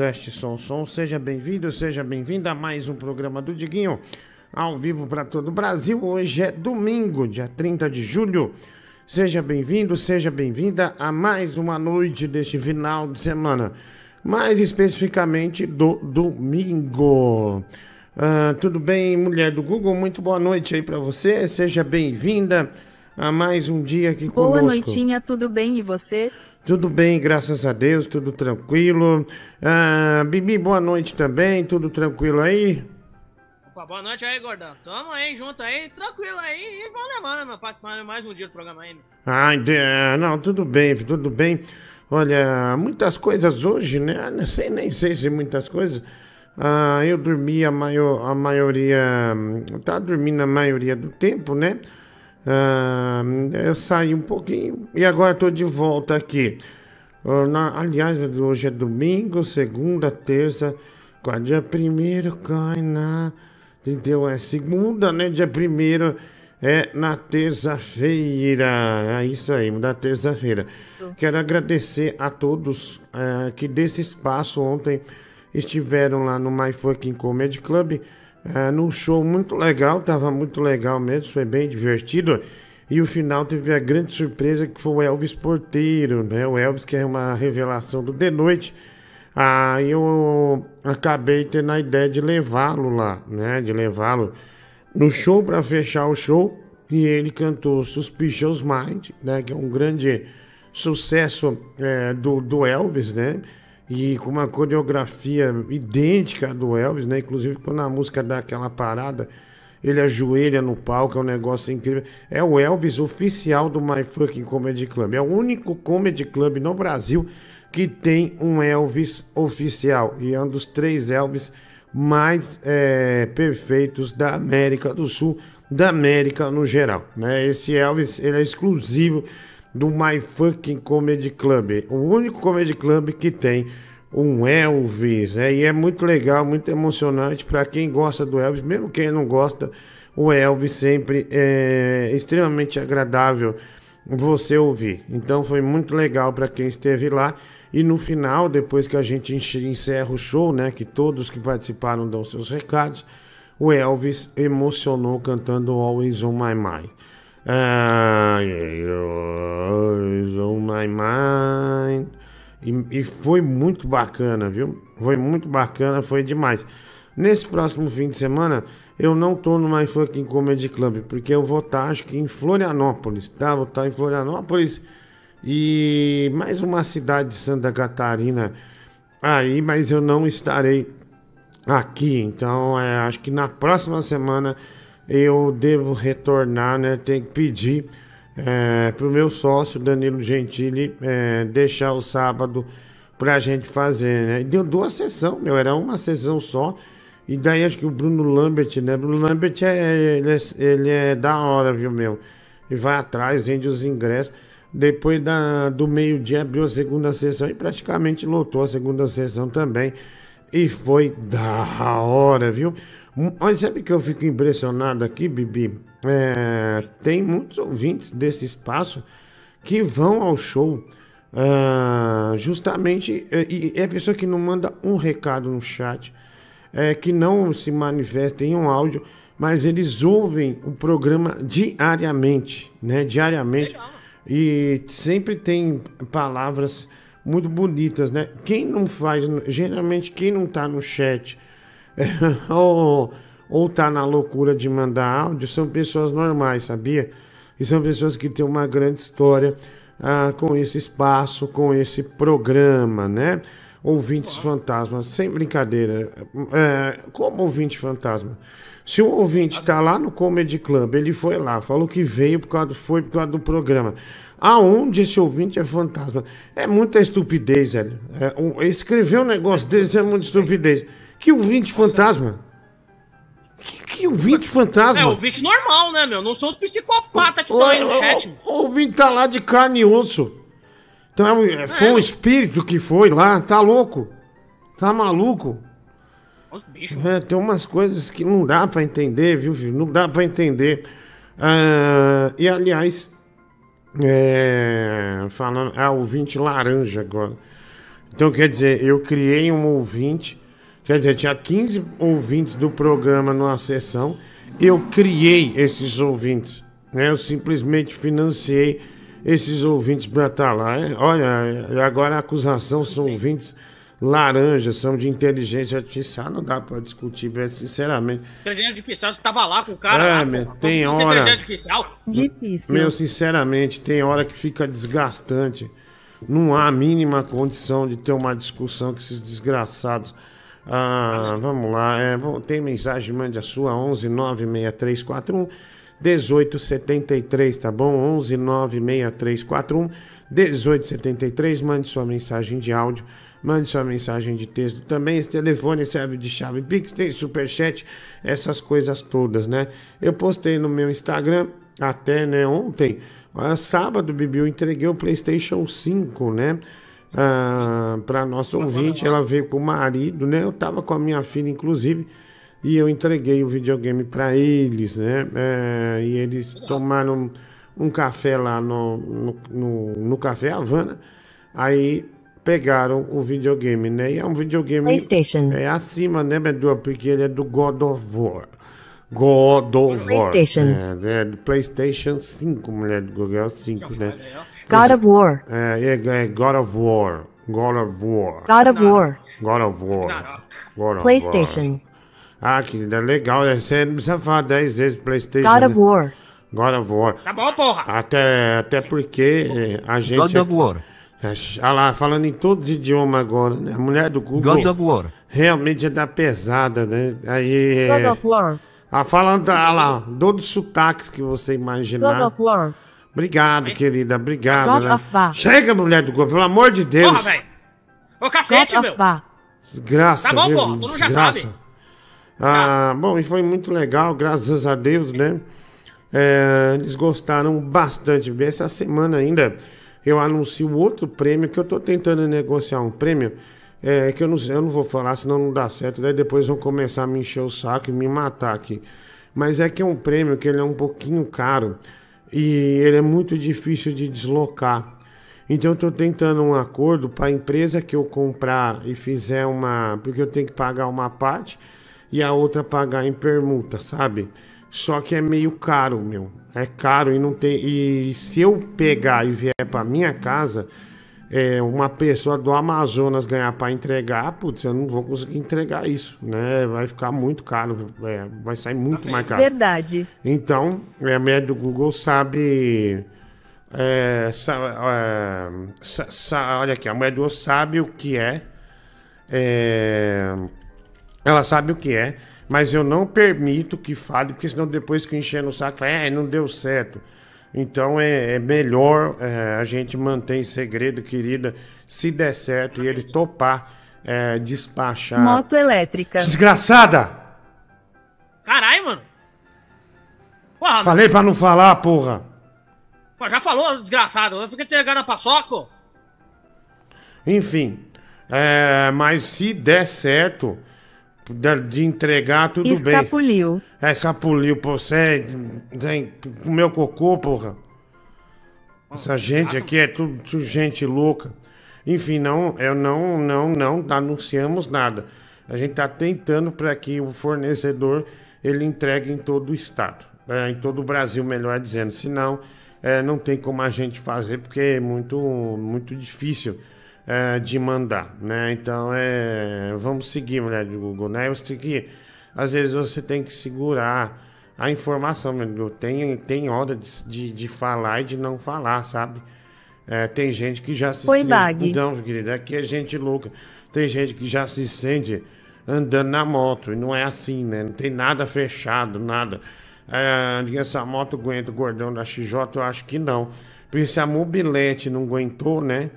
teste som som. Seja bem-vindo, seja bem-vinda a mais um programa do Diguinho, ao vivo para todo o Brasil. Hoje é domingo, dia 30 de julho. Seja bem-vindo, seja bem-vinda a mais uma noite deste final de semana, mais especificamente do domingo. Ah, tudo bem, mulher do Google? Muito boa noite aí para você. Seja bem-vinda a mais um dia aqui Boa conosco. noitinha, tudo bem e você? Tudo bem, graças a Deus, tudo tranquilo. Ah, Bibi, boa noite também, tudo tranquilo aí? Opa, boa noite aí, gordão. Tamo aí, junto aí, tranquilo aí e vamos levando, meu, participando mais um dia do programa ainda. Ai, de- não, tudo bem, tudo bem. Olha, muitas coisas hoje, né? Não sei, nem sei se muitas coisas. Ah, eu dormi a, maior, a maioria. Tá dormindo a maioria do tempo, né? Ah, eu saí um pouquinho e agora estou de volta aqui. Ah, na- aliás, hoje é domingo, segunda, terça, qual dia primeiro cai na. Entendeu? É segunda, né? Dia primeiro é na terça-feira. É isso aí, na terça-feira. Quero agradecer a todos eh, que desse espaço ontem estiveram lá no My Fucking Comedy Club. Eh, num show muito legal, tava muito legal mesmo, foi bem divertido. E o final teve a grande surpresa que foi o Elvis Porteiro, né? O Elvis, que é uma revelação do The Noite. Aí eu acabei tendo a ideia de levá-lo lá, né? De levá-lo no show para fechar o show. E ele cantou Suspicious Mind, né? Que é um grande sucesso é, do, do Elvis, né? E com uma coreografia idêntica à do Elvis, né? Inclusive quando a música dá aquela parada, ele ajoelha no palco, é um negócio incrível. É o Elvis oficial do My Fucking Comedy Club. É o único comedy club no Brasil que tem um Elvis oficial. E é um dos três Elvis mais é, perfeitos da América do Sul, da América no geral. Né? Esse Elvis ele é exclusivo do My Fucking Comedy Club. O único comedy club que tem um Elvis, né? E é muito legal, muito emocionante para quem gosta do Elvis, mesmo quem não gosta, o Elvis sempre é extremamente agradável você ouvir. Então foi muito legal para quem esteve lá. E no final, depois que a gente encerra o show, né, que todos que participaram dão seus recados, o Elvis emocionou cantando Always on My Mind. On my mind. E, e foi muito bacana, viu? Foi muito bacana, foi demais. Nesse próximo fim de semana, eu não tô no My Fucking Comedy Club, porque eu vou estar, acho que em Florianópolis, tá? Vou estar em Florianópolis e mais uma cidade de Santa Catarina aí, mas eu não estarei aqui. Então, é, acho que na próxima semana eu devo retornar, né? Tem que pedir é, pro meu sócio, Danilo Gentili, é, deixar o sábado pra gente fazer, né? Deu duas sessões, meu, era uma sessão só. E daí acho que o Bruno Lambert, né? Bruno Lambert é, ele é, ele é da hora, viu, meu? E vai atrás, vende os ingressos. Depois da, do meio-dia abriu a segunda sessão e praticamente lotou a segunda sessão também. E foi da hora, viu? Mas sabe que eu fico impressionado aqui, Bibi? É, tem muitos ouvintes desse espaço que vão ao show ah, justamente. é, E é a pessoa que não manda um recado no chat, é, que não se manifesta em um áudio, mas eles ouvem o programa diariamente, né? Diariamente. E sempre tem palavras muito bonitas, né? Quem não faz, geralmente quem não tá no chat ou, ou tá na loucura de mandar áudio são pessoas normais, sabia? E são pessoas que têm uma grande história ah, com esse espaço, com esse programa, né? Ouvintes fantasmas, sem brincadeira. É, como ouvinte fantasma? Se o ouvinte está lá no Comedy Club, ele foi lá, falou que veio por causa do, foi por causa do programa. Aonde esse ouvinte é fantasma? É muita estupidez, velho. É, um, escrever um negócio desse é muita estupidez. Que ouvinte fantasma? Que, que ouvinte fantasma? É, ouvinte normal, né, meu? Não são os psicopatas que estão aí no chat. ô, O ouvinte tá lá de carne e osso. Então, é um- é, foi um espírito que foi lá, tá louco? Tá maluco? Os bichos. É, tem umas coisas que não dá pra entender, viu, filho? Não dá pra entender. Ah, e, aliás, é, falando... Ah, ouvinte laranja agora. Então, quer dizer, eu criei um ouvinte, quer dizer, tinha 15 ouvintes do programa numa sessão, eu criei esses ouvintes, né? Eu simplesmente financiei esses ouvintes para estar lá. É, olha, agora a acusação são ouvintes laranjas, são de inteligência artificial, não dá para discutir, sinceramente. Inteligência artificial, você tava lá com o cara. É, lá, meu, porra. tem Como hora- Inteligência artificial. Difícil. Meu, sinceramente, tem hora que fica desgastante. Não há a mínima condição de ter uma discussão com esses desgraçados. Ah, vamos lá. É, tem mensagem, mande a sua. 11 96341 1873, tá bom? 11 96341 1873. Mande sua mensagem de áudio. Mande sua mensagem de texto também. Esse telefone serve de chave Pix, tem superchat, essas coisas todas, né? Eu postei no meu Instagram até né, ontem, sábado, eu entreguei o PlayStation 5, né? Ah, para nossa ouvinte, ela veio com o marido, né? Eu tava com a minha filha, inclusive, e eu entreguei o videogame para eles, né? É, e eles tomaram um café lá no, no, no, no Café Havana, aí pegaram o videogame, né? E é um videogame PlayStation. é acima, né, Bedu? Porque ele é do God of War. God of War. PlayStation. É, é do PlayStation 5, mulher do Google 5, né? God of War. É, é, é God of War. God of War. God of War. God of War. God of PlayStation. War. Ah, querida, legal. Você não precisa falar 10 vezes PlayStation. God of né? War. God of War. Tá bom, porra. Até, até porque eh, a gente. God of War. É, ah lá, falando em todos os idiomas agora, né? A mulher do Google God of War. realmente é da pesada, né? Aí. God é, of War. ah, falando ah lá, todos os sotaques que você God imaginar. of War. Obrigado, querida, obrigado. Né? Chega, mulher do Google, pelo amor de Deus. Porra, velho. Ô, cacete, God meu. Desgraça, Tá bom, viu? pô, tu não já sabe. Ah, bom, e foi muito legal, graças a Deus, né? É, eles gostaram bastante. Essa semana ainda eu anuncio outro prêmio que eu tô tentando negociar um prêmio. É, que eu não, eu não vou falar, senão não dá certo. Daí depois vão começar a me encher o saco e me matar aqui. Mas é que é um prêmio que ele é um pouquinho caro e ele é muito difícil de deslocar. Então estou tentando um acordo para a empresa que eu comprar e fizer uma. Porque eu tenho que pagar uma parte e a outra pagar em permuta, sabe? Só que é meio caro, meu. É caro e não tem. E se eu pegar e vier para minha casa, é, uma pessoa do Amazonas ganhar para entregar, putz, eu não vou conseguir entregar isso, né? Vai ficar muito caro, é, vai sair muito mais caro. Verdade. Então, a média do Google sabe. é, sa- é, sa- sa- olha aqui, a mulher do Google sabe o que é, é, Ela sabe o que é, mas eu não permito que fale, porque senão depois que encher no saco, fala, é, não deu certo. Então é, é melhor é, a gente manter em segredo, querida, se der certo e ele topar é, despachar. Moto elétrica. Desgraçada! Caralho, mano. Porra, mano. Falei pra não falar, porra! Pô, já falou, desgraçado. Eu fiquei entregando a paçoca. Enfim, é, mas se der certo de, entregar, tudo bem. Escapuliu. É, escapuliu, pô, você tem comeu cocô, porra. Essa gente aqui é tudo, tudo gente louca. Enfim, não, eu não, não, não anunciamos nada. A gente está tentando para que o fornecedor ele entregue em todo o estado, é, em todo o Brasil, melhor dizendo. Senão, é, não tem como a gente fazer porque é muito, muito difícil é, de mandar, né? Então, é, vamos seguir, mulher do Google, né? Você tem que, às vezes você tem que segurar a informação, meu. Tem, tem hora de, de, de falar e de não falar, sabe? É, tem gente que já se Foi sente. bag. Não, querida, aqui é gente louca. Tem gente que já se sente andando na moto. E não é assim, né? Não tem nada fechado, nada. É, essa moto aguenta o gordão da XJ? Eu acho que não. Porque se a mobilete não aguentou, né?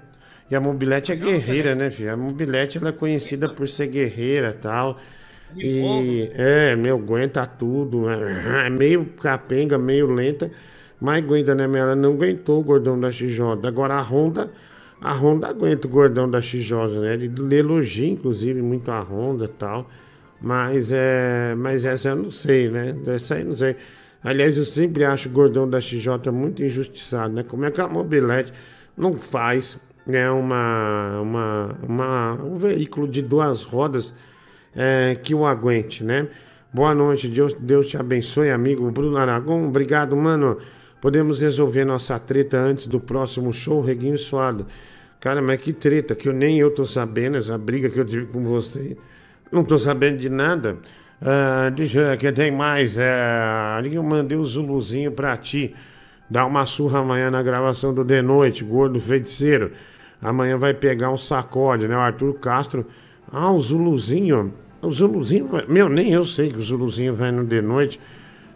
E a mobilete é guerreira, né, filho? A mobilete ela é conhecida por ser guerreira e tal. E é, meu, aguenta tudo. né? É meio capenga, meio lenta, mas aguenta, né? Mas ela não aguentou o gordão da XJ. Agora a Honda, a Honda aguenta o gordão da XJ, né? Ele elogia, inclusive, muito a Honda e tal. Mas, é, mas essa eu não sei, né? Essa aí eu não sei. Aliás, eu sempre acho o gordão da XJ muito injustiçado, né? Como é que a mobilete não faz é uma, uma, uma, um veículo de duas rodas é, que o aguente, né? Boa noite, Deus, Deus te abençoe, amigo Bruno Aragão. Obrigado, mano. Podemos resolver nossa treta antes do próximo show, Reguinho Suado. Cara, mas que treta, que eu nem eu tô sabendo, essa briga que eu tive com você. Não tô sabendo de nada. Ah, deixa eu ver, que tem mais. Ali eu mandei o Zuluzinho pra ti. Dá uma surra amanhã na gravação do De Noite, gordo feiticeiro. Amanhã vai pegar um sacode, né? O Arthur Castro. Ah, o Zuluzinho. O Zuluzinho. vai- Meu, nem eu sei que o Zuluzinho vai no De Noite.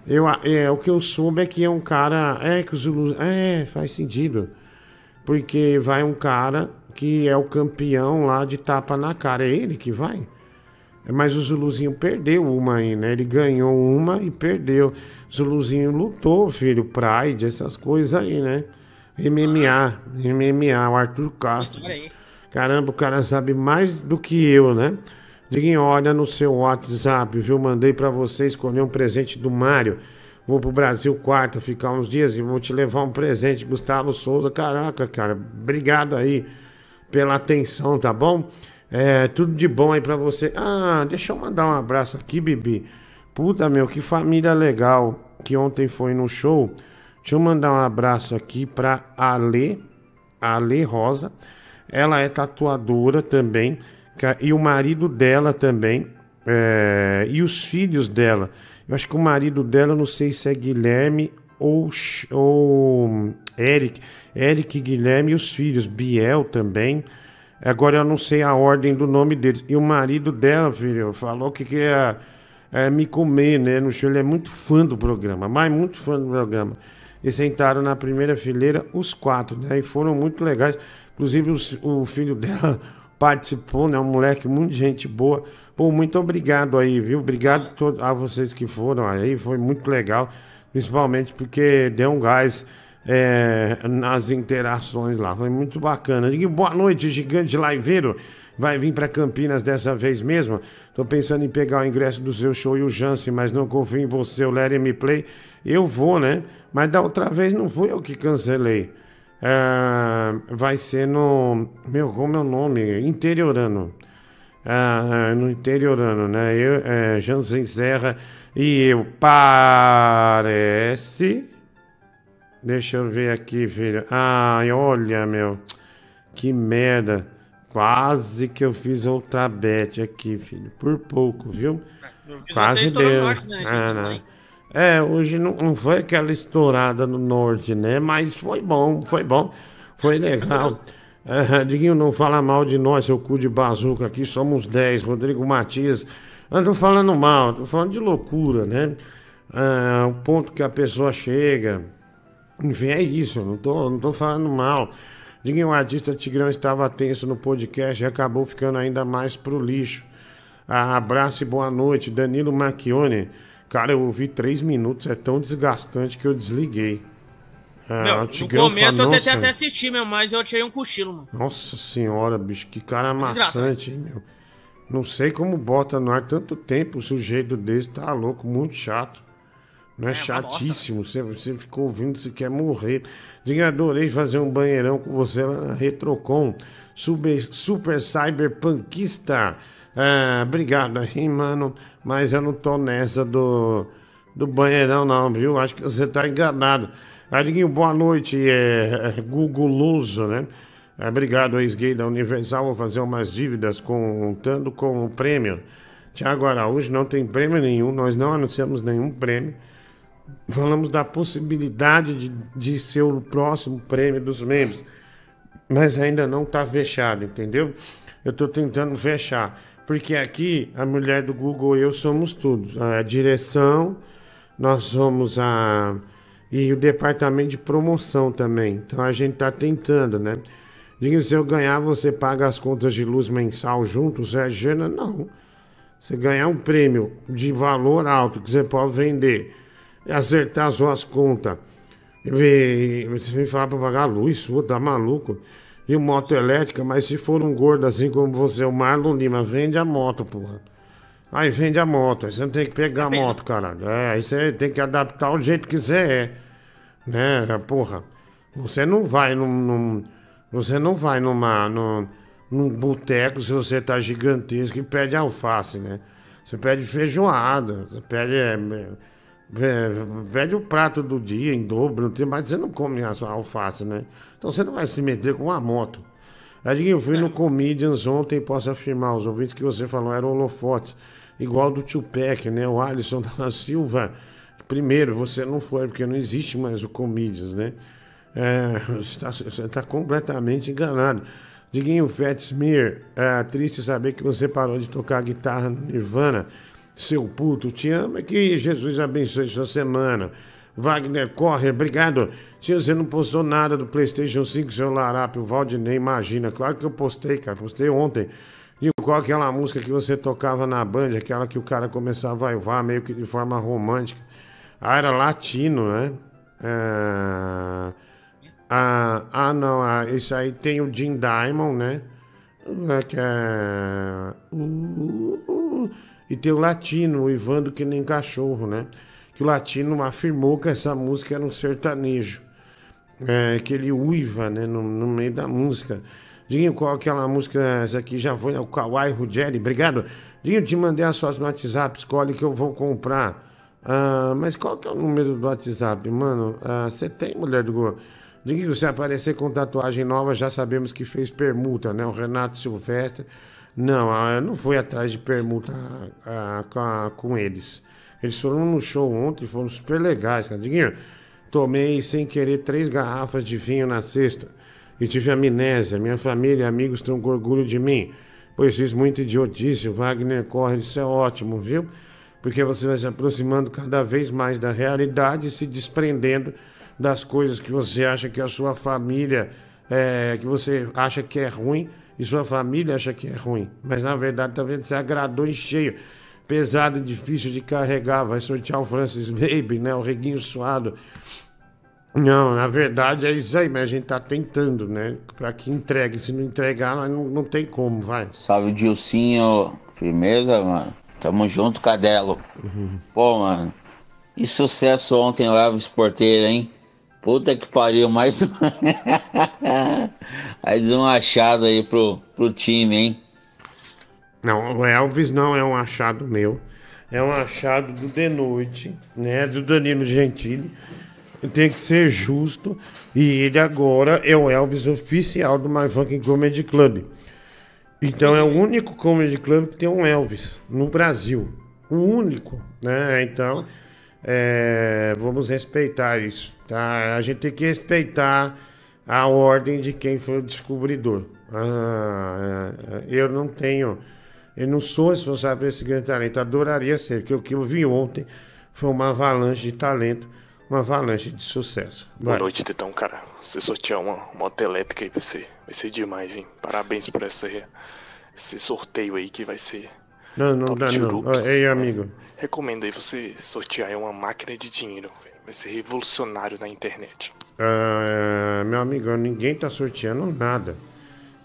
Eu, é, o que eu soube é que é um cara. É, que o Zuluzinho. É, faz sentido. Porque vai um cara que é o campeão lá de tapa na cara. É ele que vai? Mas o Zuluzinho perdeu uma aí, né? Ele ganhou uma e perdeu. Zuluzinho lutou, filho, Pride, essas coisas aí, né? MMA, MMA, o Arthur Castro. Caramba, o cara sabe mais do que eu, né? Diguinho, olha no seu WhatsApp, viu? Mandei pra você escolher um presente do Mário. Vou pro Brasil quarta, ficar uns dias e vou te levar um presente, Gustavo Souza. Caraca, cara, obrigado aí pela atenção, tá bom? É, tudo de bom aí pra você. Ah, deixa eu mandar um abraço aqui, Bibi. Puta, meu, que família legal que ontem foi no show. Deixa eu mandar um abraço aqui pra Ale, Ale Rosa. Ela é tatuadora também. E o marido dela também. é, e os filhos dela. Eu acho que o marido dela, não sei se é Guilherme ou, ou Eric. Eric, Guilherme e os filhos. Biel também. Agora eu não sei a ordem do nome deles. E o marido dela, filho, falou que queria é, me comer, né? No show. Ele é muito fã do programa, mas muito fã do programa. E sentaram na primeira fileira os quatro, né? E foram muito legais. Inclusive os- o filho dela participou, né? Um moleque, muito gente boa. Pô, muito obrigado aí, viu? Obrigado a a vocês que foram aí. Foi muito legal. Principalmente porque deu um gás é, nas interações lá. Foi muito bacana. Diga boa noite, gigante liveiro. Vai vir para Campinas dessa vez mesmo? Tô pensando em pegar o ingresso do seu show e o Jansen, mas não confio em você, o Let Me Play. Eu vou, né? Mas da outra vez não fui eu que cancelei. É, vai ser no. Meu, como é o nome? Interiorano. Ah, no interiorano, né? Eu, é, Jansen Serra e eu. Parece. Deixa eu ver aqui, filho. Ai, olha, meu. Que merda. Quase que eu fiz outra bet aqui, filho. Por pouco, viu? Quase deu. norte, né? Ah, não. É, hoje não, não foi aquela estourada no norte, né? Mas foi bom, foi bom. Foi legal. É, Diguinho, não fala mal de nós, seu cu de bazuca aqui, somos 10. Rodrigo Matias. Eu não tô falando mal, tô falando de loucura, né? Ah, o ponto que a pessoa chega. Enfim, é isso, não tô, não tô falando mal. Diguinho, o artista Tigrão estava tenso no podcast e acabou ficando ainda mais pro lixo. Ah, abraço e boa noite. Danilo Macchione. Cara, eu ouvi três minutos, é tão desgastante que eu desliguei. Ah, Meu, no começo fala, eu tentei "Nossa, até assistir, meu, mas eu tirei um cochilo, mano. Nossa senhora, bicho, que cara amassante, hein, meu. Não sei como bota no ar tanto tempo o sujeito desse, tá louco, muito chato. Não é, É, uma chatíssimo, você, você ficou ouvindo, você quer morrer. Diga, adorei fazer um banheirão com você lá na Retrocom. Super, super cyberpunkista. Ah, obrigado aí, mano. Mas eu não tô nessa do, do banheirão, não, viu? Acho que você tá enganado. Adiguinho, boa noite. É, é Guguloso, né? É, obrigado, ex-gay da Universal. Vou fazer umas dívidas contando com o prêmio. Tiago Araújo não tem prêmio nenhum, nós não anunciamos nenhum prêmio. Falamos da possibilidade de, de ser o próximo prêmio dos membros, mas ainda não está fechado, entendeu? Eu estou tentando fechar, porque aqui a mulher do Google e eu somos tudo. A direção, nós somos a. e o departamento de promoção também. Então a gente está tentando, né? Diga, se eu ganhar, você paga as contas de luz mensal juntos? É, Jana, não. Você ganhar um prêmio de valor alto que você pode vender, acertar as suas contas, e você vem falar para pagar a luz sua, tá maluco? E moto elétrica, mas se for um gordo assim como você, o Marlon Lima, vende a moto, porra. Aí vende a moto, aí você não tem que pegar a moto, caralho. É, aí você tem que adaptar o jeito que você é. Né, porra. Você não vai num, num, Você não vai numa, num, num boteco se você tá gigantesco e pede alface, né? Você pede feijoada, você pede. é, é, pede o prato do dia em dobro, não tem, mas você não come a sua alface, né? Então você não vai se meter com uma moto. Aí eu fui no Comedians ontem, posso afirmar, os ouvintes que você falou eram holofotes, igual do Tupac, né? O Alisson da Silva. Primeiro, você não foi, porque não existe mais o Comedians, né? É, você está completamente enganado. Diguinho Fat Smear, é triste saber que você parou de tocar guitarra no Nirvana. Seu puto, te amo. Que Jesus abençoe sua semana. Wagner Corre, obrigado. Tia, você não postou nada do PlayStation 5 celular app, o Valdinei, imagina. Claro que eu postei, cara. Postei ontem. E qual aquela música que você tocava na banda, aquela que o cara começava a vaivar meio que de forma romântica. Ah, era latino, né? É... Ah, ah, não, ah, isso aí tem o Jim Diamond, né? É que é... Uh, uh, e tem o latino, o Ivando que nem cachorro, né? Que o latino afirmou que essa música era um sertanejo. É, que ele uiva, né? No, no meio da música. Dinho, qual aquela música? Essa aqui já foi, é o Kawai Ruggeri, obrigado. Dinho, te mandei as fotos no WhatsApp, escolhe que eu vou comprar. Ah, mas qual que é o número do WhatsApp, mano? Ah, Você tem, mulher do? Diga que você aparecer com tatuagem nova, já sabemos que fez permuta, né? O Renato Silvestre. Não, eu não fui atrás de permuta com, a- com eles. Eles foram no show ontem, foram super legais, cara. Diguinho, tomei sem querer três garrafas de vinho na sexta e tive amnésia. Minha família e amigos estão com orgulho de mim, pois fiz muita idiotice. O Wagner corre, isso é ótimo, viu? Porque você vai se aproximando cada vez mais da realidade e se desprendendo das coisas que você acha que a sua família, é, que você acha que é ruim e sua família acha que é ruim. Mas na verdade, tá vendo? Você agradou em cheio. Pesado e difícil de carregar. Vai sortear o Francis Baby, né? O Reguinho Suado. Não, na verdade é isso aí, mas a gente tá tentando, né? Pra que entregue. Se não entregar, nós não, não tem como, vai. Salve, Dilcinho. Firmeza, mano. Tamo junto, Cadelo. Pô, mano. E sucesso ontem, o Elvis Porteiro, hein? Puta que pariu, mais um. mais um achado aí pro, pro time, hein? Não, o Elvis não é um achado meu. É um achado do De Noite, né? Do Danilo Gentili. Tem que ser justo. E ele agora é o Elvis oficial do My Funkin' Comedy Club. Então é o único comedy club que tem um Elvis no Brasil. O único, né? Então, é, vamos respeitar isso, tá? A gente tem que respeitar a ordem de quem foi o descobridor. Ah, é, eu não tenho, eu não sou responsável por esse grande talento. Adoraria ser, porque o que eu vi ontem foi uma avalanche de talento, uma avalanche de sucesso. Boa Vai. noite, Tetão, cara. Você sortear uma moto elétrica aí vai ser, vai ser demais, hein? Parabéns por essa, esse sorteio aí que vai ser. Não, não dá não. Ei, amigo. Recomendo aí você sortear uma máquina de dinheiro. Vai ser revolucionário na internet. Ah, meu amigo, ninguém tá sorteando nada.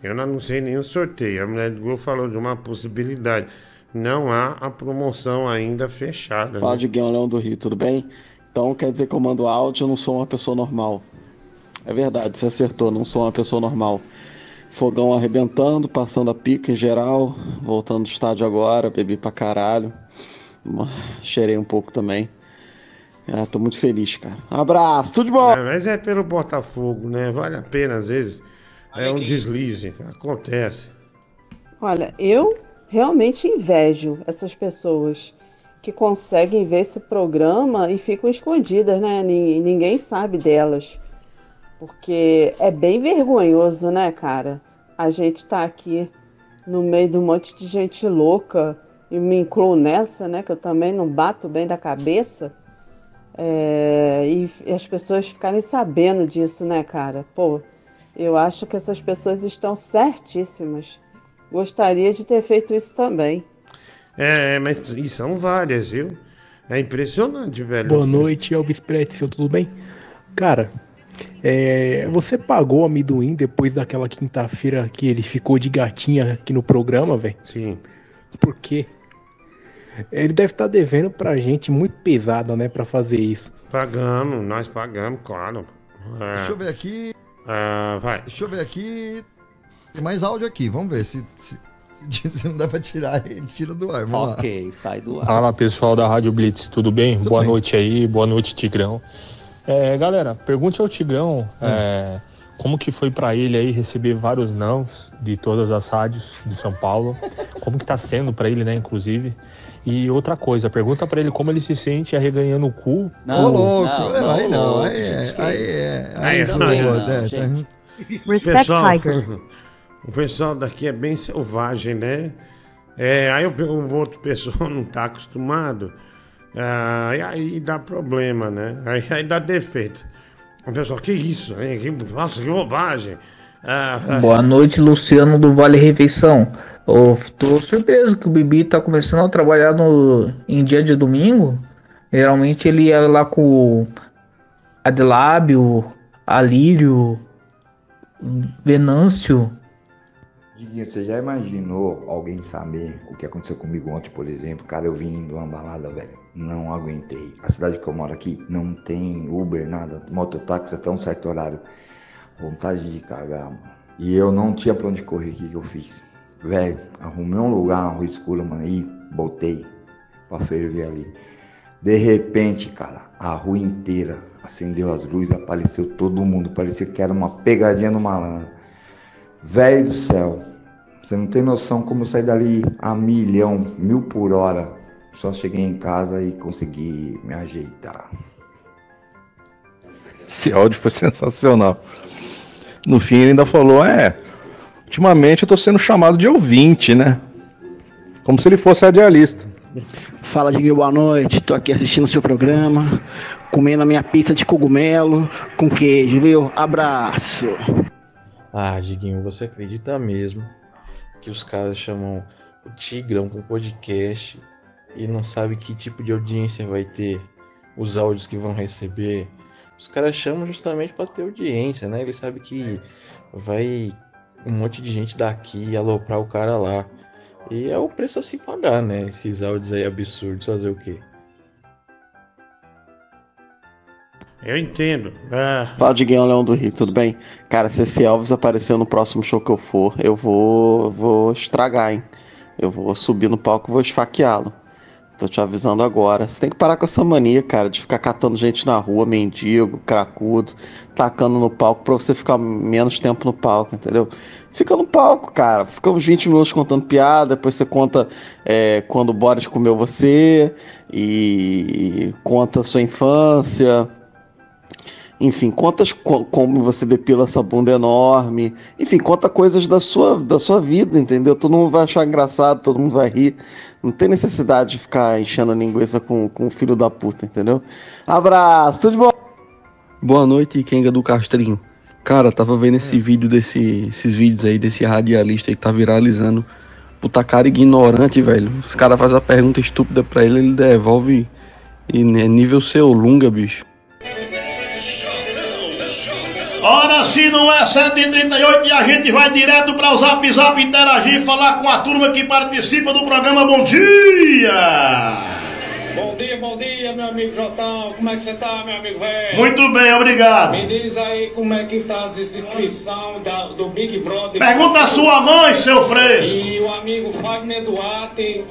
Eu não anunciei nenhum sorteio. A mulher do Gol falou de uma possibilidade. Não há a promoção ainda fechada. Fala né? de Guião Leão do Rio, tudo bem? Então quer dizer que eu mando áudio, eu não sou uma pessoa normal. É verdade, você acertou, não sou uma pessoa normal. Fogão arrebentando, passando a pica em geral, voltando do estádio agora, bebi pra caralho. Cheirei um pouco também. Ah, tô muito feliz, cara. Abraço, tudo de bom! É, mas é pelo Botafogo, né? Vale a pena, às vezes. É um deslize. Acontece. Olha, eu realmente invejo essas pessoas que conseguem ver esse programa e ficam escondidas, né? Ni- Ninguém sabe delas. Porque é bem vergonhoso, né, cara? A gente tá aqui no meio de um monte de gente louca e me incluo nessa, né? Que eu também não bato bem da cabeça. É, e, e as pessoas ficarem sabendo disso, né, cara? Pô, eu acho que essas pessoas estão certíssimas. Gostaria de ter feito isso também. É, mas e são várias, viu? É impressionante, velho. Boa noite, Elvis Pretzel, tudo bem? Cara, é, você pagou o amendoim depois daquela quinta-feira que ele ficou de gatinha aqui no programa, velho? Sim. Por quê? Ele deve estar devendo pra gente muito pesada, né, pra fazer isso. Pagamos, nós pagamos, claro. É. Deixa eu ver aqui. Ah, vai. Deixa eu ver aqui. Tem mais áudio aqui, vamos ver. Se, se, se, se não dá pra tirar, gente tira do ar. Vamos lá. Ok, sai do ar. Fala pessoal da Rádio Blitz, tudo bem? Tudo boa bem. noite aí, boa noite Tigrão. É, galera, pergunte ao Tigrão é, como que foi pra ele aí receber vários nãos de todas as rádios de São Paulo, como que tá sendo pra ele, né, inclusive. E outra coisa, pergunta pra ele como ele se sente arreganhando o cu. Ô, louco. é, aí não, aí é. Aí é. Aí Aí é. não, boa, não, né, tá- Respect Tiger. O pessoal daqui é bem selvagem, né? É, aí o, o outro pessoal não tá acostumado, ah, e aí dá problema, né? Aí, aí dá defeito. O pessoal, que isso? hein? Que, nossa, que bobagem. Ah, Boa noite, Luciano do Vale Refeição. Eu tô surpreso que o Bibi tá começando a trabalhar no, em dia de domingo. Geralmente ele ia lá com Adelábio, Alírio, Venâncio. Diguinho, você já imaginou alguém saber o que aconteceu comigo ontem, por exemplo? Cara, eu vim de uma balada, velho. Não aguentei. A cidade que eu moro aqui não tem Uber, nada. Mototáxi até um certo horário. Vontade de cagar, mano. E eu não tinha pra onde correr. O que, que eu fiz? Velho, arrumei um lugar, uma rua escura, mano. E botei pra ferver ali. De repente, cara, a rua inteira acendeu as luzes, apareceu todo mundo. Parecia que era uma pegadinha no malandro. Velho do céu, você não tem noção como eu saí dali a milhão, mil por hora. Só cheguei em casa e consegui me ajeitar. Esse áudio foi sensacional. No fim ele ainda falou, é, ultimamente eu tô sendo chamado de ouvinte, né? Como se ele fosse radialista. Fala, Diguinho, boa noite. Tô aqui assistindo o seu programa, comendo a minha pizza de cogumelo com queijo, viu? Abraço. Ah, Diguinho, você acredita mesmo que os caras chamam o Tigrão com podcast e não sabe que tipo de audiência vai ter, os áudios que vão receber? Os caras chamam justamente para ter audiência, né? Eles sabem que vai um monte de gente daqui aloprar o cara lá. E é o preço a se pagar, né? Esses áudios aí absurdos, fazer o quê? eu entendo. Ah, Fala, Diguinho Leão do Rio, tudo bem? Cara, se esse Elvis aparecer no próximo show que eu for, eu vou, vou estragar, hein? Eu vou subir no palco e vou esfaqueá-lo. Tô te avisando agora. Você tem que parar com essa mania, cara, de ficar catando gente na rua, mendigo, cracudo, tacando no palco pra você ficar menos tempo no palco, entendeu? Fica no palco, cara. Fica uns 20 minutos contando piada, depois você conta é, quando o Boris comeu você e conta sua infância. Enfim, conta como você depila essa bunda enorme. Enfim, conta coisas da sua, da sua vida, entendeu? Todo mundo vai achar engraçado, todo mundo vai rir. Não tem necessidade de ficar enchendo a linguiça com, com o filho da puta, entendeu? Abraço, tudo de bom? Boa noite, Kenga do Castrinho. Cara, tava vendo esse vídeo desse, esses vídeos aí desse radialista aí que tá viralizando. Puta cara ignorante, velho. Os caras fazem a pergunta estúpida pra ele, ele devolve e é nível seu lunga, bicho. Ora, se não é 7h38 e a gente vai direto para o Zap Zap interagir e falar com a turma que participa do programa Bom Dia! Bom dia, bom dia, meu amigo Jotão. Como é que você tá, meu amigo velho? Muito bem, obrigado. Me diz aí como é que tá as inscrições da- do Big Brother. Pergunta a sua mãe, seu fresco. E o amigo Wagner Duarte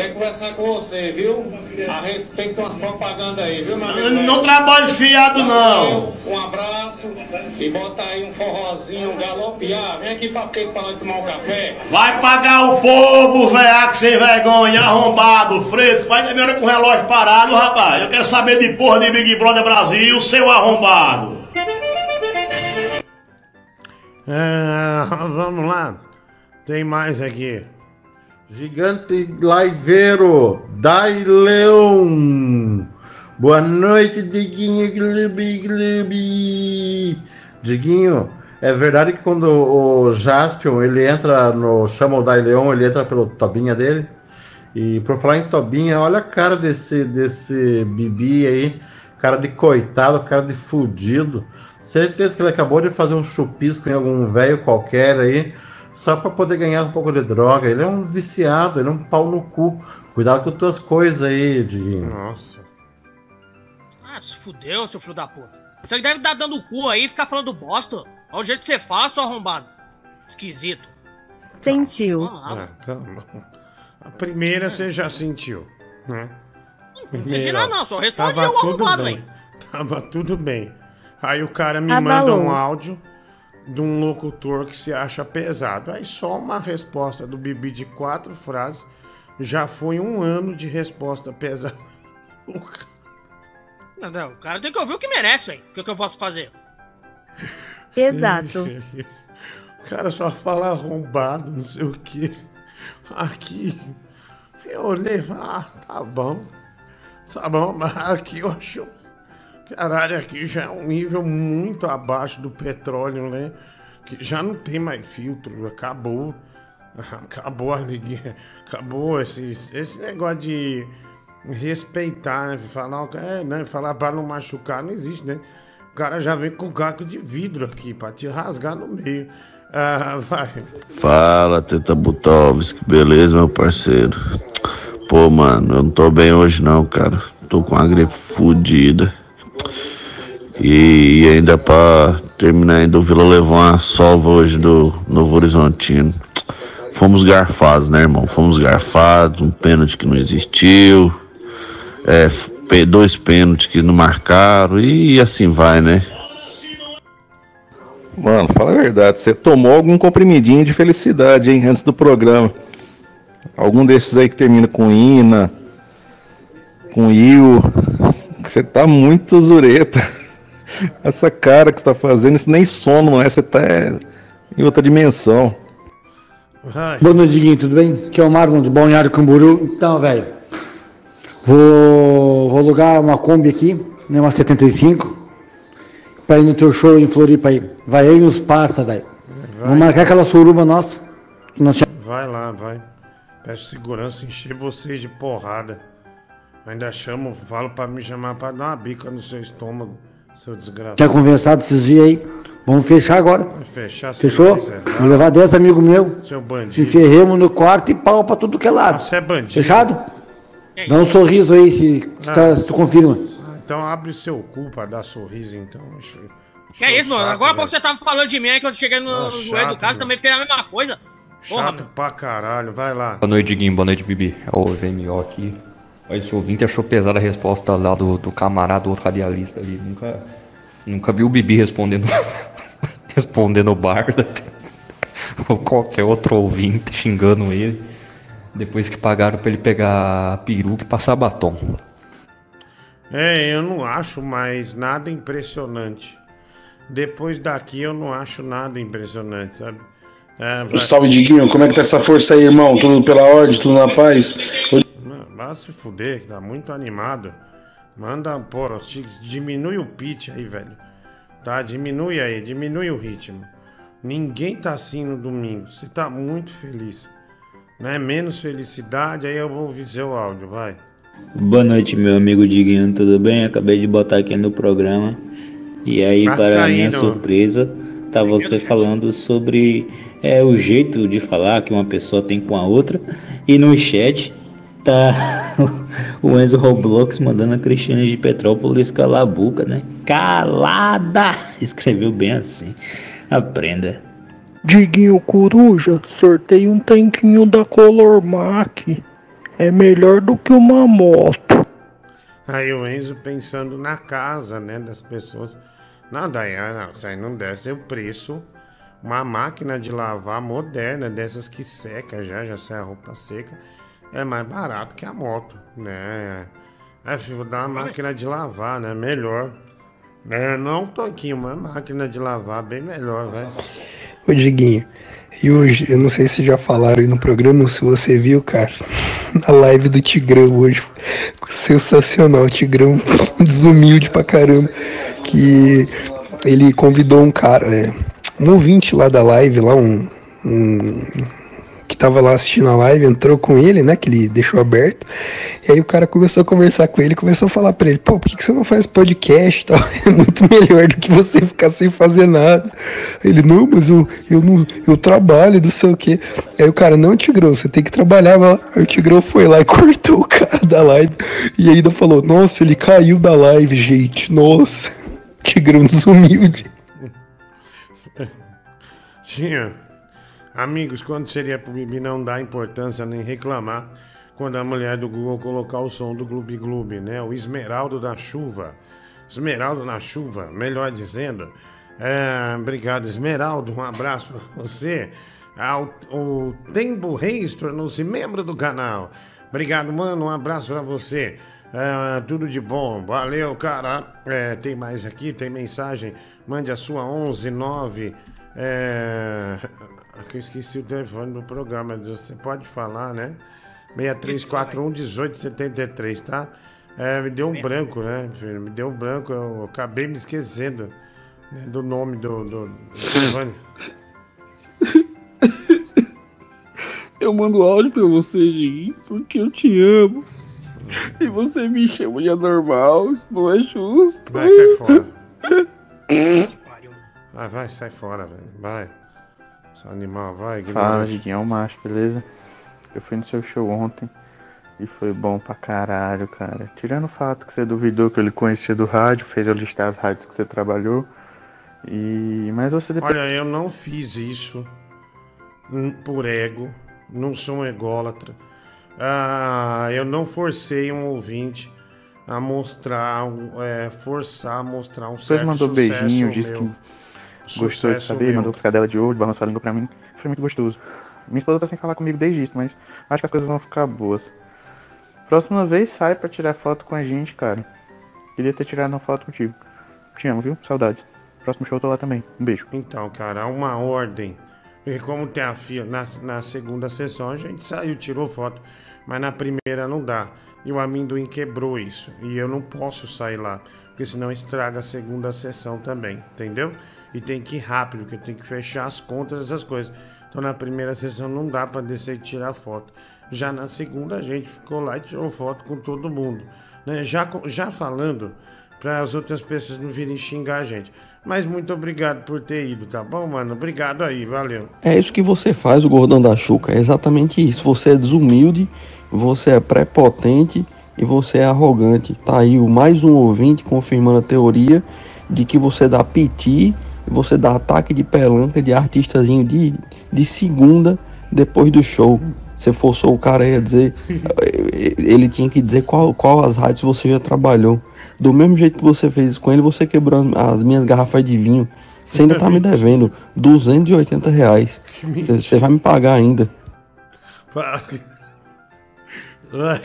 quer conversar com você, viu? A respeito de umas propagandas aí, viu, meu amigo velho? Não trabalho fiado, não. Um abraço e bota aí um forrozinho, um galopear. Vem aqui pra Pedro pra nós tomar um café. Vai pagar o povo, velhaco sem vergonha, arrombado, fresco. Vai ter hora com o relógio parado, rapaz. Eu quero saber de porra de Big Brother Brasil, seu arrombado. ah, vamos lá. Tem mais aqui. Gigante Liveiro, Dai Leão. Boa noite, Diguinho Glubi Glubi. Diguinho, é verdade que quando o Jaspion ele entra no. chama o Dai Leão, ele entra pelo Tobinha dele? E por falar em Tobinha, olha a cara desse, desse Bibi aí, cara de coitado, cara de fudido. Certeza que ele acabou de fazer um chupisco em algum velho qualquer aí, só para poder ganhar um pouco de droga. Ele é um viciado, ele é um pau no cu. Cuidado com tuas coisas aí, Diguinho. Nossa. Ah, se fudeu, seu filho da puta. Você deve estar dando o cu aí e ficar falando bosta. Olha o jeito que você fala, seu arrombado. Esquisito. Sentiu. Ah, calma. A primeira você já sentiu, né? Não senti nada não, só responde Tava o arrombado bem. aí. Tava tudo bem. Aí o cara me Abalou. manda um áudio de um locutor que se acha pesado. Aí só uma resposta do Bibi de quatro frases já foi um ano de resposta pesada. Não, não, o cara tem que ouvir o que merece, hein? O que, que eu posso fazer? Exato. O cara só fala arrombado, não sei o que. Aqui. Eu olhei ah, tá bom. Tá bom, mas aqui eu acho. Caralho, aqui já é um nível muito abaixo do petróleo, né? Que já não tem mais filtro, acabou. Acabou a ligue- Acabou esse, esse negócio de respeitar, né? Falar, é, né? Falar pra não machucar não existe, né? O cara já vem com caco de vidro aqui pra te rasgar no meio. Ah, vai. Fala, Teta Butovski, beleza, meu parceiro? Pô, mano, eu não tô bem hoje não, cara. Tô com uma gripe fodida. E, ainda pra terminar ainda, o Vila levou uma sova hoje do Novo Horizontino. Fomos garfados, né, irmão? Fomos garfados, um pênalti que não existiu, é, dois pênaltis que não marcaram, e assim vai, né? Mano, fala a verdade, você tomou algum comprimidinho de felicidade, hein, antes do programa. Algum desses aí que termina com Ina, com Il, você tá muito zureta. Essa cara que você tá fazendo, isso nem sono, não é? Você tá é, em outra dimensão. Boa noite, Diguinho, tudo bem? Aqui é o Marlon de Balneário Camburu. Então, velho, vou, vou alugar uma Kombi aqui, né, uma 75, pra ir no teu show em Floripa aí. Vai eu e os parça, velho. Vamos marcar aquela suruba nossa. Que nós Vai lá, vai. Peço segurança, encher vocês de porrada. Ainda chamo, falo pra me chamar pra dar uma bica no seu estômago, seu desgraçado. tinha conversado esses dias aí. Vamos fechar agora. Fechar se Fechou? quiser. Vou levar 10 amigos meus. Seu bandido. Se enferremos no quarto e pau pra tudo que é lado. Você é bandido. Fechado? Dá um sorriso aí se, se, tá- se tu confirma. Ah, Então abre seu cu pra dar sorriso, então. Que é isso, mano? Agora pouco você tava falando de mim aí que eu cheguei no, Ah, joelho do caso também fez a mesma coisa. Porra, Chato pra caralho, vai lá. Boa noite, Diguinho. Boa noite, Bibi. É o VMO aqui. Esse ouvinte achou pesada a resposta lá do, do camarada, do outro radialista ali. Nunca, nunca vi o Bibi respondendo respondendo o Barda ou qualquer outro ouvinte xingando ele. Depois que pagaram pra ele pegar peruca e passar batom. É, eu não acho mais nada impressionante. Depois daqui eu não acho nada impressionante, sabe? É, vai- Salve, Diguinho. Como é que tá essa força aí, irmão? Tudo pela ordem, tudo na paz? Não, Vai se fuder, que tá muito animado. Manda, te- diminui o pitch aí, velho. Tá? Diminui aí, diminui o ritmo. Ninguém tá assim no domingo. Você tá muito feliz. Né? Menos felicidade, aí eu vou ouvir seu áudio, vai. Boa noite, meu amigo Diguinho, tudo bem? Acabei de botar aqui no programa. E aí, Vascaíno. para minha surpresa, tá você falando sobre é, o jeito de falar que uma pessoa tem com a outra. E no chat tá o Enzo Roblox mandando a Cristiane de Petrópolis calar a boca, né? Calada! Escreveu bem assim. Aprenda. Diguinho Coruja, sorteie um tanquinho da Color Mac. É melhor do que uma moto. Aí o Enzo pensando na casa, né, das pessoas. Não, ah, não, isso aí não desce o preço. Uma máquina de lavar moderna, dessas que seca já, já sai a roupa seca, é mais barato que a moto, né? É, filho, dá uma máquina de lavar, né? Melhor. É, não um tanquinho, uma máquina de lavar bem melhor, velho. Ô Diguinho, e hoje, eu não sei se já falaram aí no programa, se você viu, cara, na live do Tigrão hoje, sensacional, o Tigrão desumilde pra caramba, que ele convidou um cara, é, um ouvinte lá da live, lá um, um tava lá assistindo a live, entrou com ele, né, que ele deixou aberto, e aí o cara começou a conversar com ele, começou a falar pra ele, pô, por que, que você não faz podcast tal? É muito melhor do que você ficar sem fazer nada. Ele, não, mas eu, eu não, eu trabalho, não sei o quê. Aí o cara, não, Tigrão, você tem que trabalhar. Aí o Tigrão foi lá e cortou o cara da live, e ainda falou, nossa, ele caiu da live, gente, nossa. Tigrão desumilde. Tinha. Amigos, quando seria pro Bibi não dar importância nem reclamar quando a mulher do Google colocar o som do Gloob Gloob, né? O Esmeraldo da Chuva. Esmeraldo na chuva, melhor dizendo. É, obrigado, Esmeraldo. Um abraço pra você. Ah, o, Tembo Reis tornou-se membro do canal. Obrigado, mano. Um abraço pra você. É, tudo de bom. Valeu, cara. É, tem mais aqui, tem mensagem. Mande a sua 119. É... Aqui eu esqueci o telefone do programa. Você pode falar, né? 6341 1873, tá? É, me deu um branco, né? filho? Me deu um branco. Eu acabei me esquecendo né, do nome do, do, do telefone. Eu mando áudio pra você, Diguinho, porque eu te amo. E você me chama de anormal, isso não é justo. Vai, cai fora. Vai, vai, sai fora, velho. Vai. Animal, vai. Fala, ignorante. Diguinho, é o macho, beleza? Eu fui no seu show ontem e foi bom pra caralho, cara. Tirando o fato que você duvidou que ele conhecia do rádio, fez eu listar as rádios que você trabalhou. E. Mas você depois. Olha, eu não fiz isso por ego, não sou um ególatra. Ah, eu não forcei um ouvinte a mostrar, é, forçar a mostrar um certo mandou sucesso beijinho, disse meu. que gostou de saber, meu. mandou piscadela de olho, balançou a língua pra mim. Foi muito gostoso. Minha esposa tá sem falar comigo desde isso, mas acho que as coisas vão ficar boas. Próxima vez sai pra tirar foto com a gente, cara. Queria ter tirado uma foto contigo. Te amo, viu? Saudades. Próximo show eu tô lá também. Um beijo. Então, cara, há uma ordem. Porque como tem a fila, na, na segunda sessão a gente saiu, tirou foto, mas na primeira não dá. E o amendoim quebrou isso. E eu não posso sair lá, porque senão estraga a segunda sessão também, entendeu? E tem que ir rápido, porque tem que fechar as contas, essas coisas. Então na primeira sessão não dá pra descer e tirar foto. Já na segunda a gente ficou lá e tirou foto com todo mundo. Né? Já, já falando para as outras pessoas não virem xingar a gente. Mas muito obrigado por ter ido, tá bom, mano? Obrigado aí, valeu. É isso que você faz, o gordão da Chuca. É exatamente isso. Você é desumilde, você é prepotente e você é arrogante. Tá aí mais um ouvinte confirmando a teoria de que você dá piti, você dá ataque de pelanca de artistazinho de, de segunda depois do show. Você forçou o cara aí a dizer. Ele tinha que dizer qual, qual as rádios você já trabalhou. Do mesmo jeito que você fez isso com ele, você quebrou as as minhas garrafas de vinho. Você ainda tá me devendo 280 reais. Você vai me pagar ainda. Ai,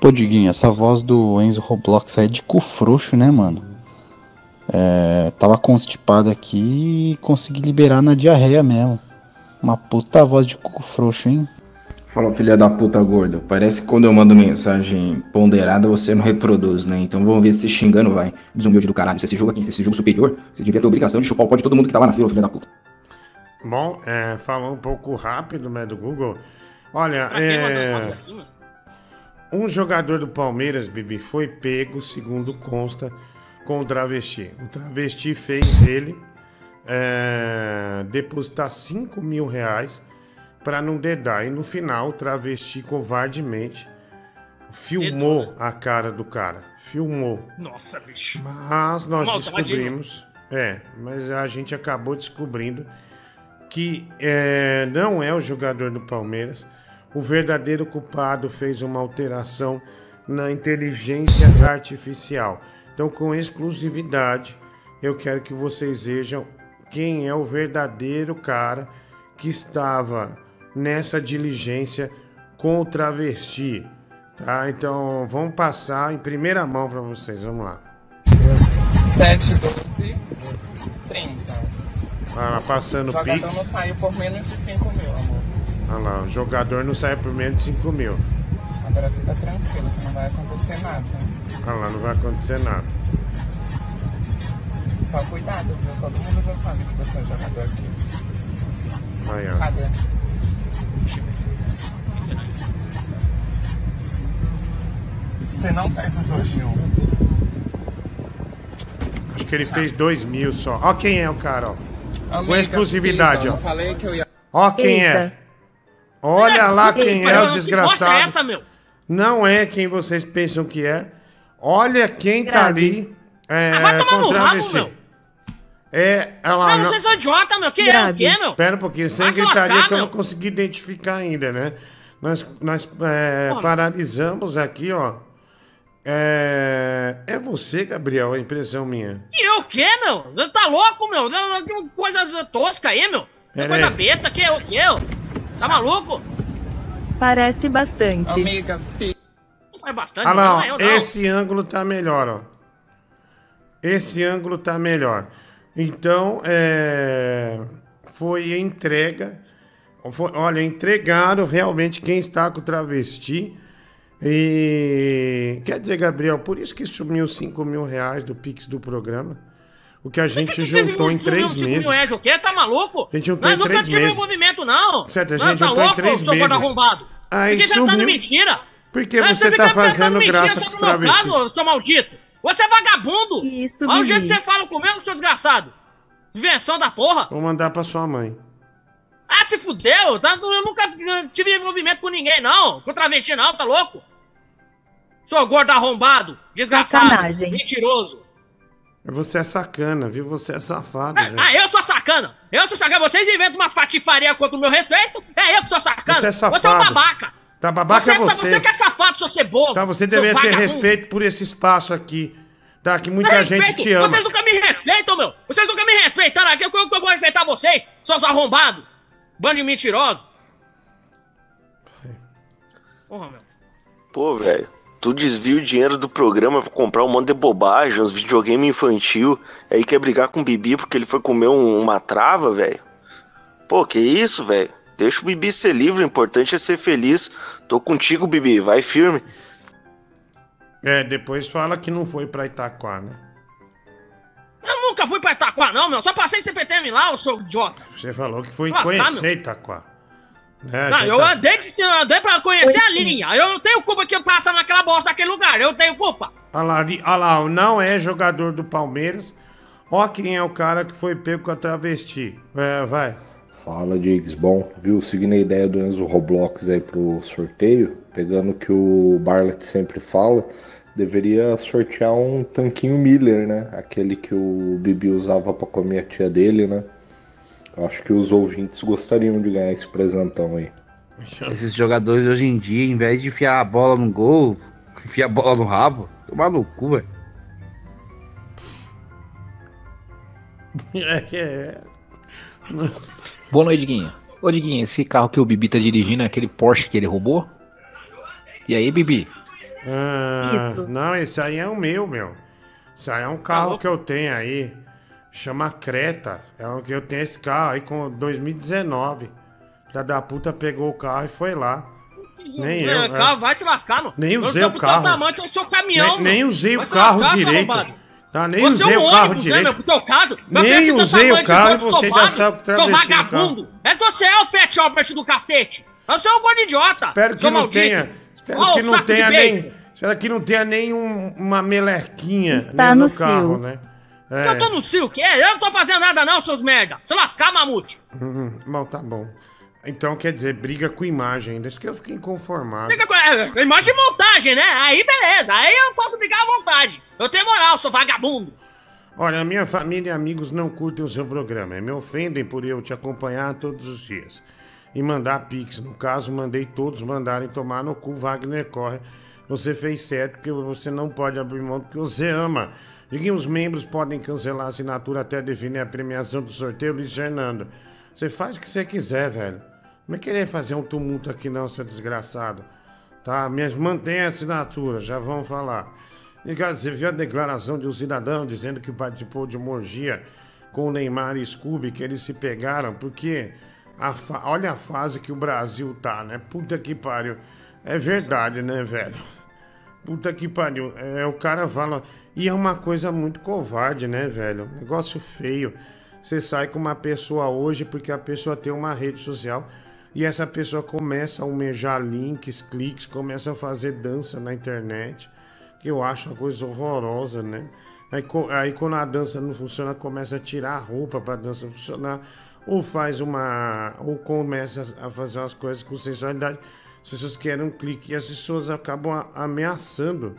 Pô, Diguinho, essa voz do Enzo Roblox aí é de cu frouxo, né, mano? É, tava constipado aqui e consegui liberar na diarreia mesmo. Uma puta voz de cu frouxo, hein? Fala, filha da puta gorda. Parece que quando eu mando mensagem ponderada você não reproduz, né? Então vamos ver se xingando vai. Desumilde do caralho. Você se julga aqui, você se julga superior? Você devia ter obrigação de chupar o pó de todo mundo que tá lá na fila, filha da puta. Bom, é, falando um pouco rápido, né, do Google. Olha, quem mandou é, um jogador do Palmeiras, Bibi, foi pego, segundo consta, com o travesti. O travesti fez ele é, depositar 5 mil reais para não dedar. E no final, o travesti covardemente filmou a cara do cara. Filmou. Nossa, bicho. Mas nós Maldade, descobrimos. É, mas a gente acabou descobrindo que é, não é o jogador do Palmeiras. O verdadeiro culpado fez uma alteração na inteligência artificial. Então, com exclusividade, eu quero que vocês vejam quem é o verdadeiro cara que estava nessa diligência com o travesti. Tá? Então, vamos passar em primeira mão para vocês. Vamos lá. 7, 12, 30. Vai lá, passando o Jogador Pix. não saiu por menos de 5 mil, amor. Olha lá, o jogador não sai por menos de 5 mil. Agora fica tranquilo, que não vai acontecer nada. Olha lá, não vai acontecer nada. Só cuidado, viu? Todo mundo já sabe que você é jogador aqui. Aí, ó. Cadê? Você não faz o 2 de 1. Acho que ele fez 2 mil só. Ó quem é o cara, ó. Com Amiga, exclusividade, fica, ó. Eu falei que eu ia... Ó quem é. Olha lá quem é o Que desgraçado. bosta é essa, meu? Não é quem vocês pensam que é. Olha quem tá Grave. ali. É, Ah, vai tomar no rabo, meu. É. Ela, Ah, não- vocês são idiota, meu. Que é o quê, meu? Pera um pouquinho, sem Vai gritaria lascar, que eu meu. não consegui identificar ainda, né? Nós, nós é, paralisamos aqui, ó. É, é você, Gabriel, a impressão minha. Que é o quê, meu? Você tá louco, meu? Que coisa tosca aí, meu. Que coisa besta que é o quê, meu? Tá maluco? Parece bastante. Amiga, filho. Não é bastante, Ah, não, não, é eu não. esse ângulo tá melhor, ó. Esse ângulo tá melhor. Então, é, foi entrega. foi- olha, entregaram realmente quem está com o travesti. E quer dizer, Gabriel, por isso que sumiu 5 mil reais do Pix do programa. O que a gente juntou em três meses. mil reais, o quê? Tá maluco? A gente juntou Nós em nunca três tivemos meses. envolvimento, não. Certo, a Não, gente tá juntou em louco, três seu gordo meses. arrombado? Aí Por que você tá sumiu. dando mentira? Porque Não, você fica tá fazendo mentira graça sobre com os o meu travestis. caso, seu maldito. Você é vagabundo. Isso, Olha o jeito que você fala comigo, seu desgraçado. Invenção da porra. Vou mandar pra sua mãe. Ah, se fudeu. Tá, eu nunca tive envolvimento com ninguém, não. Com travesti, não, tá louco? Sou gordo arrombado, desgraçado, Sacanagem. mentiroso. Você é sacana, viu? Você é safado, velho. Ah, eu sou sacana. Eu sou sacana. Vocês inventam umas patifarias contra o meu respeito. É eu que sou sacana. Você é Você é um safado. babaca. Tá babaca você, é é você. você que é safado, seu ceboso. Tá, você deveria ter respeito por esse espaço aqui. Tá, que muita gente respeito. te ama. Vocês nunca me respeitam, meu. Vocês nunca me respeitaram aqui. Como que eu vou respeitar vocês? Seus arrombados. Bando de mentirosos. Porra, meu. Pô, velho, tu desvia o dinheiro do programa pra comprar um monte de bobagem, uns videogame infantil, aí quer brigar com o Bibi porque ele foi comer um- uma trava, velho. Pô, que isso, velho? Deixa o Bibi ser livre, o importante é ser feliz. Tô contigo, Bibi, vai firme. É, depois fala que não foi pra Itaquá, né? Eu nunca fui pra Itaquá, não, meu. Só passei CPTM lá, eu sou idiota. Você falou que foi Lascar, conhecer meu. Itaquá. Né, Não, eu tá- andei, de, eu andei pra conhecer a linha. Eu não tenho culpa que eu passe naquela bosta daquele lugar. Eu tenho culpa. Olha lá, olha lá, não é jogador do Palmeiras. Ó quem é o cara que foi pego com a travesti. É, vai. Fala, Diggs. Bom, viu? Seguindo a ideia do Enzo Roblox aí pro sorteio, pegando o que o Barlett sempre fala, deveria sortear um tanquinho Miller, né? Aquele que o Bibi usava pra comer a tia dele, né? Eu acho que os ouvintes gostariam de ganhar esse presentão aí. Esses jogadores hoje em dia, em vez de enfiar a bola no gol, enfia a bola no rabo, tomar no cu, velho. É, é. Boa noite, Diguinho. Ô, Diguinho, esse carro que o Bibi tá dirigindo é aquele Porsche que ele roubou? E aí, Bibi? Ah, Isso. Não, esse aí é o meu, meu. Isso aí é um carro que eu tenho aí. Chama Creta. É o que eu tenho esse carro aí com 2019. Da da puta pegou o carro e foi lá. Nem eu. É, é. carro, vai se lascar, mano. Nem Eu usei o pro carro. teu tamanho, eu sou caminhão, Nem, nem usei o carro lascar, seu direito. Tá, nem Você usei é um o carro ônibus, né, direito. meu? Pro teu caso, meu Nem usei o carro e você já sabe que Seu travesti no vagabundo. É você é o Fat Albert do cacete. Você é um gordo idiota. Espero que seu não maldito. tenha. Espero que o não tenha nem. Espero que não tenha nenhum uma melequinha Está nem no, no carro, né? Que Eu tô no cio, o quê? Eu não tô fazendo nada não, seus merda. Se lascar, mamute. Uhum, Bom, tá bom. Então quer dizer, briga com imagem. Isso que eu fiquei inconformado. Fica com é, imagem de montagem, né? Aí beleza, aí eu posso brigar à vontade. Eu tenho moral, sou vagabundo. Olha, minha família e amigos não curtem o seu programa e me ofendem por eu te acompanhar todos os dias. E mandar pix. No caso, mandei todos mandarem tomar no cu, Wagner corre. Você fez certo porque você não pode abrir mão do que você ama. Diguinho, os membros podem cancelar a assinatura até definir a premiação do sorteio, Luiz Fernando. Você faz o que você quiser, velho. Não é querer fazer um tumulto aqui não, seu desgraçado. Tá? Mas mantenha a assinatura, já vamos falar. E, cara, você viu a declaração de um cidadão dizendo que participou de uma orgia com o Neymar e Scooby, que eles se pegaram, porque a olha a fase que o Brasil tá, né? Puta que pariu. É verdade, né, velho? Puta que pariu. É, o cara fala. E é uma coisa muito covarde, né, velho? Negócio feio. Você sai com uma pessoa hoje porque a pessoa tem uma rede social e essa pessoa começa a almejar links, cliques, começa a fazer dança na internet, que eu acho uma coisa horrorosa, né? Aí, aí quando a dança não funciona, começa a tirar a roupa pra dança funcionar, ou faz uma. ou começa a fazer umas coisas com sensualidade. As pessoas querem um clique e as pessoas acabam ameaçando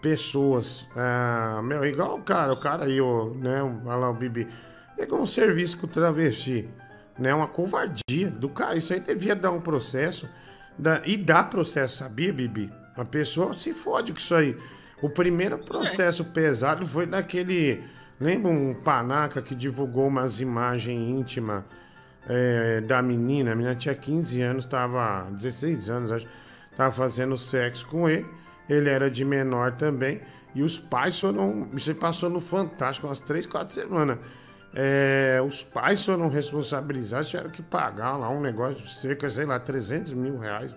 pessoas. Ah, meu, igual o cara, o cara aí, o, né? o- Olha lá o Bibi. Pegou um serviço com travesti. Né? Uma covardia do cara. Isso aí devia dar um processo. Da... E dá processo, sabia, Bibi? A pessoa se fode com isso aí. O primeiro processo pesado foi daquele. Lembra um panaca que divulgou umas imagens íntimas é, da menina? A menina tinha 15 anos, estava 16 anos, acho. Tava fazendo sexo com ele. Ele era de menor também. E os pais foram. Isso passou no Fantástico umas 3, 4 semanas. É, os pais foram responsabilizados, tiveram que pagar lá um negócio de cerca, sei lá, 300 mil reais,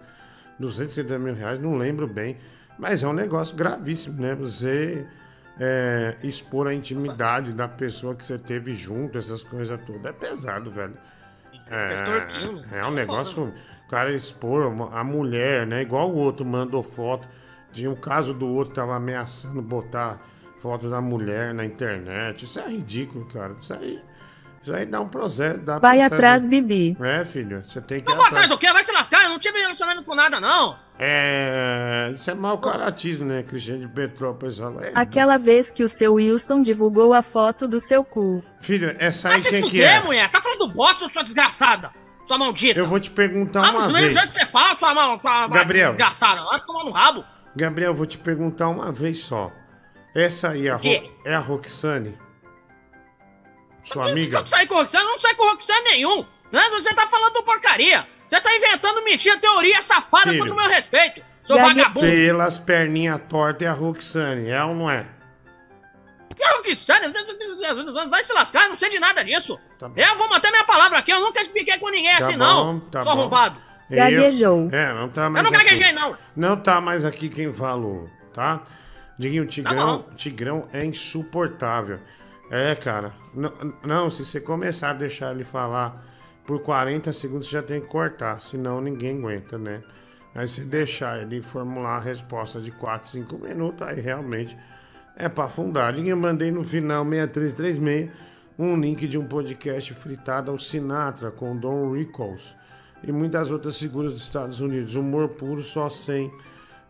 250 mil reais, não lembro bem. Mas é um negócio gravíssimo, né? Você é, expor a intimidade da pessoa que você teve junto, essas coisas todas, é pesado, velho. É, é um negócio, o cara expor a mulher, né? Igual o outro mandou foto. Tinha o caso do outro tava ameaçando botar foto da mulher na internet. Isso é ridículo, cara. Isso aí, isso aí dá um processo. Dá Vai processo. atrás, Bibi. É, filho, você tem que. Eu vou atrás do quê? Vai se lascar, eu não tive relacionamento com nada, não. É. Isso é mau caratismo, né? Cristiano de Petrópolis. É, Aquela vez que o seu Wilson divulgou a foto do seu cu. Filho, essa aí se quem que fuder, é? mulher. Tá falando bosta, sua desgraçada. Sua maldita. Eu vou te perguntar Ah, uma do mesmo vez. jeito que você fala, sua, mal, sua Gabriel. desgraçada. Vai tomar no rabo. Gabriel, vou te perguntar uma vez só. Essa aí é a? Ro... é a Roxane? Sua amiga? Eu não saí com Roxane, não saí com Roxane nenhum. Né? Você tá falando porcaria. Você tá inventando mentira, teoria safada Filho. contra o meu respeito. Seu vagabundo. Pelas perninhas tortas é a Roxane, é ou não é? Que Roxane? Vai se lascar, eu não sei de nada disso. Tá eu vou manter minha palavra aqui, eu nunca fiquei com ninguém Tá assim, bom, não. tá Sou bom. arrombado. Eu- Gaguejou. É, não tá Eu mais não aqui. gaguejei, não. Não tá mais aqui quem falou, tá? Diguinho, o Tigrão, Tigrão é insuportável. É, cara. Não, se você começar a deixar ele falar por 40 segundos, você já tem que cortar, senão ninguém aguenta, né? Aí se deixar ele formular a resposta de 4, 5 minutos, aí realmente é pra afundar. Diguinho, eu mandei no final 6336 um link de um podcast fritado ao Sinatra com Don Rickles e muitas outras figuras dos Estados Unidos. Humor puro, só sem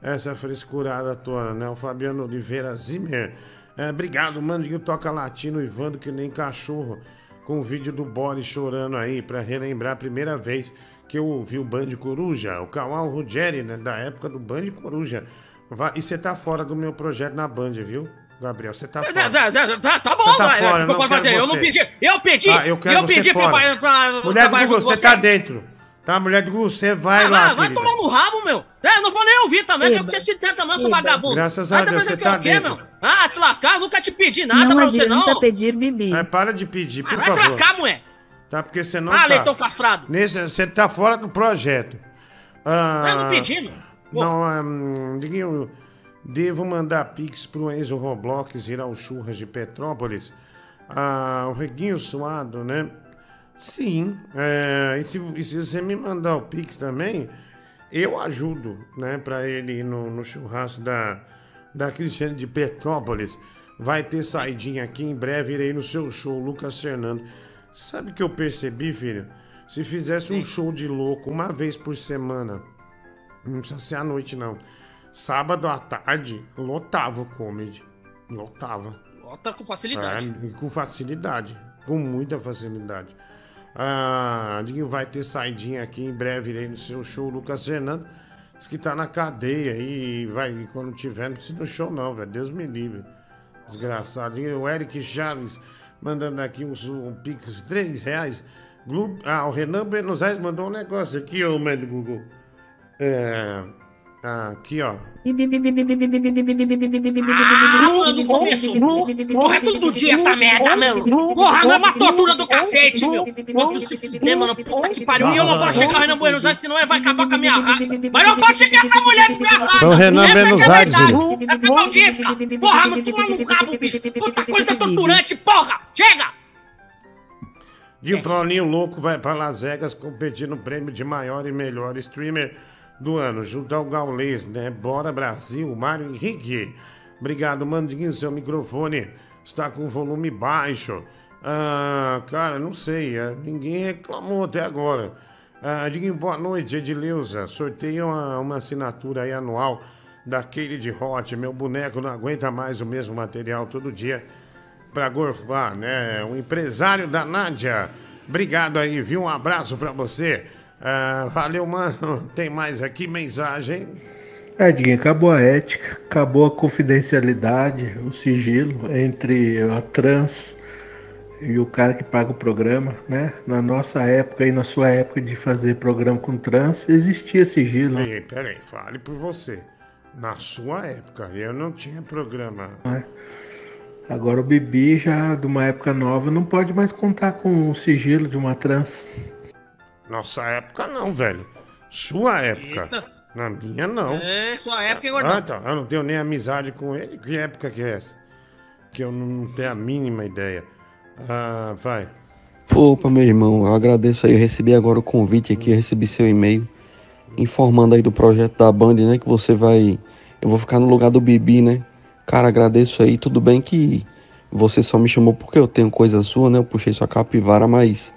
essa frescurada toda, né? O Fabiano Oliveira Zimmer. É, obrigado, mano. Que toca latino, Ivando, que nem cachorro. Com o vídeo do Boris chorando aí, pra relembrar a primeira vez que eu ouvi o Band Coruja. O Kawal Ruggeri, né? Da época do Band Coruja. Vai- E você tá fora do meu projeto na Band, viu, Gabriel? Você tá Tá, fora. tá, tá, tá, tá bom, Você tá vai. fora, não quero fazer? Eu não você. pedi. Eu pedi. Ah, eu eu você pedi fora. pra, pra, Mulher Google, você com tá dentro. Tá, mulher do você vai Ah, lá, vai, vai tomar no rabo, meu. É, eu não vou nem ouvir também, que é o Eba. que você se tenta, meu, seu vagabundo. Graças a Deus, também você é tá o quê, meu? Ah, se lascar, eu nunca te pedi nada não pra você, adianta não. pedir Bibi. É, para de pedir, por Ah, vai se favor. lascar, mulher. Tá, porque você não Ah, tá. leitão castrado. Nesse, você tá fora do projeto. Ah, Eu não pedi, meu. Não, hum, Diguinho, devo mandar pix pro Enzo Roblox ir ao Churras de Petrópolis. Ah, o Reguinho Suado, né? Sim. é, e, se, e se você me mandar o pix também, eu ajudo, né? Pra ele ir no, no churrasco da, da Cristiane de Petrópolis. Vai ter saidinha aqui em breve, irei no seu show, Lucas Fernando. Sabe o que eu percebi, filho? Se fizesse um show de louco uma vez por semana, não precisa ser à noite, não. Sábado à tarde, lotava o comedy. Lotava. Bota com facilidade. É, com facilidade. Com muita facilidade. Ah, vai ter saidinha aqui em breve irei no seu show, Lucas Fernando. Diz que tá na cadeia e vai, e quando tiver, não precisa do show, não, velho. Deus me livre. Desgraçado. E o Eric Chaves mandando aqui um, um pix de 3 reais. Glu- Ah, o Renan Buenos Aires mandou um negócio aqui, ô, do Google. É. ah, Aqui, ó. Ah, mano, no começo. Porra, é todo dia essa merda, mano. Porra, não é uma tortura do cacete, meu. Mano, se fuder, mano. Puta que pariu. E eu não posso chegar Renan Buenos Aires, senão ele vai acabar com a minha raça. Mas não posso chegar essa mulher desgraçada. Então, Renan Essa Buenos é Aires. Essa maldita. Porra, mano, toma no rabo, bicho. Puta coisa torturante, porra. Chega. De Prolinho Louco vai para Las Vegas competir no prêmio de maior e melhor streamer do ano, junto ao Gaulês, né? Bora Brasil, Mário Henrique. Obrigado, Mandinho, seu microfone está com volume baixo. Ah, cara, não sei, é, ninguém reclamou até agora. Ah, Diguinho, boa noite, Edileuza. Sorteio uma, uma assinatura aí anual daquele de Hot. Meu boneco não aguenta mais o mesmo material todo dia. pra gorfar, né? O empresário da Nádia. Obrigado aí, viu? Um abraço pra você. Ah, valeu, mano. Tem mais aqui mensagem. É, Diguinho, acabou a ética, acabou a confidencialidade, o sigilo entre a trans e o cara que paga o programa, né? Na nossa época e na sua época de fazer programa com trans, existia sigilo. Peraí, peraí, fale por você. Na sua época, eu não tinha programa. né? Agora o Bibi já de uma época nova não pode mais contar com o sigilo de uma trans. Nossa época não, velho. Sua época. Na minha não. É, sua época, hein, Ah, gordão? então, eu não tenho nem amizade com ele. Que época que é essa? Que eu não tenho a mínima ideia. Ah, vai. Opa, meu irmão, eu agradeço aí. Eu recebi agora o convite aqui, eu recebi seu e-mail informando aí do projeto da Band, né? Que você vai. Eu vou ficar no lugar do Bibi, né? Cara, agradeço aí. Tudo bem que você só me chamou porque eu tenho coisa sua, né? Eu puxei sua capivara, mas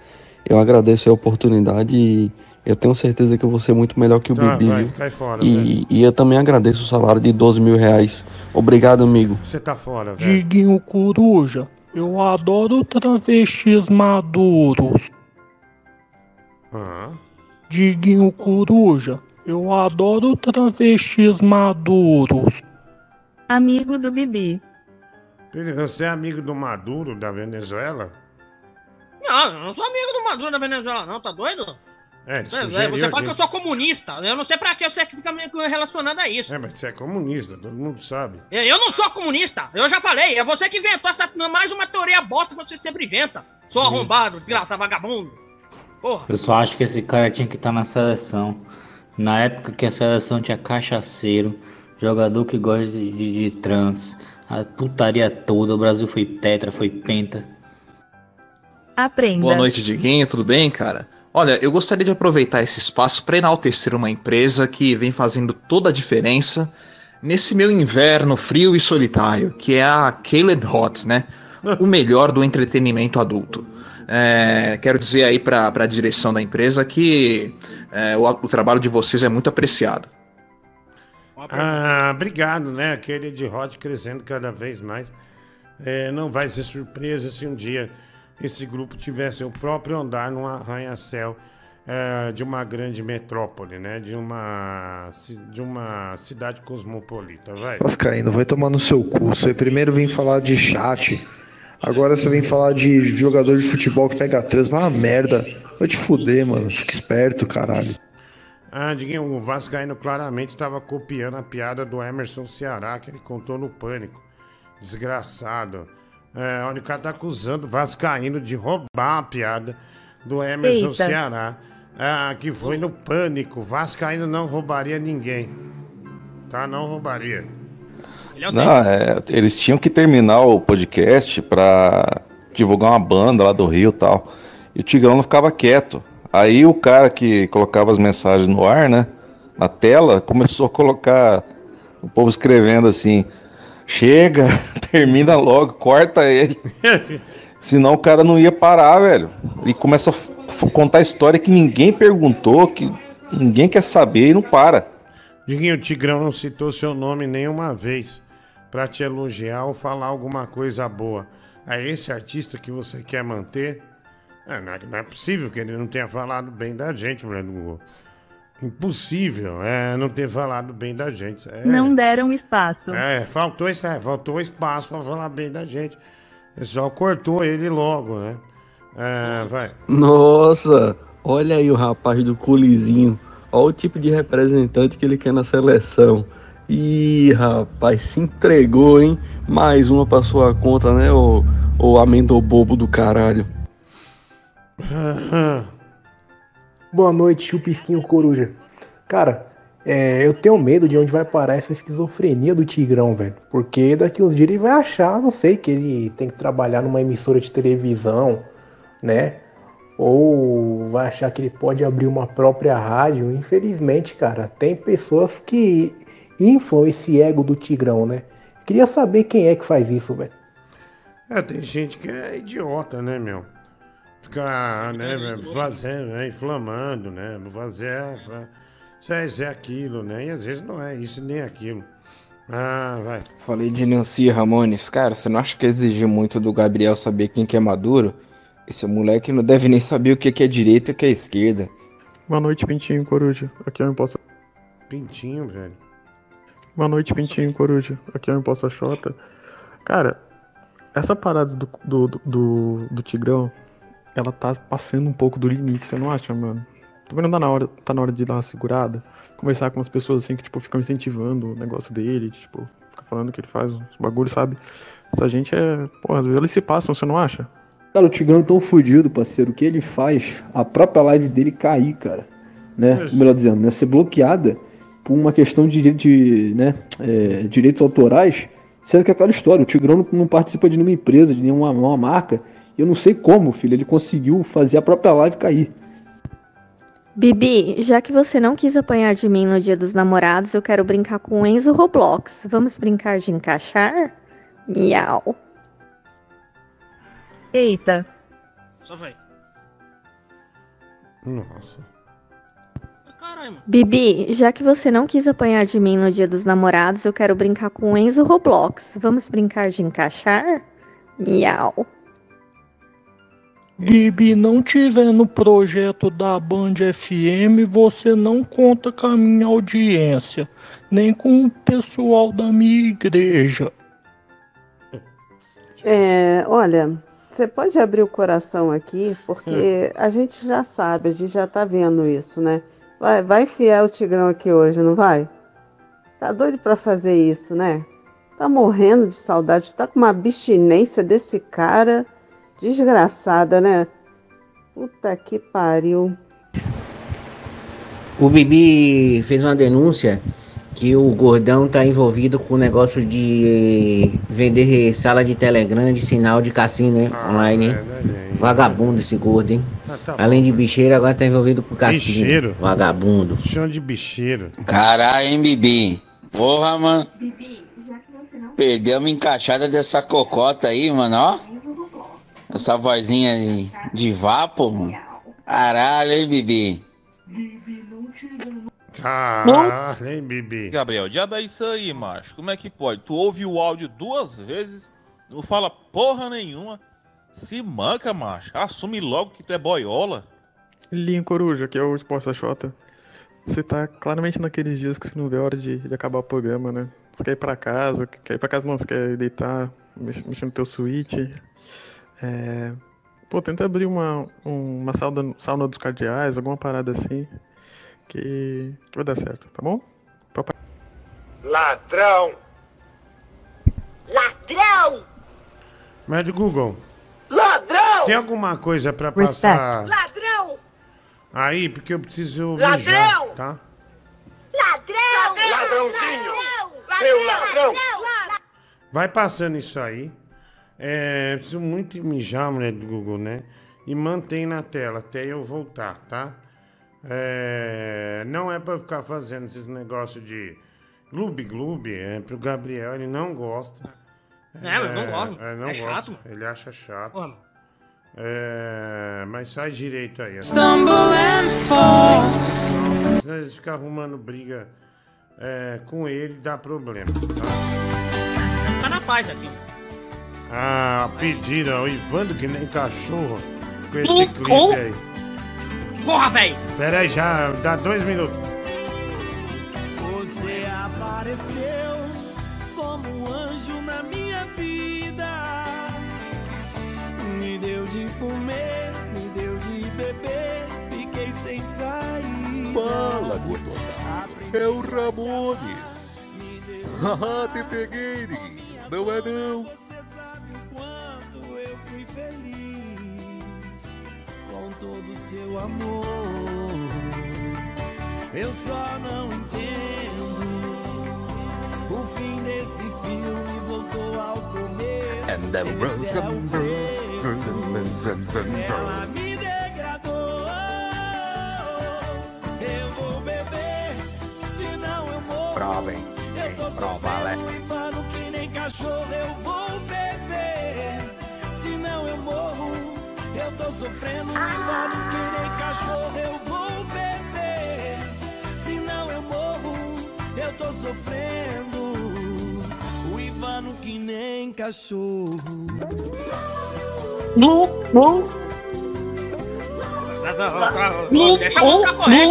eu agradeço a oportunidade e eu tenho certeza que eu vou ser muito melhor que o Tá, Bibi. vai, cai fora, velho. e, e eu também agradeço o salário de 12 mil reais. Obrigado, amigo. Você tá fora, velho. Diguinho Coruja, eu adoro travestis maduros. Ah, Diguinho Coruja, eu adoro travestis maduros. Amigo do Bibi. Você é amigo do Maduro da Venezuela? Não, eu não sou amigo do Maduro da Venezuela, não, tá doido? É, ele Você, sugeriu você fala que eu sou comunista. Eu não sei pra que você fica meio relacionado a isso. É, mas você é comunista, todo mundo sabe. Eu não sou comunista, eu já falei. É você que inventou essa mais uma teoria bosta que você sempre inventa. Sou arrombado, desgraçado, vagabundo. Porra. Eu só acho que esse cara tinha que estar na seleção. Na época que a seleção tinha cachaceiro, jogador que gosta de, de, de trans, a putaria toda, o Brasil foi tetra, foi penta. Aprenda. Boa noite, Diguinho, tudo bem, cara? Olha, eu gostaria de aproveitar esse espaço para enaltecer uma empresa que vem fazendo toda a diferença nesse meu inverno frio e solitário, que é a Caleb Hot, né? O melhor do entretenimento adulto. É, quero dizer aí para a direção da empresa que é, o, o trabalho de vocês é muito apreciado. Ah, obrigado, né? Aquele de Hot crescendo cada vez mais. É, não vai ser surpresa se um dia esse grupo tivesse o próprio andar num arranha-céu é, de uma grande metrópole, né? De uma, de uma cidade cosmopolita, vai. Vascaíno, vai tomar no seu cu. Você primeiro vem falar de chat, agora você vem falar de jogador de futebol que pega trans. Vai uma merda. Vai te fuder, mano. Fica esperto, caralho. Ah, Diguinho, o Vascaíno claramente estava copiando a piada do Emerson Ceará, que ele contou no Pânico. Desgraçado. É, olha, o cara tá acusando o Vascaíno de roubar a piada do Emerson Eita. Ceará, ah, que foi no Pânico. Vascaíno não roubaria ninguém. Tá? Não roubaria. Não, é, eles tinham que terminar o podcast pra divulgar uma banda lá do Rio e tal. E o Tigrão não ficava quieto. Aí o cara que colocava as mensagens no ar, né? Na tela, começou a colocar o povo escrevendo assim: chega, termina logo, corta ele. Senão o cara não ia parar, velho. E começa a contar história que ninguém perguntou, que ninguém quer saber e não para. Diguinho, o Tigrão não citou seu nome nenhuma vez pra te elogiar ou falar alguma coisa boa. É esse artista que você quer manter? É, não, é, não é possível que ele não tenha falado bem da gente, mulher do Google. Impossível é, não ter falado bem da gente. É, Não deram espaço. é, faltou, é, faltou espaço pra falar bem da gente. O pessoal cortou ele logo, né? É, vai. Nossa, olha aí o rapaz do culizinho. Olha o tipo de representante que ele quer na seleção. Ih, rapaz, se entregou, hein? Mais uma pra sua conta, né, ô, ô amendo bobo do caralho. Boa noite, Chupisquinho Coruja. Cara, é, eu tenho medo de onde vai parar essa esquizofrenia do Tigrão, velho. Porque daqui uns dias ele vai achar, não sei, que ele tem que trabalhar numa emissora de televisão, né? Ou vai achar que ele pode abrir uma própria rádio. Infelizmente, cara, tem pessoas que inflam esse ego do Tigrão, né? Queria saber quem é que faz isso, velho. É, tem gente que é idiota, né, meu? Ficar, né, fazendo, né, inflamando, né? Fazer, fa- isso é, isso é aquilo, né? E às vezes não é isso nem aquilo. Ah, vai. Falei de Nancy Ramones. Cara, você não acha que exigir muito do Gabriel saber quem que é maduro? Esse moleque não deve nem saber o que que é direita e o que é esquerda. Boa noite, Pintinho Coruja. Aqui é o Imposta. Pintinho, velho. Boa noite, Pintinho Coruja. Aqui é o Imposta Xota. Cara, essa parada do, do, do, do, do Tigrão, ela tá passando um pouco do limite, você não acha, mano? Também não tá na hora, tá na hora de dar uma segurada. Conversar com as pessoas assim que, tipo, ficam incentivando o negócio dele, tipo, fica falando que ele faz uns bagulhos, sabe? Essa gente é. Pô, às vezes eles se passam, você não acha? Cara, o Tigrão é tão fudido, parceiro, o que ele faz, a própria live dele cair, cara. Né? Melhor dizendo, né? Ser bloqueada por uma questão de, de né? é, direitos autorais, sendo que é aquela história, o Tigrão não, não participa de nenhuma empresa, de nenhuma uma marca. Eu não sei como, filho, ele conseguiu fazer a própria live cair. Bibi, já que você não quis apanhar de mim no dia dos namorados, eu quero brincar com o Enzo Roblox. Vamos brincar de encaixar? Miau. Eita. Só vai. Nossa. Bibi, já que você não quis apanhar de mim no dia dos namorados, eu quero brincar com o Enzo Roblox. Vamos brincar de encaixar? Miau. Bibi não tiver no projeto da Band FM, você não conta com a minha audiência, nem com o pessoal da minha igreja. É, olha, você pode abrir o coração aqui, porque a gente já sabe, a gente já tá vendo isso, né? Vai, vai enfiar o Tigrão aqui hoje, não vai? Tá doido pra fazer isso, né? Tá morrendo de saudade, tá com uma abstinência desse cara. Desgraçada, né? Puta que pariu. O Bibi fez uma denúncia que o gordão tá envolvido com o negócio de vender sala de Telegram de sinal de cassino hein, online. hein? Vagabundo esse gordo, hein? Ah, tá Além de bicheiro, agora tá envolvido com cassino. Bicheiro? Vagabundo. Chão de bicheiro. Caralho, hein, Bibi? Porra, mano. Perdeu uma encaixada dessa cocota aí, mano, ó. Essa vozinha de, de vapo, mano. Caralho, hein, Bibi? Caralho, hein, Bibi? Gabriel, diabo é isso aí, macho. Como é que pode? Tu ouve o áudio duas vezes, não fala porra nenhuma. Se manca, macho. Assume logo que tu é boiola. Linho Coruja, que é o Exposta Xota. Você tá claramente naqueles dias que você não vê a hora de, de acabar o programa, né? Você quer ir pra casa, quer ir pra casa não, você quer deitar, mex- mexer no teu suíte. É... Pô, tenta abrir uma, um- uma sauna, sauna dos cardeais, alguma parada assim, que, que vai dar certo, tá bom? Papai. Ladrão! Ladrão! Mas Google, Ladrão! tem alguma coisa pra passar Ladrão! aí? Porque eu preciso Ladrão! mijar, tá? Ladrão! Ladrãozinho! Seu ladrão! Vai passando isso aí. É, preciso muito mijar, mulher do Google, né? E mantém na tela até eu voltar, tá? É, não é pra ficar fazendo esses negócios de gloob gloob, é pro Gabriel, ele não gosta. É, eu não gosto. É, não É gosta. chato. Ele acha chato. Mano. É, mas sai direito aí. Stumble and fall. Senão eles ficam arrumando briga é, com ele, dá problema. Tá? Tá na paz aqui. Ah, pediram o Ivando que nem cachorro com esse clipe aí. Porra, velho! Pera aí, já dá dois minutos. Você apareceu como um anjo na minha vida. Me deu de comer, me deu de beber, fiquei sem sair. Fala, gordona. É o Ramones. Haha, te peguei. Não é não. Todo o seu amor. Eu só não entendo o fim desse filme voltou ao começo. And the Esse é o Ela me degradou. Eu vou beber, senão eu morro. Provem. Eu tô Prova, Alex. sofrendo e falo que nem cachorro. Eu vou Eu tô sofrendo e falo que nem cachorro. Eu vou beber, senão eu morro. Eu tô sofrendo. cachorro. Deixa a música correr.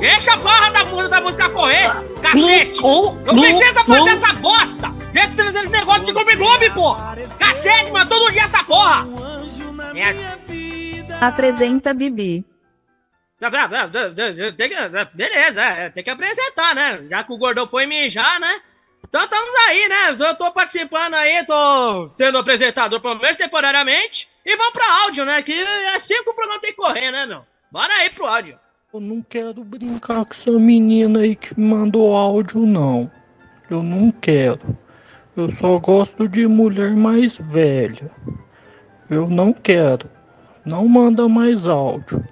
Deixa a porra da, música- da música correr, cacete. Não precisa fazer essa bosta. Desse, desse negócio de Gloob Gloob, pô. Cacete, mano, todo dia essa porra. Merda. Apresenta Bibi. Tem que- Beleza, é, tem que apresentar, né? Já que o gordão foi mijar, né? Então estamos aí, né? Eu tô participando aí, tô sendo apresentador, pelo menos temporariamente. E vamos pra áudio, né? Que é assim que o programa tem que correr, né, meu? Bora aí pro áudio. Eu não quero brincar com essa menina aí que mandou áudio, não. Eu não quero. Eu só gosto de mulher mais velha. Eu não quero. Não manda mais áudio.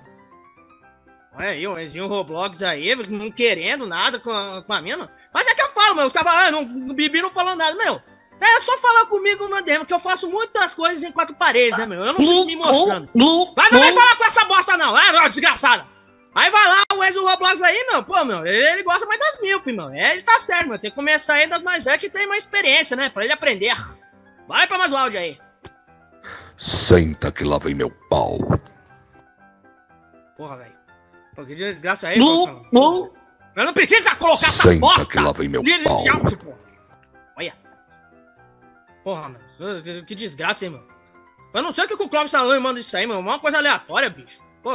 Olha aí, o Enzinho Roblox aí, não querendo nada com a, com a mina. Mas é que eu falo, meu. Os falam, ah, não, o Bibi não falou nada, meu. É só falar comigo no DM, que eu faço muitas coisas em quatro paredes, né, meu? Eu não fico me mostrando. Mas não vem falar com essa bosta, não. Ah, desgraçada. Aí vai lá, o Enzo Roblox aí, meu. Pô, meu, ele, gosta mais das mil, filho, meu. É, ele tá certo, meu. Tem que começar aí das mais velhas que tem mais experiência, né? Pra ele aprender. Bora pra mais um áudio aí. Senta que lá vem meu pau. Porra, velho. Pô, que desgraça aí, pô. Eu não precisa colocar essa Senta bosta que lá vem meu de, de pau. áudio, pô. Olha. Porra, mano. Que- desgraça, hein, mano. Eu não sei o que o Clóvis e manda isso aí, mano. Uma coisa aleatória, bicho. Pô,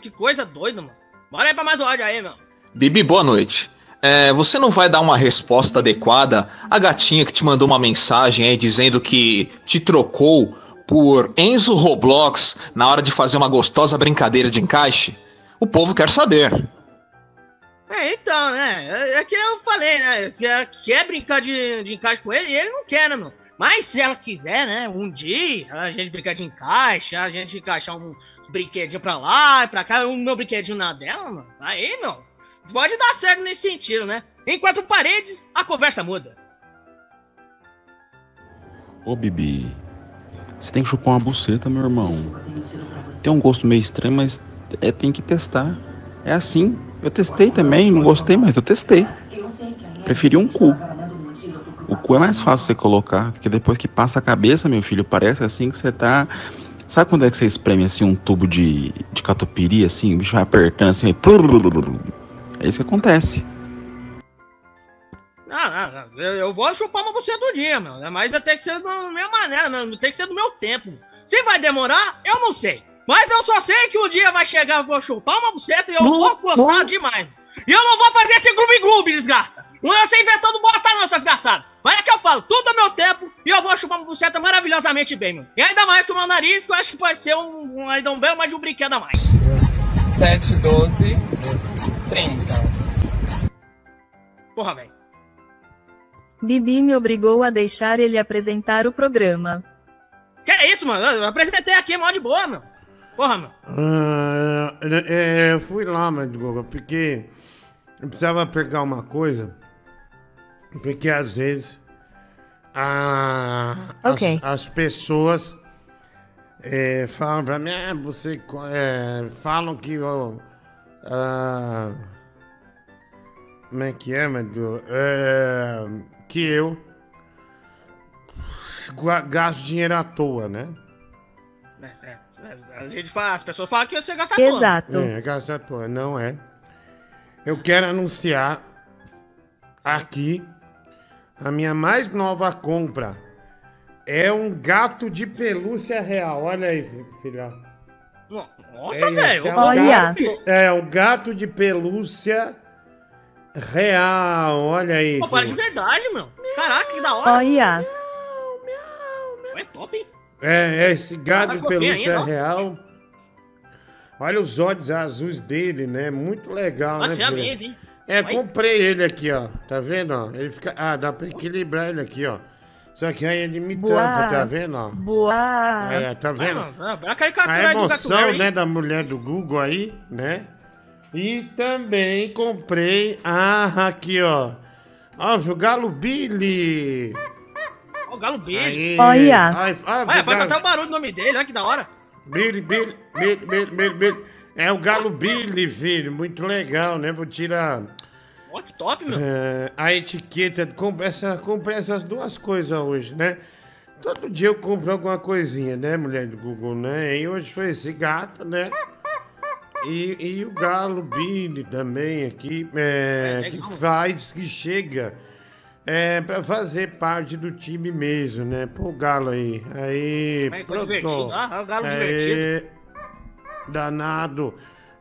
que, coisa doida, mano. Bora aí pra mais um áudio aí, meu. Bibi, boa noite. É, você não vai dar uma resposta adequada à gatinha que te mandou uma mensagem aí dizendo que te trocou por Enzo Roblox na hora de fazer uma gostosa brincadeira de encaixe? O povo quer saber. É, então, né? É, é que eu falei, né? Se ela quer brincar de, de encaixe com ele, ele não quer, né, meu? Mas se ela quiser, né? Um dia, a gente brincar de encaixe, a gente encaixar uns brinquedinhos pra lá e pra cá, o meu brinquedinho na dela, mano. Aí, meu, pode dar certo nesse sentido, né? Em quatro paredes, a conversa muda. Ô Bibi, você tem que chupar uma buceta, meu irmão. Tem um gosto meio estranho, mas é, tem que testar. É assim. Eu testei também, não gostei, mas eu testei. Preferi um cu. O cu é mais fácil você colocar, porque depois que passa a cabeça, meu filho, parece assim que você tá. Sabe quando é que você espreme assim um tubo de, de catupiry, assim, o bicho vai apertando assim, vai... É isso que acontece. Não, não, não. Eu, eu vou chupar uma buceta do dia, meu. Mas tem que ser da minha maneira, meu. Tem que ser do meu tempo. Se vai demorar, eu não sei. Mas eu só sei que um dia vai chegar, eu vou chupar uma buceta e eu vou gostar demais. E eu não vou fazer esse groove groove, desgraça. Não é você inventando bosta não, seu desgraçado. Mas é que eu falo, tudo é meu tempo e eu vou chupar uma buceta maravilhosamente bem, meu. E ainda mais com o meu nariz, que eu acho que pode ser um, um, ainda um belo mais de um brinquedo a mais. 7, 12, 30. Porra, velho. Bibi me obrigou a deixar ele apresentar o programa. Que é isso, mano? Eu apresentei aqui, mó de boa, meu. Porra, meu. Ah, é, eu fui lá, Madruga, porque eu precisava pegar uma coisa. Porque às vezes a, Ok. as, as pessoas é, falam pra mim, ah, você é, falam que ó, ah, como é que é, Madruga? É, que eu gasto dinheiro à toa, né? É, é, é, A gente fala, as pessoas falam que você gasta tudo. Exato. É, gasta à toa, não é. Eu quero anunciar aqui a minha mais nova compra. É um gato de pelúcia real. Olha aí, fi- filha. Nossa, É, velho. é, olha. gato, é um gato de pelúcia real. Olha aí. Pô, parece filha. verdade, meu. Caraca, que da hora. Olha. É top, hein? É, é esse gato de copinha pelúcia ainda, ó. real. Olha os olhos azuis dele, né? Muito legal, Nossa, né? é mesa, hein? É, Oi? comprei ele aqui, ó. Tá vendo, ó? Ele fica... Ah, dá pra equilibrar ele aqui, ó. Só que aí ele me Boa. tampa, tá vendo, ó? Boa. É, tá vendo? Ah, a aí emoção, né, da mulher do Google aí, né? E também comprei... Ah, aqui, ó. Ó, o Galo Billy. Ó, o Galo Billy. Olha. Ai, ai, Olha, faz Galo- até o barulho do nome dele, olha que da hora. Billy, Billy, Billy, Billy, Billy, Billy. É o Galo Billy, filho. Muito legal, né? Vou tirar Ó, que top, meu. é, a etiqueta. Comprei, essa, comprei essas duas coisas hoje, né? Todo dia eu compro alguma coisinha, né, mulher do Google, né? E hoje foi esse gato, né? E, e o galo Billy também aqui, é, que faz, que chega é, pra fazer parte do time mesmo, né? Pô, galo aí. Aí. Aí, ficou pronto. divertido. Ah, o galo Aí, divertido. Danado.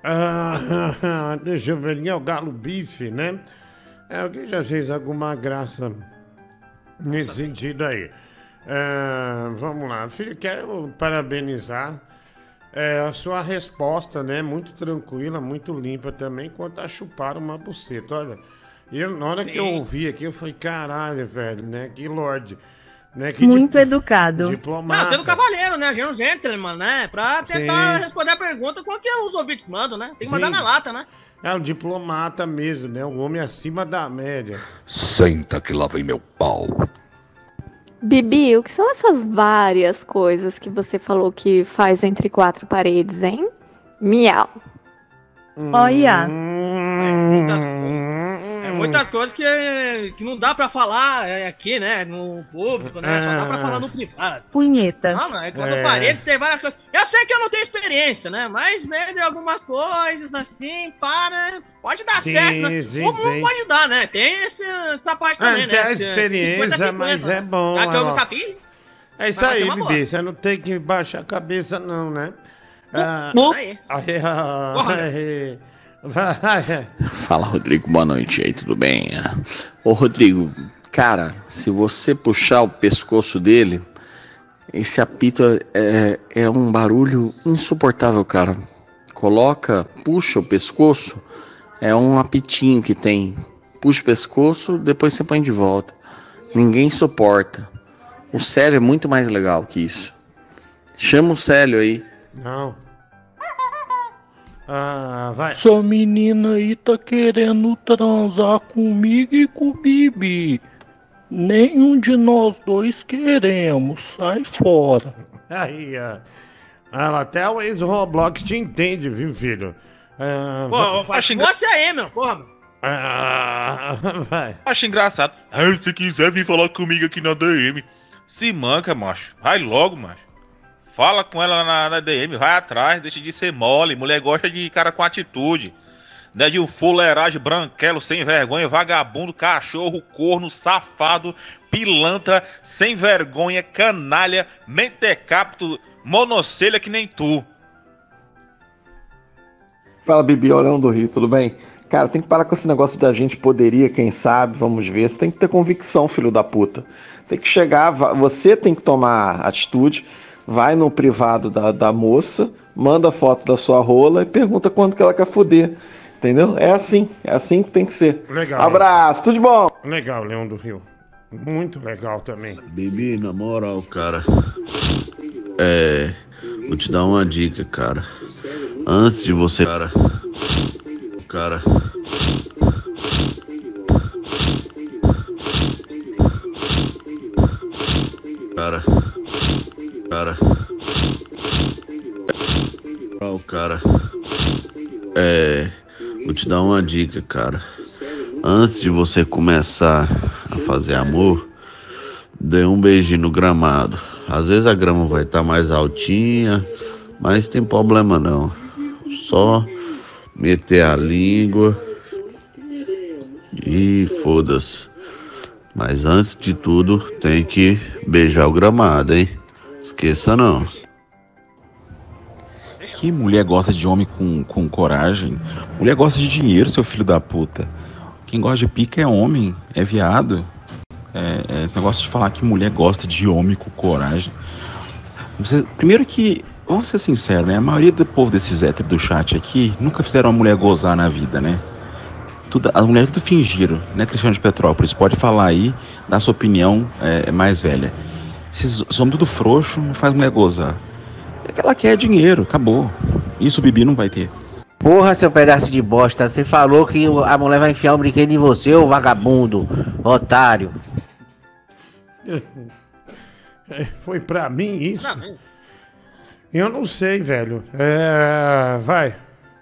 Ah, deixa eu ver, é o galo bife, né? É, alguém já fez alguma graça nesse sentido aí. É, vamos lá, filho, quero parabenizar é, a sua resposta, né? Muito tranquila, muito limpa também, quanto a chupar uma buceta. Olha, eu, na hora que eu Sim. ouvi aqui, eu falei, caralho, velho, né? Que lorde. Né? Que Muito di- educado. diplomata. Não, sendo cavaleiro, né? Gente, um gentleman, né? Pra tentar Sim. responder a pergunta com o que os ouvintes mandam, né? Tem que mandar Sim. na lata, né? É um diplomata mesmo, né? Um homem acima da média. Senta que lá vem meu pau. Bibi, o que são essas várias coisas que você falou que faz entre quatro paredes, hein? Miau. Olha. É muitas coisas que, que não dá pra falar é, aqui, né? No público, né? Só dá pra É. falar no privado. Punheta. Não, mas quando É. parede tem várias coisas. Eu sei que eu não tenho experiência, né? Mas vendo algumas coisas assim, para. Pode dar Sim, certo, né? sim, Como sim. pode dar, né? Tem esse, essa parte Ah, também, tem né? a experiência, mas é bom, Já que eu nunca fiz. É isso aí. Bibi. Você não tem que baixar a cabeça, não, né? Ah, Isso aí. aí, ah, Porra. aí, vai. Fala, Rodrigo. Boa noite aí, tudo bem? Ô, Rodrigo, cara, se você puxar o pescoço dele, esse apito é, é um barulho insuportável, cara. Coloca, puxa o pescoço, é um apitinho que tem. Puxa o pescoço, depois você põe de volta. Ninguém suporta. O Célio é muito mais legal que isso. Chama o Célio aí. Não. Ah, vai. Essa menina aí tá querendo transar comigo e com o Bibi. Nenhum de nós dois queremos. Sai fora. Aí, ó. Ela, até o ex-Roblox te entende, viu, filho? Ah, Pô, vai. acho você aí, meu. Porra, meu. Ah, vai. Acho engraçado. Ah, se quiser vir falar comigo aqui na DM, se manca, macho. Vai logo, macho. Fala com ela na, na DM, vai atrás, deixa de ser mole. Mulher gosta de cara com atitude. Não é de um fuleiragem branquelo, sem vergonha, vagabundo, cachorro, corno, safado, pilantra, sem vergonha, canalha, mentecapto, monocelha que nem tu. Fala, Bibi, Orão do Rio, tudo bem? Cara, tem que parar com esse negócio de a gente poderia, quem sabe, vamos ver. Você tem que ter convicção, filho da puta. Tem que chegar, você tem que tomar atitude, vai no privado da, da moça, manda foto da sua rola e pergunta quando que ela quer foder. Entendeu? É assim, é assim que tem que ser. Legal. Abraço, tudo de bom? Legal, Leão do Rio. Muito legal também. Bibi, na moral, cara. É. Vou te dar uma dica, cara. Antes de você. Cara. Cara. Cara. Cara. Moral, cara. É. Vou te dar uma dica, cara. Antes de você começar a fazer amor, dê um beijinho no gramado. Às vezes a grama vai estar mais altinha, mas tem problema não. Só meter a língua e foda-se. Mas antes de tudo, tem que beijar o gramado, hein? Esqueça não. Que mulher gosta de homem com, com coragem? Mulher gosta de dinheiro, seu filho da puta. Quem gosta de pica é homem, é viado. É, é esse negócio de falar que mulher gosta de homem com coragem. Você- primeiro que, vamos ser sinceros, né? A maioria do povo desses héteros do chat aqui nunca fizeram uma mulher gozar na vida, né? Tudo, as mulheres tudo fingiram, né, Cristiano de Petrópolis? Pode falar aí, dar sua opinião é, mais velha. Esses somos tudo frouxo, não faz mulher gozar. É que ela quer dinheiro, acabou. Isso o Bibi não vai ter. Porra, seu pedaço de bosta. Você falou que a mulher vai enfiar um brinquedo em você, ô vagabundo, otário. É, Foi pra mim isso? Eu não sei, velho. É. Vai.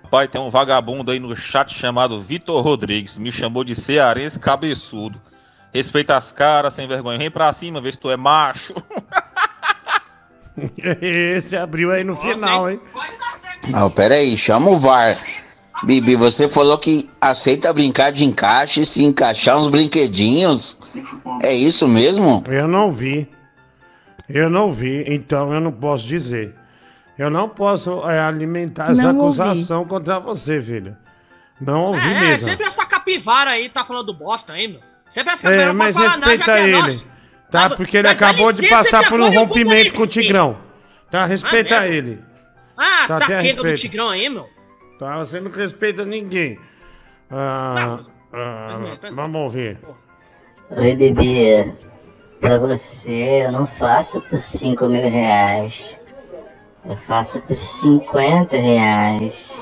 Pai, tem um vagabundo aí no chat chamado Vitor Rodrigues. Me chamou de cearense cabeçudo. Respeita as caras, sem vergonha. Vem pra cima, vê se tu é macho. Esse abriu aí no final, hein? Não, pera aí, chama o VAR. Bibi, você falou que aceita brincar de encaixe se encaixar uns brinquedinhos. É isso mesmo? Eu não vi. Eu não vi, então eu não posso dizer. Eu não posso é, alimentar essa Não ouvi. acusação contra você, filho. Não ouvi É, mesmo. sempre essa capivara aí tá falando bosta, hein, meu? Sempre essa É, capivara não mas pode falar nada, já respeita que é ele. nosso. Tá? Tá, Porque ele acabou de passar que por um vou rompimento com o. Tigrão. Tá? Respeita merda. ele. Ah, Tá, até saqueta do. Tigrão aí, meu. Tá? Você não respeita ninguém. Ah, ah, vamos ouvir. Oi, bebê. Pra você, eu não faço por 5 mil reais. Eu faço por 50 reais.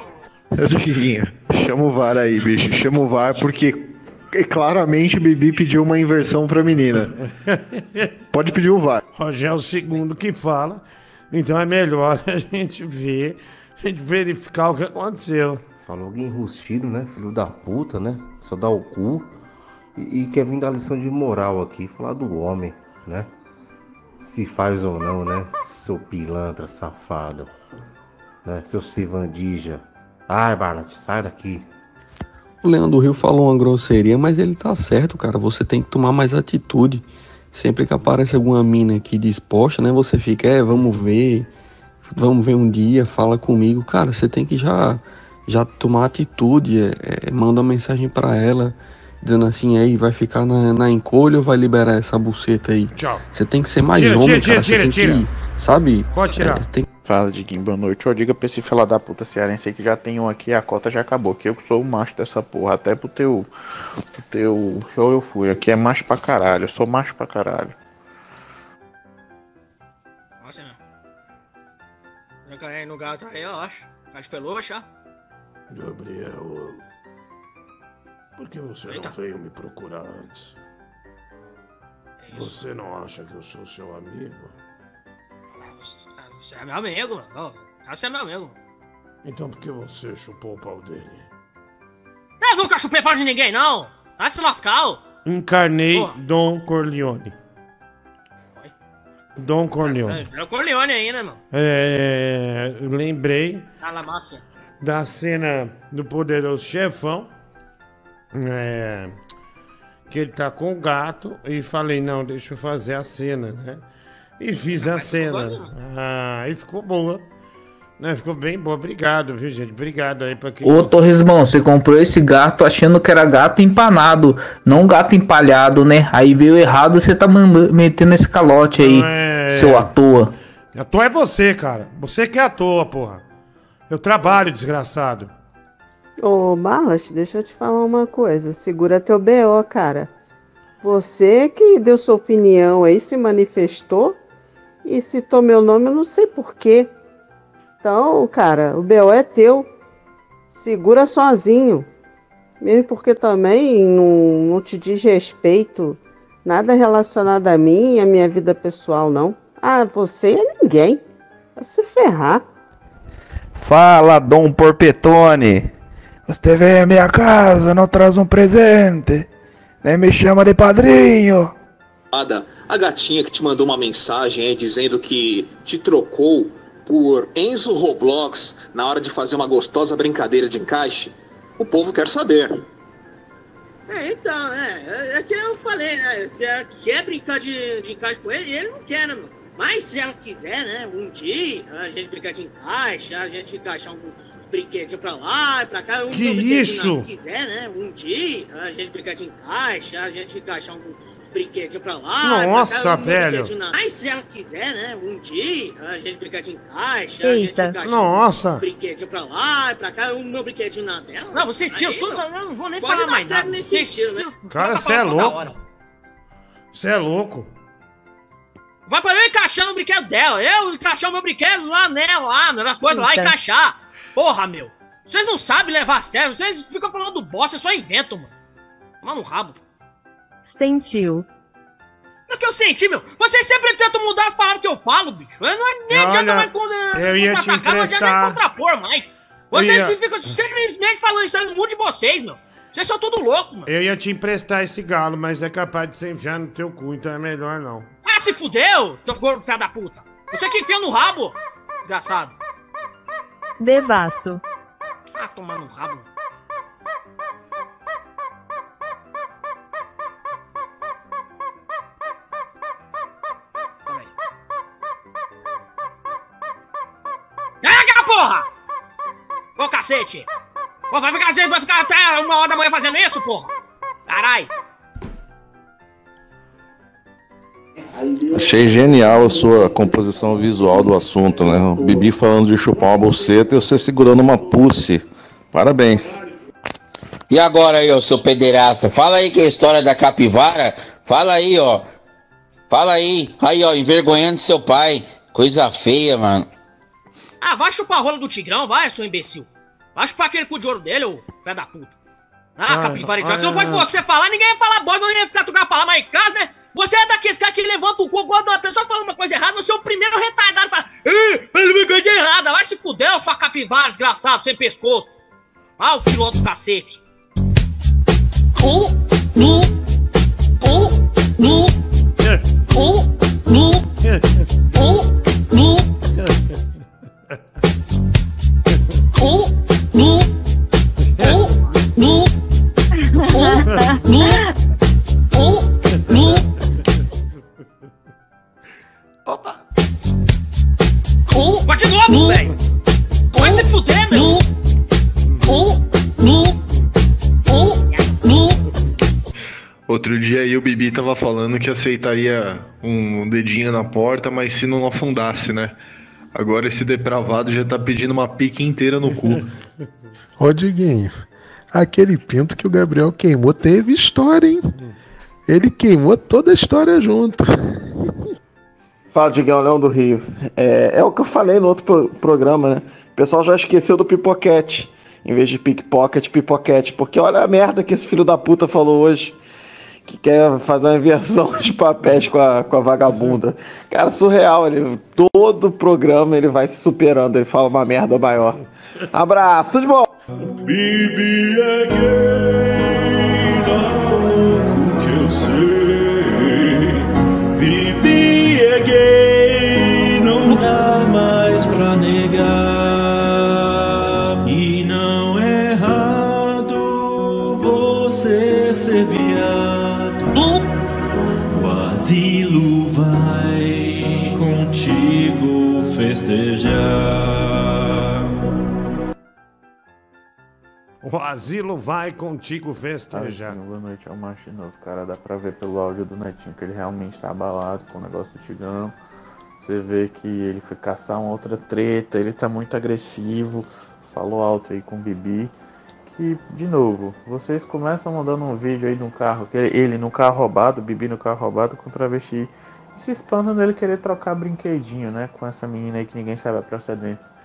Filhinha, chama o VAR aí, bicho. Chama o VAR porque é, claramente o Bibi pediu uma inversão pra menina. Pode pedir o VAR. Rogério é o segundo que fala. Então é melhor a gente ver, a gente verificar o que aconteceu. Falou alguém enrustido, né? Filho da puta, né? Só dá o cu. E, e quer vir dar lição de moral aqui, falar do homem, né? Se faz ou não, né? Seu pilantra, safado. Né? Seu civandija. Ai, Barnett, sai daqui. O Leandro do Rio falou uma grosseria, mas ele tá certo, cara. Você tem que tomar mais atitude. Sempre que aparece alguma mina aqui disposta, né? Você fica, é, vamos ver, vamos ver um dia, fala comigo. Cara, você tem que já, já tomar atitude. é, é, manda uma mensagem pra ela, dizendo assim, aí, vai ficar na, na encolha ou vai liberar essa buceta aí? Tchau. Você tem que ser mais Tira, homem, tira, cara. tira, tira, tem que, sabe? Pode tirar. É, tem... Fala, Diguinho, boa noite. Ó, diga pra esse fila da puta cearense aí que já tem um aqui, a cota já acabou. Que eu que sou o macho dessa porra. Até pro teu. Pro teu show eu fui. Aqui é macho pra caralho. Eu sou macho pra caralho. Nossa, né? Já caí no gato aí, eu acho. Tá de peluche, ó. Gabriel, por que você não veio me procurar antes? Você não acha que eu sou seu amigo? Você é meu amigo, mano. Você é meu amigo. Então por que você chupou o pau dele? Eu nunca chupei pau de ninguém, não. Vai se lascar. Encarnei Dom Corleone. Dom Corleone. É o Corleone aí, né, mano? É, eu lembrei Tá na máfia. da cena do Poderoso Chefão. é, que ele tá com o gato e falei, não, deixa eu fazer a cena, né? E fiz a cena. Ah, e ficou boa. Né? Ficou bem boa. Obrigado, viu, gente? Obrigado aí pra quem. Ô Torresmão, você comprou esse gato achando que era gato empanado, não gato empalhado, né? Aí veio errado, você tá mandando, metendo esse calote aí, É. seu à toa. Ator é você, cara. Você que é à toa, porra. Eu trabalho, desgraçado. Ô, Barras, deixa eu te falar uma coisa. Segura teu BO, cara. Você que deu sua opinião aí, se manifestou e citou meu nome, eu não sei porquê. Então, cara, o BO é teu. Segura sozinho. Mesmo porque também não, não te diz respeito. Nada relacionado a mim e a minha vida pessoal, não. Ah, você é ninguém. Vai se ferrar. Fala, Dom Porpetone. Você vem à minha casa, não traz um presente. Nem me chama de padrinho. Ada, a gatinha que te mandou uma mensagem aí dizendo que te trocou por Enzo Roblox na hora de fazer uma gostosa brincadeira de encaixe, o povo quer saber. É, então, é, é que eu falei, né? Se ela quer brincar de, de encaixe com ele, ele não quer, né? Mas se ela quiser, né, um dia, a gente brincar de encaixe, a gente encaixar um brinquedinho pra lá e pra cá. um Que isso? lá, Se quiser, né, um dia, a gente brincar de encaixe, a gente encaixar um brinquedinho pra lá. Nossa, pra cá, um velho. na- Mas se ela quiser, né, um dia, a gente brincar de encaixe, a Eita. gente encaixar Nossa. um brinquedinho pra lá e pra cá, o meu brinquedinho na dela. Não, vocês tiram tudo, eu não vou nem Pode falar mais nada. nesse estilo, né? Cara, você é louco. Você é louco. Vai pra eu encaixar no brinquedo dela. Eu encaixar o meu brinquedo lá nela, lá, nas coisas lá, Eita. encaixar. Porra, meu. Vocês não sabem levar a sério. Vocês ficam falando bosta, só inventam, mano. Toma no rabo. Sentiu. O que eu senti, meu? Vocês sempre tentam mudar as palavras que eu falo, bicho. Eu não é nem Olha, adianta mais contra- eu ia te contra-atacar, não adianta emprestar- nem contrapor mais. Vocês ia- ficam simplesmente falando isso aí no mundo de vocês, meu. Vocês são tudo louco, mano. Eu ia te emprestar esse galo, mas é capaz de você enfiar no teu cu, então é melhor não. Ah, se fudeu, seu gordo filho da puta. Você que enfia no rabo, desgraçado. Devasso. Ah, tomar no rabo. Porra! Ô, cacete! Pô, vai ficar, vai ficar até uma hora da manhã fazendo isso, porra? Carai! Achei genial a sua composição visual do assunto, né? O Bibi falando de chupar uma bolseta e você segurando uma pussy. Parabéns. E agora aí, ó, seu pederasta, fala aí que é a história da capivara. Fala aí, ó. Fala aí. Aí, ó, envergonhando seu pai. Coisa feia, mano. Ah, vai chupar a rola do Tigrão, vai, seu imbecil. Vai chupar aquele cu de ouro dele, ô pé da puta. Ah, Ai, capivara ai, Se não fosse você falar, ninguém ia falar bosta, ninguém ia ficar trocando a palavra em casa, né? Você é daqueles caras que levanta o cu quando uma pessoa fala uma coisa errada, você é o primeiro retardado e fala, Ih, ele me coisa errada, vai se fuder, sua capivara, desgraçado, sem pescoço. Ah, o filho do cacete. Uh, nu, uh, nu, nu, uh, nu, uh, nu, uh, nu, uh, nu, Opa! Uh, Vai de novo, velho! Vai se fuder, meu! Uh, uh. Outro dia aí o Bibi tava falando que aceitaria um dedinho na porta, mas se não afundasse, né? Agora esse depravado já tá pedindo uma pique inteira no cu. Ô Diguinho, aquele pinto que o Gabriel queimou teve história, hein? Ele queimou toda a história junto. Fala, Digão, Leão do Rio. É, é o que eu falei no outro pro- programa, né? O pessoal já esqueceu do pipoquete. Em vez de pickpocket, pipoquete. Porque olha a merda que esse filho da puta falou hoje. Que quer fazer uma inversão de papéis com a, com a vagabunda. Cara, surreal. Ele, todo programa ele vai se superando. Ele fala uma merda maior. Abraço, tudo de bom. Bibi é gay, não que eu sei. Gay, não dá mais pra negar. E não é errado você ser viado. O asilo vai contigo festejar. O asilo vai contigo festejar. boa noite, é o cara. Dá pra ver pelo áudio do Netinho que ele realmente tá abalado com o negócio do Tigrão. Você vê que ele foi caçar uma outra treta, ele tá muito agressivo. Falou alto aí com o Bibi. Que, de novo, vocês começam mandando um vídeo aí de um carro, que ele no carro roubado, o Bibi no carro roubado com travesti. E se espantam dele querer trocar brinquedinho, né? Com essa menina aí que ninguém sabe a procedência.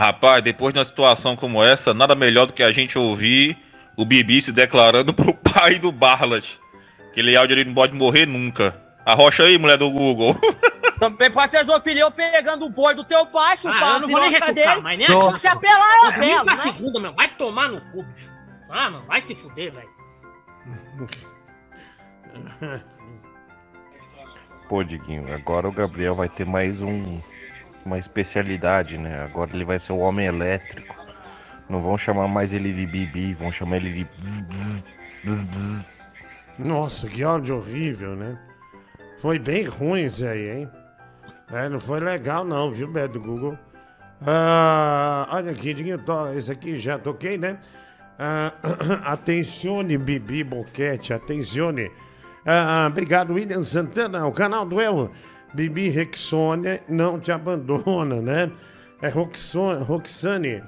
Rapaz, depois de uma situação como essa, nada melhor do que a gente ouvir o Bibi se declarando pro pai do Barlas. Aquele áudio ele não pode morrer nunca. Arrocha aí, mulher do Google. Também pode ser as opiniões pegando o boi do teu pai, chupar Ah, eu não vou nem dele. mas nem Nossa. adianta. Se apelar, eu apelo, na né? segunda, meu. Vai tomar no cu, bicho. Ah, mano, vai se fuder, velho. Pô, Diguinho, agora o Gabriel vai ter mais um uma especialidade, né? Agora ele vai ser o homem elétrico. Não vão chamar mais ele de Bibi, vão chamar ele de bzz, bzz, bzz. Nossa, que áudio horrível, né? Foi bem ruim isso aí, hein? É, não foi legal não, viu, Beto Google? Ah, olha aqui, esse aqui já toquei, né? Ah, atencione, Bibi Boquete, atencione. Ah, obrigado, William Santana, o canal do El. Bibi Rexone não te abandona, né? É Roxone, Roxane.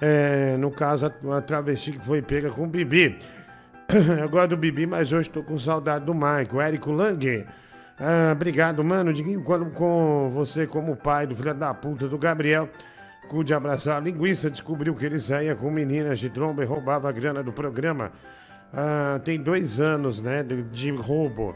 É, no caso, a, travesti que foi pega com o Bibi. Eu gosto do Bibi, mas hoje estou com saudade do Mike, o Érico Lang. Ah, obrigado, mano. Diguinho, quando com você como pai do filho da puta do Gabriel, cu de abraçar a linguiça, descobriu que ele saía com meninas de tromba e roubava a grana do programa. Ah, tem dois anos, né, de, de roubo.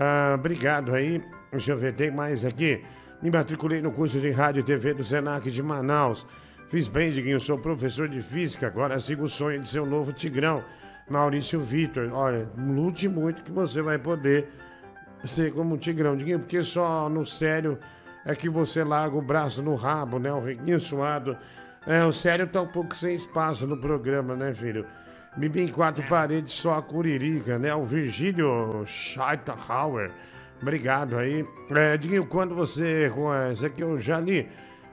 Ah, obrigado aí. Deixa eu ver, tem mais aqui. Me matriculei no curso de rádio e TV do Senac de Manaus. Fiz bem, Diguinho, sou professor de física, agora sigo o sonho de ser o novo Tigrão. Maurício Vitor, olha, lute muito que você vai poder ser como um tigrão, Diguinho, porque só no sério é que você larga o braço no rabo, né? O reguinho suado. É, o sério tá um pouco sem espaço no programa, né, filho? Bibi em quatro paredes, só a curirica, né? O Virgílio Scheiterhauer. Obrigado aí. É, quando você. Juan, Esse aqui eu já li.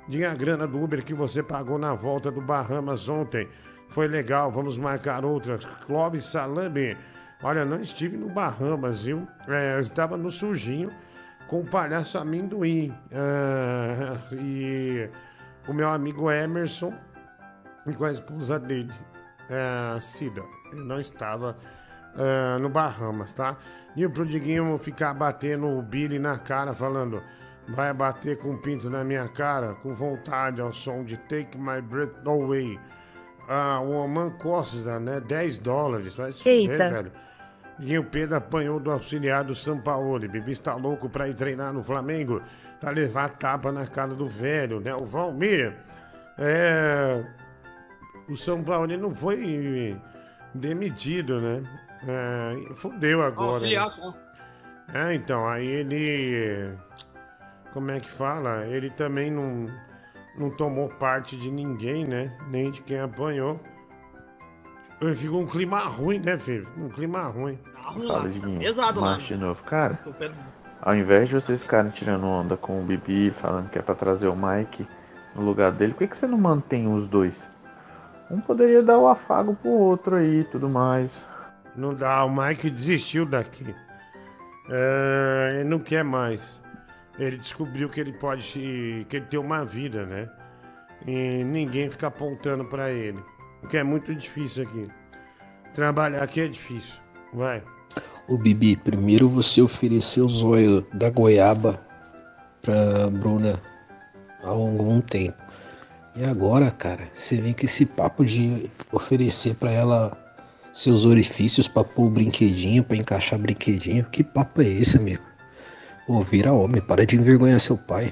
Dinha a grana do Uber que você pagou na volta do Bahamas ontem. Foi legal, vamos marcar outras. Clóvis Salame. Olha, não estive no Bahamas, viu? É, eu estava no Sujinho com o palhaço amendoim. Ah, e o meu amigo Emerson e com a esposa dele, é, Cida. Eu não estava ah, no Bahamas, tá? E pro Diguinho ficar batendo o Billy na cara, falando: vai bater com o pinto na minha cara, com vontade, ao som de Take My Breath Away. Ah, o Oman Costa, né? 10 dólares. Vai se fuder, velho. E o Pedro apanhou do auxiliar do São Paulo. Bibi está louco pra ir treinar no Flamengo, pra levar tapa na cara do velho, né? O Valmir. É. O São Paulo não foi demitido, né? É, fudeu agora. Auxiliar né? só. É, então, aí ele. Como é que fala? Ele também não, não tomou parte de ninguém, né? Nem de quem apanhou. Ficou um clima ruim, né, filho? Um clima ruim. Fala de mim. pesado de novo. Cara, ao invés de vocês ficarem tirando onda com o Bibi, falando que é pra trazer o Mike no lugar dele, por que, que você não mantém os dois? Um poderia dar o afago pro outro aí e tudo mais. Não dá, o Mike desistiu daqui. É, ele não quer mais. Ele descobriu que ele pode. que ele tem uma vida, né? E ninguém fica apontando pra ele. Porque é muito difícil aqui. Trabalhar aqui é difícil. Vai. Ô Bibi, primeiro você ofereceu o zóio da goiaba pra Bruna há algum tempo. E agora, cara, você vem com esse papo de oferecer pra ela seus orifícios pra pôr o brinquedinho, pra encaixar brinquedinho. Que papo é esse, amigo? Ô, vira homem, para de envergonhar seu pai.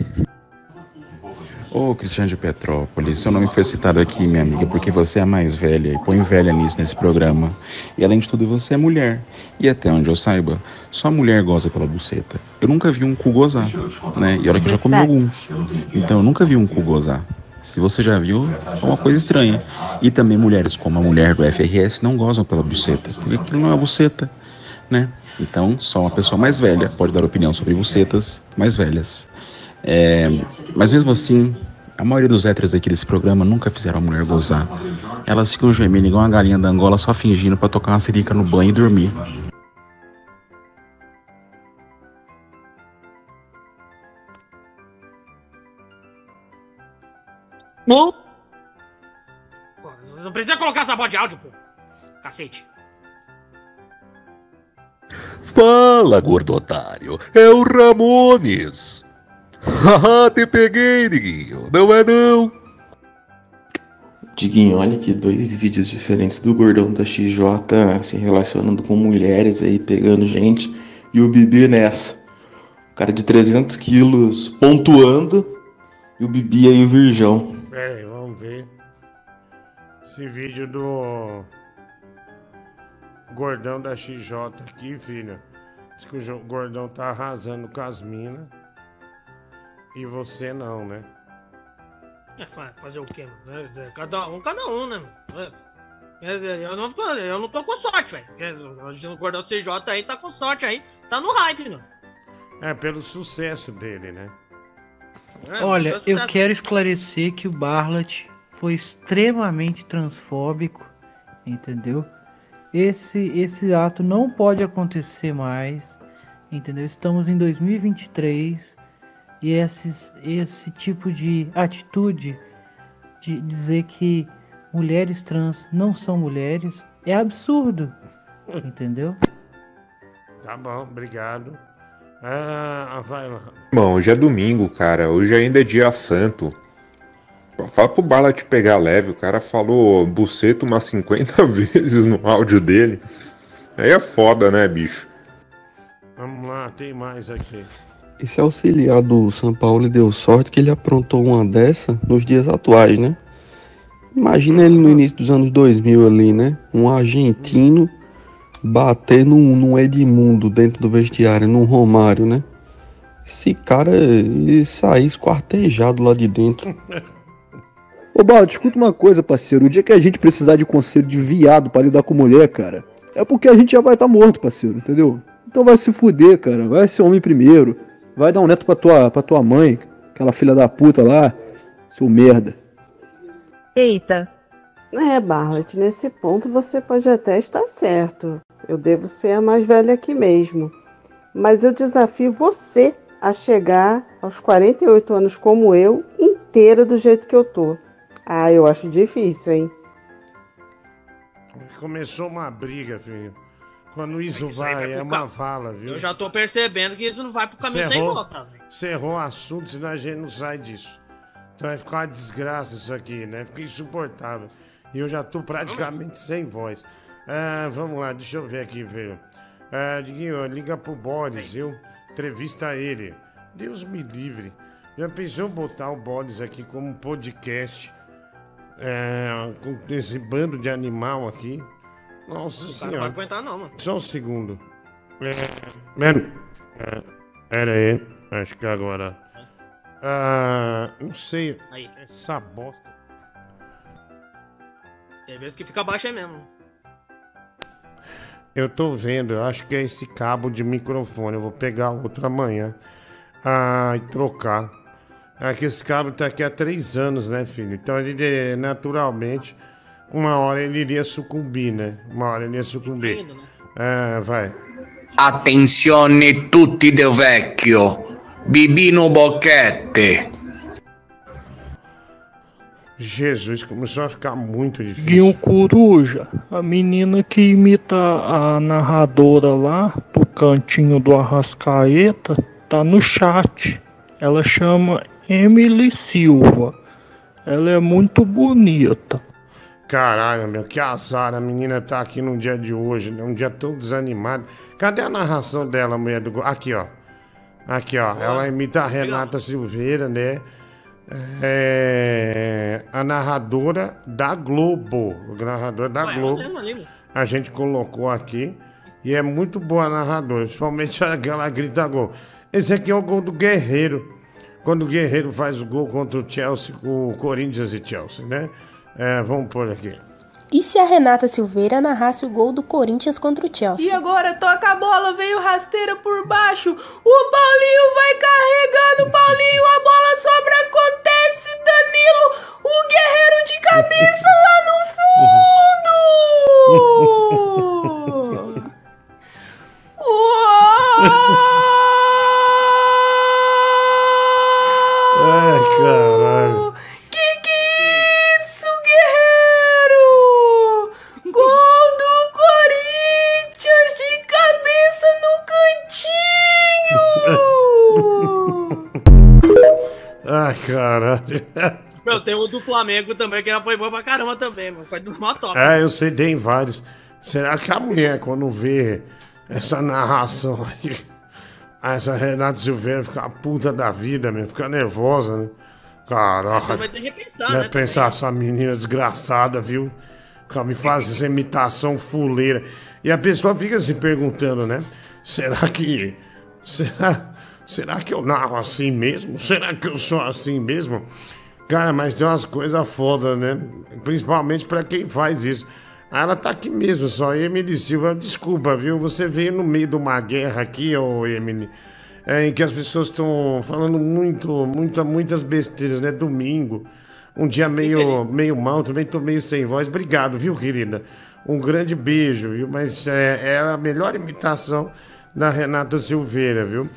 Ô, Cristiano de Petrópolis, seu nome foi citado aqui, minha amiga, porque você é a mais velha e põe velha nisso nesse programa. E além de tudo, você é mulher. E até onde eu saiba, só mulher goza pela buceta. Eu nunca vi um cu gozar, né? E olha que eu já comi alguns. Então eu nunca vi um cu gozar. Se você já viu, é uma coisa estranha. E também mulheres como a mulher do FRS não gozam pela buceta, porque aquilo não é buceta, né? Então, só uma pessoa mais velha pode dar opinião sobre bucetas mais velhas. É, mas mesmo assim, a maioria dos héteros aqui desse programa nunca fizeram a mulher gozar. Elas ficam gemendo igual uma galinha da Angola, só fingindo pra tocar uma sirica no banho e dormir. Pô, Não precisa colocar essa voz de áudio, pô. Cacete. Fala, gordo otário. É o Ramones. Haha, te peguei, Diguinho. Não é não. Diguinho, olha aqui dois vídeos diferentes do gordão da XJ se relacionando com mulheres aí, pegando gente, e o Bibi nessa. O cara de 300 quilos pontuando, e o Bibi aí o virgão. Pera aí, vamos ver. Esse vídeo do. Gordão da XJ aqui, filha. Diz que o gordão tá arrasando com as minas. E você não, né? É, fa- fazer o quê, mano? É, Cada um, cada um, né? É, é, Eu não, tô- eu não tô com sorte, velho. É, O gordão CJ aí tá com sorte aí. Tá no hype, mano. É, pelo sucesso dele, né? É, Olha, eu quero esclarecer que o Barlat foi extremamente transfóbico, entendeu? Esse, esse ato não pode acontecer mais, entendeu? Estamos em 2023 e esses, esse tipo de atitude de dizer que mulheres trans não são mulheres é absurdo, entendeu? Tá bom, obrigado. Ah, vai lá. Irmão, hoje é domingo, cara. Hoje ainda é dia santo. Fala pro Bala te pegar leve. O cara falou buceta umas 50 vezes no áudio dele. Aí é foda, né, bicho? Vamos lá, tem mais aqui. Esse auxiliar do São Paulo deu sorte que ele aprontou uma dessa nos dias atuais, né? Imagina ele no início dos anos 2000 ali, né? Um argentino bater num, num Edmundo dentro do vestiário, num Romário, né? Esse cara ele sair esquartejado lá de dentro. Ô, Baldo, escuta uma coisa, parceiro. O dia que a gente precisar de conselho de viado pra lidar com mulher, cara, é porque a gente já vai estar morto, parceiro, entendeu? Então vai se fuder, cara. Vai ser homem primeiro. Vai dar um neto pra tua, pra tua mãe, aquela filha da puta lá, seu merda. Eita, É, Barlet, nesse ponto você pode até estar certo. Eu devo ser a mais velha aqui mesmo. Mas eu desafio você a chegar aos 48 anos como eu, inteira do jeito que eu tô. Ah, eu acho difícil, hein? Começou uma briga, filho. Quando isso Isso aí vai, vai é uma ca- vala, viu? Eu já tô percebendo que isso não vai pro caminho sem volta, velho. Cerrou o assunto, senão a gente não sai disso. Então vai ficar uma desgraça isso aqui, né? Fica insuportável. E eu já tô praticamente sem voz. Ah, vamos lá, deixa eu ver aqui, velho. Ah, Diguinho, liga pro Boris, viu? Entrevista ele. Deus me livre. Já pensou botar o Boris aqui como podcast? É, com esse bando de animal aqui? Nossa O cara não senhora. vai aguentar, não, mano. Só um segundo. É, é, pera aí, acho que agora. Ah, não sei. Aí. Essa bosta. Tem vezes que fica baixo aí mesmo. Eu tô vendo, eu acho que é esse cabo de microfone. Eu vou pegar outro amanhã ah, e trocar. É que esse cabo tá aqui há três anos, né, filho? Então ele naturalmente, uma hora ele iria sucumbir, né? Uma hora ele ia sucumbir. Ah, vai. Attenzione tutti del vecchio. Bibino Boquete. Jesus, começou a ficar muito difícil. Guinho Coruja, a menina que imita a narradora lá do cantinho do Arrascaeta, tá no chat. Ela chama Emily Silva. Ela é muito bonita. Caralho, meu, que azar. A menina tá aqui no dia de hoje, né? Um dia tão desanimado. Cadê a narração dela, mulher do. Aqui, ó. Aqui, ó. Ela imita a Renata Silveira, né? É. A narradora da Globo. A narradora da Ué, Globo. A gente colocou aqui. E é muito boa a narradora. Principalmente aquela grita gol. Esse aqui é o gol do Guerreiro. Quando o Guerreiro faz o gol contra o Chelsea, o Corinthians e Chelsea, né? É, vamos pôr aqui. E se a Renata Silveira narrasse o gol do Corinthians contra o Chelsea? E agora toca a bola, veio rasteira por baixo. O Paulinho vai carregando, Paulinho, a bola sobra, acontece, Danilo, o guerreiro de cabeça lá no fundo. Ai, caralho. Meu, tem o do Flamengo também, que ela foi boa pra caramba também, mano. Foi do mó top. É, eu sei, tem vários. Será que a mulher, quando vê essa narração aí, essa Renata Silveira fica puta da vida, mesmo, fica nervosa, né? Caralho. Vai ter que repensar, Né, pensar essa menina desgraçada, viu? Fica me faz essa imitação fuleira. E a pessoa fica se perguntando, né? Será que. Será, será que eu narro assim mesmo? Será que eu sou assim mesmo? Cara, mas tem umas coisas foda, né? Principalmente pra quem faz isso. Ah, Ela tá aqui mesmo, só Emily Silva. Desculpa, viu? Você veio no meio de uma guerra aqui, ô Emily, é, em que as pessoas estão falando muito, muito, muitas besteiras, né? Domingo. Um dia meio, meio mal, também tô meio sem voz. Obrigado, viu, querida? Um grande beijo, viu? Mas é, é a melhor imitação da Renata Silveira, viu?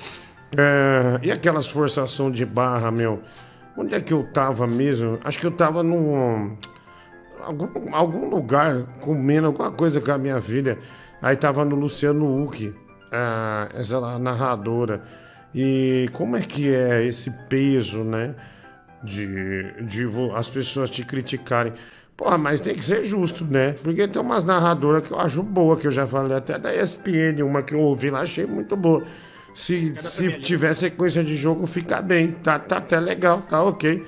É, e aquelas forçação de barra, meu? Onde é que eu tava mesmo? Acho que eu tava num. Algum, algum lugar comendo alguma coisa com a minha filha. Aí tava no Luciano Huck, essa lá, narradora. E como é que é esse peso, né? De, de as pessoas te criticarem. Porra, mas tem que ser justo, né? Porque tem umas narradoras que eu acho boa, que eu já falei até da ESPN, uma que eu ouvi lá, achei muito boa. Se, se tiver sequência de jogo, fica bem. Tá, tá até legal, tá ok.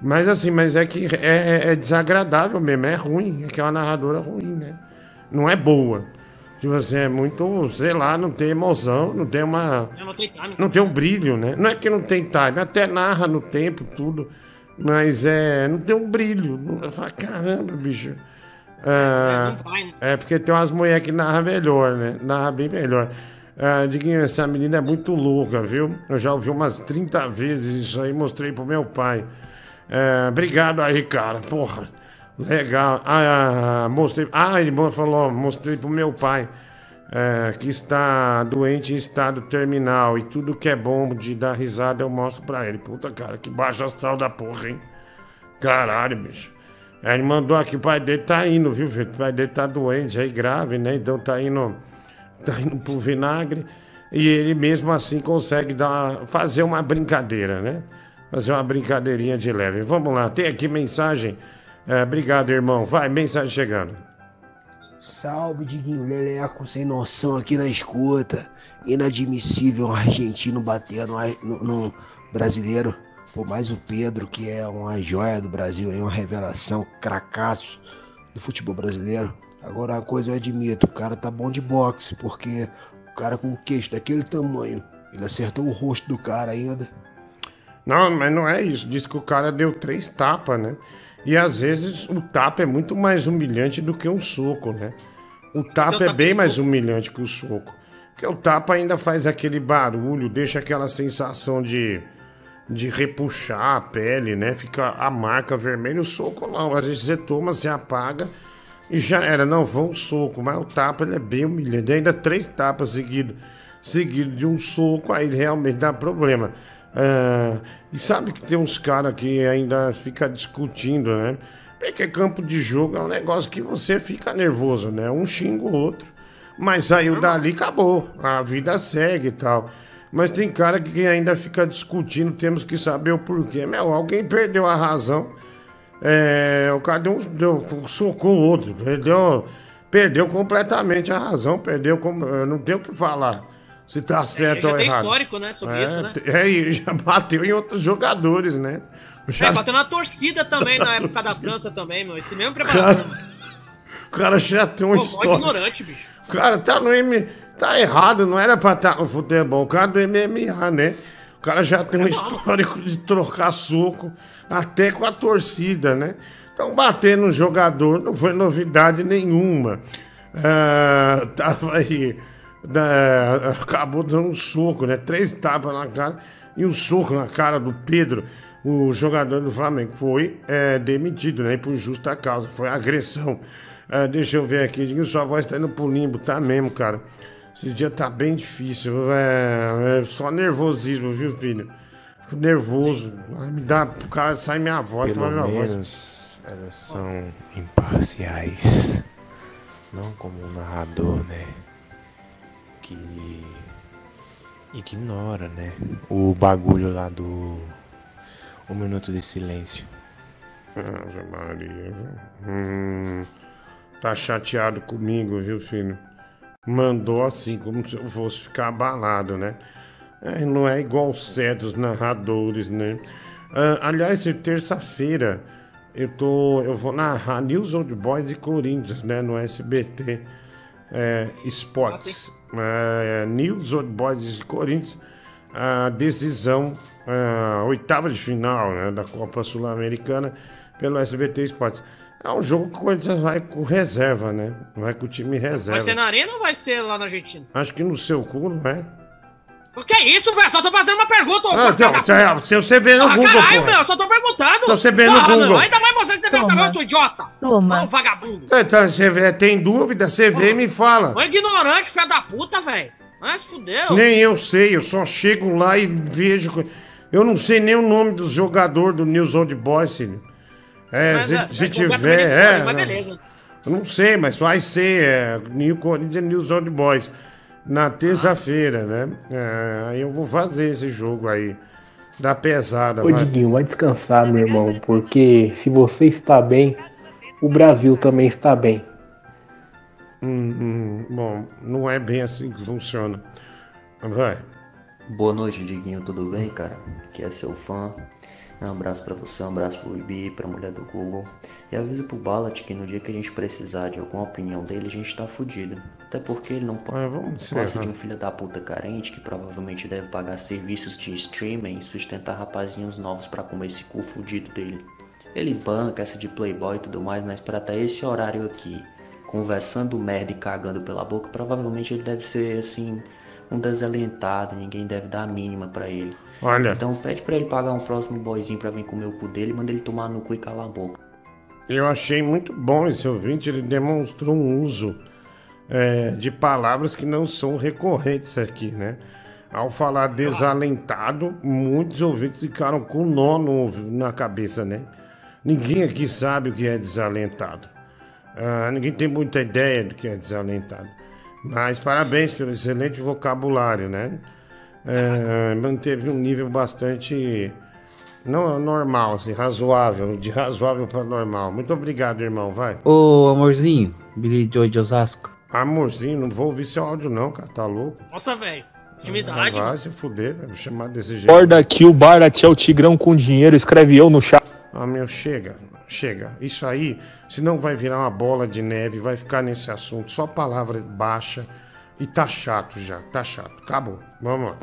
Mas assim, mas é que é, é- é desagradável mesmo, é ruim. É que é uma narradora ruim, né? Não é boa. Tipo assim, é muito, sei lá, não tem emoção, não tem uma. Não tem time. Não tem um brilho, né? Não é que não tem time, até narra no tempo, tudo. Mas é. Não tem um brilho. Fala, caramba, bicho. Ah, é porque tem umas mulheres que narram melhor, né? Narra bem melhor. Ah, Diguinho, essa menina é muito louca, viu? Eu já ouvi umas 30 vezes isso aí, mostrei pro meu pai. É, obrigado aí, cara. Porra, legal. Ah, ah, mostrei. Ah, ele falou, mostrei pro meu pai. é, que está doente em estado terminal e tudo que é bom de dar risada eu mostro pra ele. Puta, cara, que baixo astral da porra, hein? Caralho, bicho. Aí ele mandou aqui, o pai dele tá indo, viu, filho? O pai dele tá doente aí, grave, né? Então tá indo, tá indo pro vinagre. E ele mesmo assim consegue dar, fazer uma brincadeira, né? Fazer uma brincadeirinha de leve. Vamos lá, tem aqui mensagem. É, obrigado, irmão. Vai, mensagem chegando. Salve, Diguinho Leleco, sem noção aqui na escuta. Inadmissível um argentino bater no, brasileiro. Por mais o Pedro, que é uma joia do Brasil, uma revelação, cracaço do futebol brasileiro. Agora, uma coisa eu admito: o cara tá bom de boxe, porque o cara com o queixo daquele tamanho, ele acertou o rosto do cara ainda. Não, mas não é isso. Diz que o cara deu três tapas, né? E às vezes o tapa é muito mais humilhante do que um soco, né? O tapa é bem mais humilhante que o soco. Porque o tapa ainda faz aquele barulho, deixa aquela sensação de, de repuxar a pele, né? Fica a marca vermelha. O soco não. Às vezes você toma, você apaga e já era. Não, foi um soco. Mas o tapa ele é bem humilhante. Ainda três tapas seguidos seguido de um soco, aí realmente dá problema. Ah, e sabe que tem uns caras que ainda fica discutindo, né? Porque campo de jogo é um negócio que você fica nervoso, né? Um xinga o outro. Mas saiu dali, acabou. A vida segue e tal. Mas tem cara que ainda fica discutindo, temos que saber o porquê. Meu, alguém perdeu a razão. É, o cara deu, um- deu, socou o outro. Perdeu, perdeu completamente a razão. Perdeu. Não tem o que falar. Se tá certo já ou tem errado. histórico, né, sobre é, isso, né? É, e já bateu em outros jogadores, né? Já- É, bateu na torcida também na época da França também, meu. Esse mesmo Cara, preparador. o cara já tem Pô, mó história. ignorante, bicho. O cara tá no M. Tá errado, não era pra estar no futebol. O cara do MMA, né? O cara já tem um histórico de trocar soco até com a torcida, né? Então bater no jogador não foi novidade nenhuma. Ah, tava aí. da- acabou dando um soco, né? Três tapas na cara e um soco na cara do Pedro. O jogador do Flamengo foi é, demitido, né? Por justa causa. Foi agressão. Ah, deixa eu ver aqui. Diga, sua voz tá indo pro limbo. Tá mesmo, cara. Esse dia tá bem difícil. É, é só nervosismo, viu, filho? Fico nervoso. Ai, me dá. Cara, sai minha voz, Pelo minha voz. menos elas são imparciais. Não como um narrador, né? Que ignora, né? O bagulho lá do. Um minuto de silêncio. Ave Maria. Hum, tá chateado comigo, viu, filho? Mandou assim, como se eu fosse ficar abalado, né? É, não é igual certos narradores, né? Ah, aliás, é terça-feira eu tô, eu vou narrar News Old Boys e Corinthians, né? No SBT é, Sports. É, News Old Boys e Corinthians, a decisão, a oitava de final né, da Copa Sul-Americana pelo SBT Sports. É um jogo que o Corinthians vai com reserva, né? Vai com o time reserva. Vai ser na arena ou vai ser lá na Argentina? Acho que no seu cu, não é? O que é isso, velho? Só tô fazendo uma pergunta, ô Ah, então, da puta. você, você vê no Ah, Google, caralho, porra. meu, eu só tô perguntando. Então você vê no Porra, Google. meu, ainda mais vocês devem Toma. saber, eu sou idiota. Toma. Ô, vagabundo. Então, você vê, tem dúvida, você vê e me fala. Ô, ignorante, filho da puta, velho. Mas fudeu. Nem eu sei, eu só chego lá e vejo. Eu não sei nem o nome dos jogadores do News Old Boys, filho. É, Mas se, é- se tiver. É, mas não. beleza. Não sei, mas vai ser é, New Corinthians e News Old Boys na terça-feira, né? É, aí eu vou fazer esse jogo aí da pesada. Ô vai. Diguinho, vai descansar, meu irmão, porque se você está bem, o Brasil também está bem. Hum, hum, bom, não é bem assim que funciona. Vai. Boa noite, Diguinho, tudo bem, cara? Que é seu fã. Um abraço pra você, um abraço pro Ibi, pra mulher do Google. E avisa pro Ballat que no dia que a gente precisar de alguma opinião dele, a gente tá fudido. Até porque ele não pode. encerrar. Gosta de um filho da puta carente que provavelmente deve pagar serviços de streaming e sustentar rapazinhos novos pra comer esse cu fudido dele. Ele banca essa de playboy e tudo mais, mas pra até esse horário aqui, conversando merda e cagando pela boca, provavelmente ele deve ser assim, um desalentado, ninguém deve dar a mínima pra ele. Olha. Então pede pra ele pagar um próximo boyzinho pra vir comer o cu dele e manda ele tomar no cu e calar a boca. Eu achei muito bom esse ouvinte, ele demonstrou um uso é, de palavras que não são recorrentes aqui, né? Ao falar desalentado, muitos ouvintes ficaram com nó no na cabeça, né? Ninguém aqui sabe o que é desalentado. Ah, ninguém tem muita ideia do que é desalentado. Mas parabéns pelo excelente vocabulário, né? É, manteve um nível bastante não normal, assim, razoável, de razoável para normal. Muito obrigado, irmão, vai. Ô, amorzinho, Billy Joy de Osasco. Amorzinho, não vou ouvir seu áudio não, cara, tá louco? Nossa, velho. Intimidade. Vai se fuder, vai chamar desse jeito. Acorda aqui, o Barlat é o Tigrão com dinheiro, escreve eu no chat. Ah, meu, chega, chega. Isso aí, senão vai virar uma bola de neve, vai ficar nesse assunto, só palavra baixa. E tá chato já, tá chato. Acabou. Vamos lá.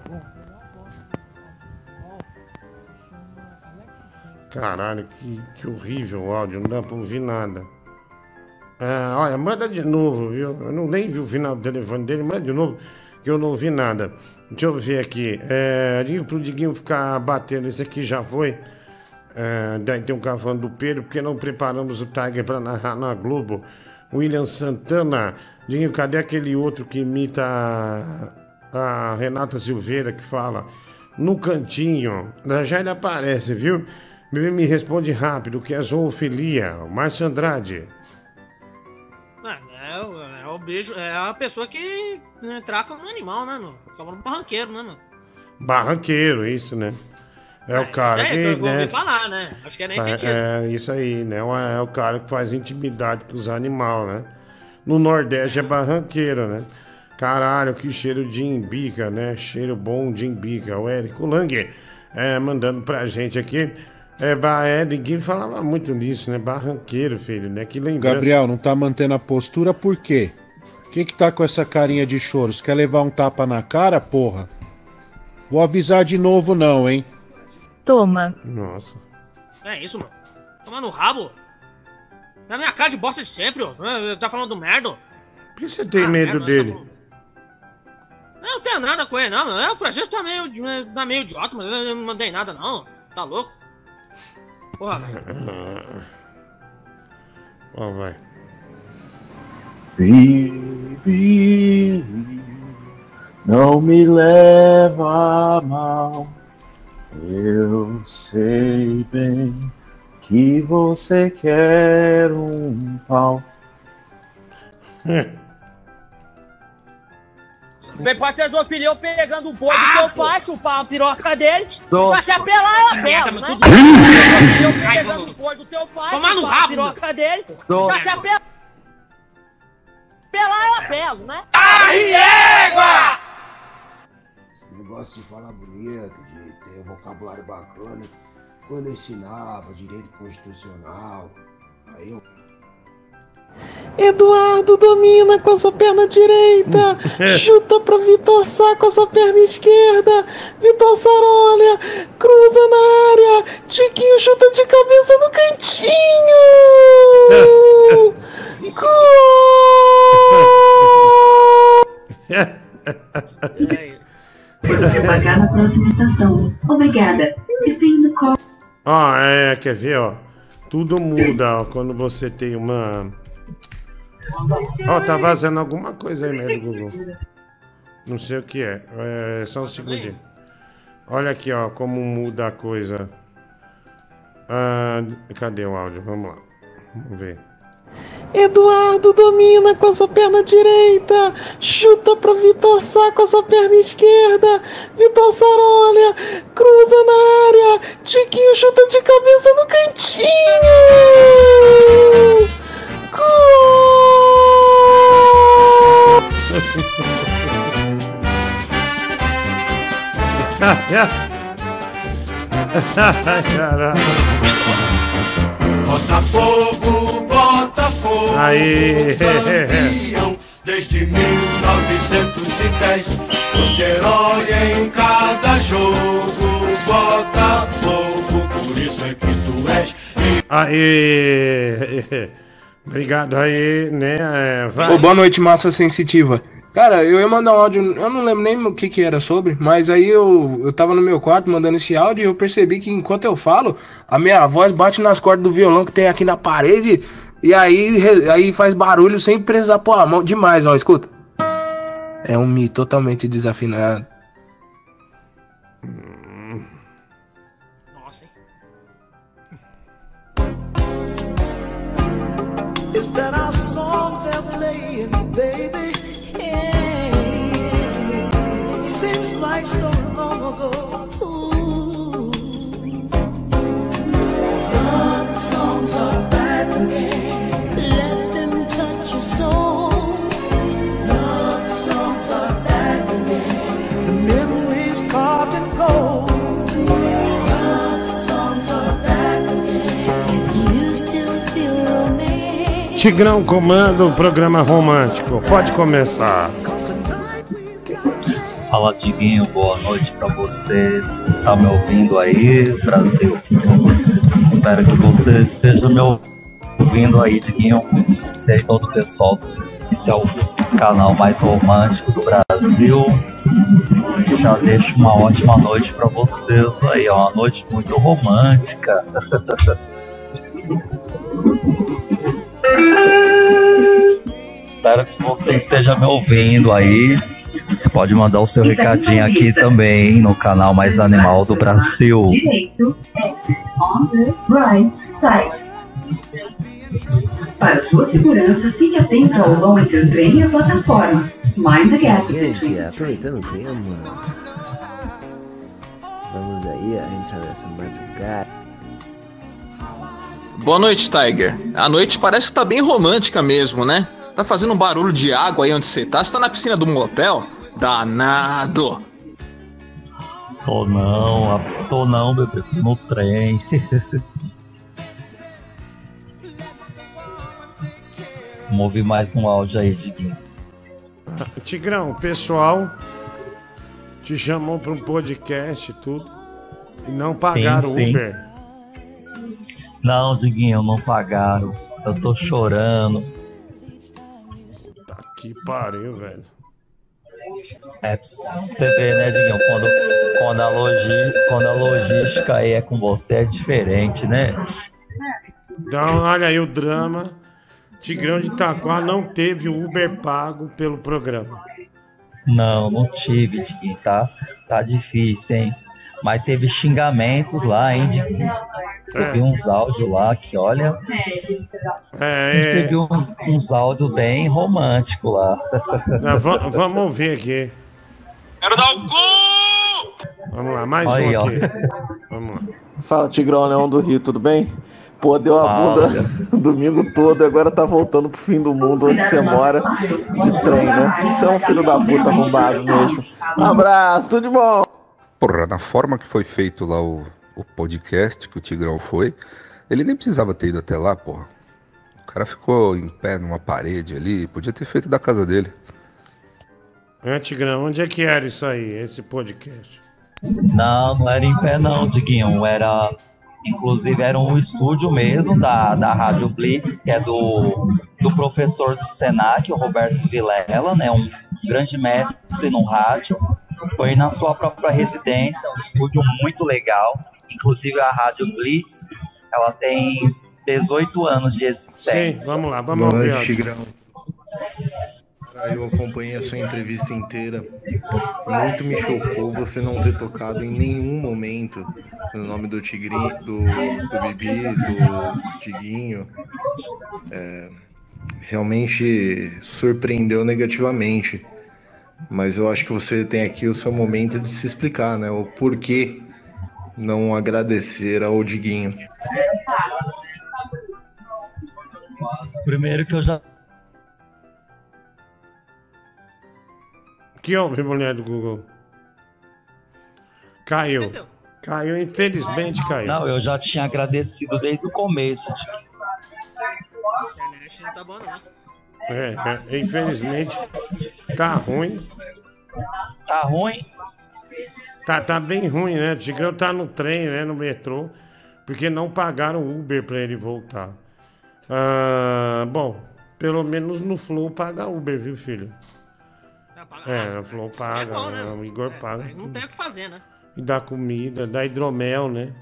Caralho, que, que horrível o áudio, não dá pra ouvir nada. Ah, olha, manda de novo, viu? Eu não nem vi o final do telefone dele, manda de novo, que eu não ouvi nada. Deixa eu ver aqui. É, diga pro Diguinho ficar batendo, esse aqui já foi. É, daí tem um cavalo do Pedro, porque não preparamos o Tiger para narrar na Globo. William Santana. Diguinho, cadê aquele outro que imita a, a Renata Silveira que fala no cantinho? Já ele aparece, viu? Me, me responde rápido, que é zoofilia. O Márcio Andrade. É, é, o- é o beijo, é a pessoa que né, traca um animal, né, meu? Falando barranqueiro, né, meu? Barranqueiro, isso, né? É o cara Isso aí, que. eu né, falar, né? Acho que é nesse Faz- sentido. É isso aí, né? É o cara que faz intimidade com os animais, né? No Nordeste é barranqueiro, né? Caralho, que cheiro de imbica, né? Cheiro bom de imbica. O Érico Lang é, mandando pra gente aqui. É, é, ninguém falava muito nisso, né? Barranqueiro, filho, né? Que lembrança. Gabriel, não tá mantendo a postura por quê? Quem que tá com essa carinha de choro? Você quer levar um tapa na cara, porra? Vou avisar de novo não, hein? Toma. Nossa. É isso, mano. Toma no rabo. Na minha cara de bosta de sempre, ó. Tá falando merda? Por que você tem medo merda, dele? Eu não tenho nada com ele, não. mano. É, O Francisco tá meio, tá meio idiota, mas eu não mandei nada, não. Tá louco? Porra, velho. Ó, vai. Vive, não me leva a mal. Eu sei bem que você quer um pau. Bem, pode ser zoofilia eu pegando o boi do teu pai, chupar a piroca dele. Nossa. Vai se apelar, eu Merda, apelo, né? pegando o boi do teu pai, Tomar no chupar a rabo, piroca dele. Nossa. Já se apela. Apelar, eu apelo, né? Arriégua! Esse negócio de falar bonito, de ter um vocabulário bacana. Quando eu ensinava direito constitucional, aí eu. Eduardo domina com a sua perna direita, chuta pra Vitor Sá com a sua perna esquerda, Vitor Sarolha cruza na área, Tiquinho chuta de cabeça no cantinho! Você pagar na próxima estação. Obrigada. Está indo com. Ó, é, quer ver, ó? Tudo muda, ó, quando você tem uma. Ó, tá vazando alguma coisa aí, mesmo, Google. Não sei o que é. É só um segundinho. Olha aqui, ó, como muda a coisa. Ah, cadê o áudio? Vamos lá. Vamos ver. Eduardo domina com a sua perna direita, chuta pra Vitor Sá com a sua perna esquerda, Vitor Sarolha cruza na área, Tiquinho chuta de cabeça no cantinho! Gol! Caralho. Botafogo, Aí. campeão desde 1910. Você herói em cada jogo, Botafogo, por isso é que tu és. Aí. Obrigado aí, né? É, vai. Ô, boa noite, massa sensitiva. Cara, eu ia mandar um áudio, eu não lembro nem o que que era sobre, mas aí eu, eu tava no meu quarto mandando esse áudio e eu percebi que enquanto eu falo, a minha voz bate nas cordas do violão que tem aqui na parede e aí, aí faz barulho sem precisar pôr a mão. Demais, ó, escuta. É um mi totalmente desafinado. Tigrão comanda o programa romântico. Pode começar. Fala Diguinho, boa noite pra você. Tá me ouvindo aí, Brasil? Espero que você esteja me ouvindo aí, Diguinho. Você e todo o pessoal. Esse é o canal mais romântico do Brasil. Já deixo uma ótima noite pra vocês aí, ó. Uma noite muito romântica. Espero que você esteja me ouvindo aí. Você pode mandar o seu recadinho aqui também no canal Mais Animal do Brasil. Direito é on the right side. Para sua segurança, fique atento ao vão entre o trem e a plataforma. Mind the gap Gente, aproveitando o tema, vamos aí a entrar nessa madrugada. Boa noite, Tiger. A noite parece que tá bem romântica mesmo, né? Tá fazendo um barulho de água aí onde você tá? Você tá na piscina do motel? Danado! Tô não, tô não, bebê. Tô no trem. Vamos ouvir mais um áudio aí, Diguinho. Tigrão, o pessoal te chamou para um podcast e tudo. E não pagaram Sim, sim. Não, Diguinho, não pagaram. Eu tô chorando. Que pariu, velho. É, você vê, né, Diguinho? Quando, quando, a logi, quando a logística aí é com você é diferente, né? Então, olha aí o drama. Tigrão de Itaquá não teve o Uber pago pelo programa. Não, não tive, Diguinho, tá? Tá difícil, hein? Mas teve xingamentos lá, hein, Diguinho? Recebi É. uns áudios lá que, olha. É, Recebi uns, uns áudios bem românticos lá. Não, va- vamos ouvir aqui. Quero dar o cu! Vamos lá, mais Aí, um ó. aqui. Vamos lá. Fala, Tigrão Leão do Rio, tudo bem? Pô, deu a bunda o domingo todo e agora tá voltando pro fim do mundo onde você mora de trem, né? Você é um filho da puta arrombado mesmo. Um abraço, tudo de bom! Porra, na forma que foi feito lá o, o podcast que o Tigrão foi, ele nem precisava ter ido até lá, porra. O cara ficou em pé numa parede ali, podia ter feito da casa dele. É, Tigrão, onde é que era isso aí, esse podcast? Não, não era em pé não, Diguinho. Era. Inclusive era um estúdio mesmo da, da Rádio Blitz, que é do, do professor do Senac, o Roberto Vilela, né? Um grande mestre no rádio. Foi na sua própria residência, um estúdio muito legal. Inclusive a Rádio Blitz, ela tem 18 anos de Sim, existência. vamos lá, vamos Boa ouvir. noite, ó. Tigrão. Cara, Eu acompanhei a sua entrevista inteira. Muito me chocou você não ter tocado em nenhum momento no nome do Tigrinho, do, do Bibi, do Tiguinho. É, realmente surpreendeu negativamente. Mas eu acho que você tem aqui o seu momento de se explicar, né? O porquê não agradecer ao Diguinho. Primeiro que eu já Que houve, mulher do Google? Caiu. Caiu, infelizmente caiu. Não, eu já tinha agradecido desde o começo. A internet não tá bom, não. É, é, infelizmente tá ruim. Tá ruim? Tá, tá bem ruim, né? O Tigrão tá no trem, né? No metrô. Porque não pagaram Uber pra ele voltar. Ah, bom, pelo menos no Flow paga Uber, viu, filho? É, o Flow paga, bom, né? o Igor paga. Aí não tem o que fazer, né? E dá comida, dá hidromel, né?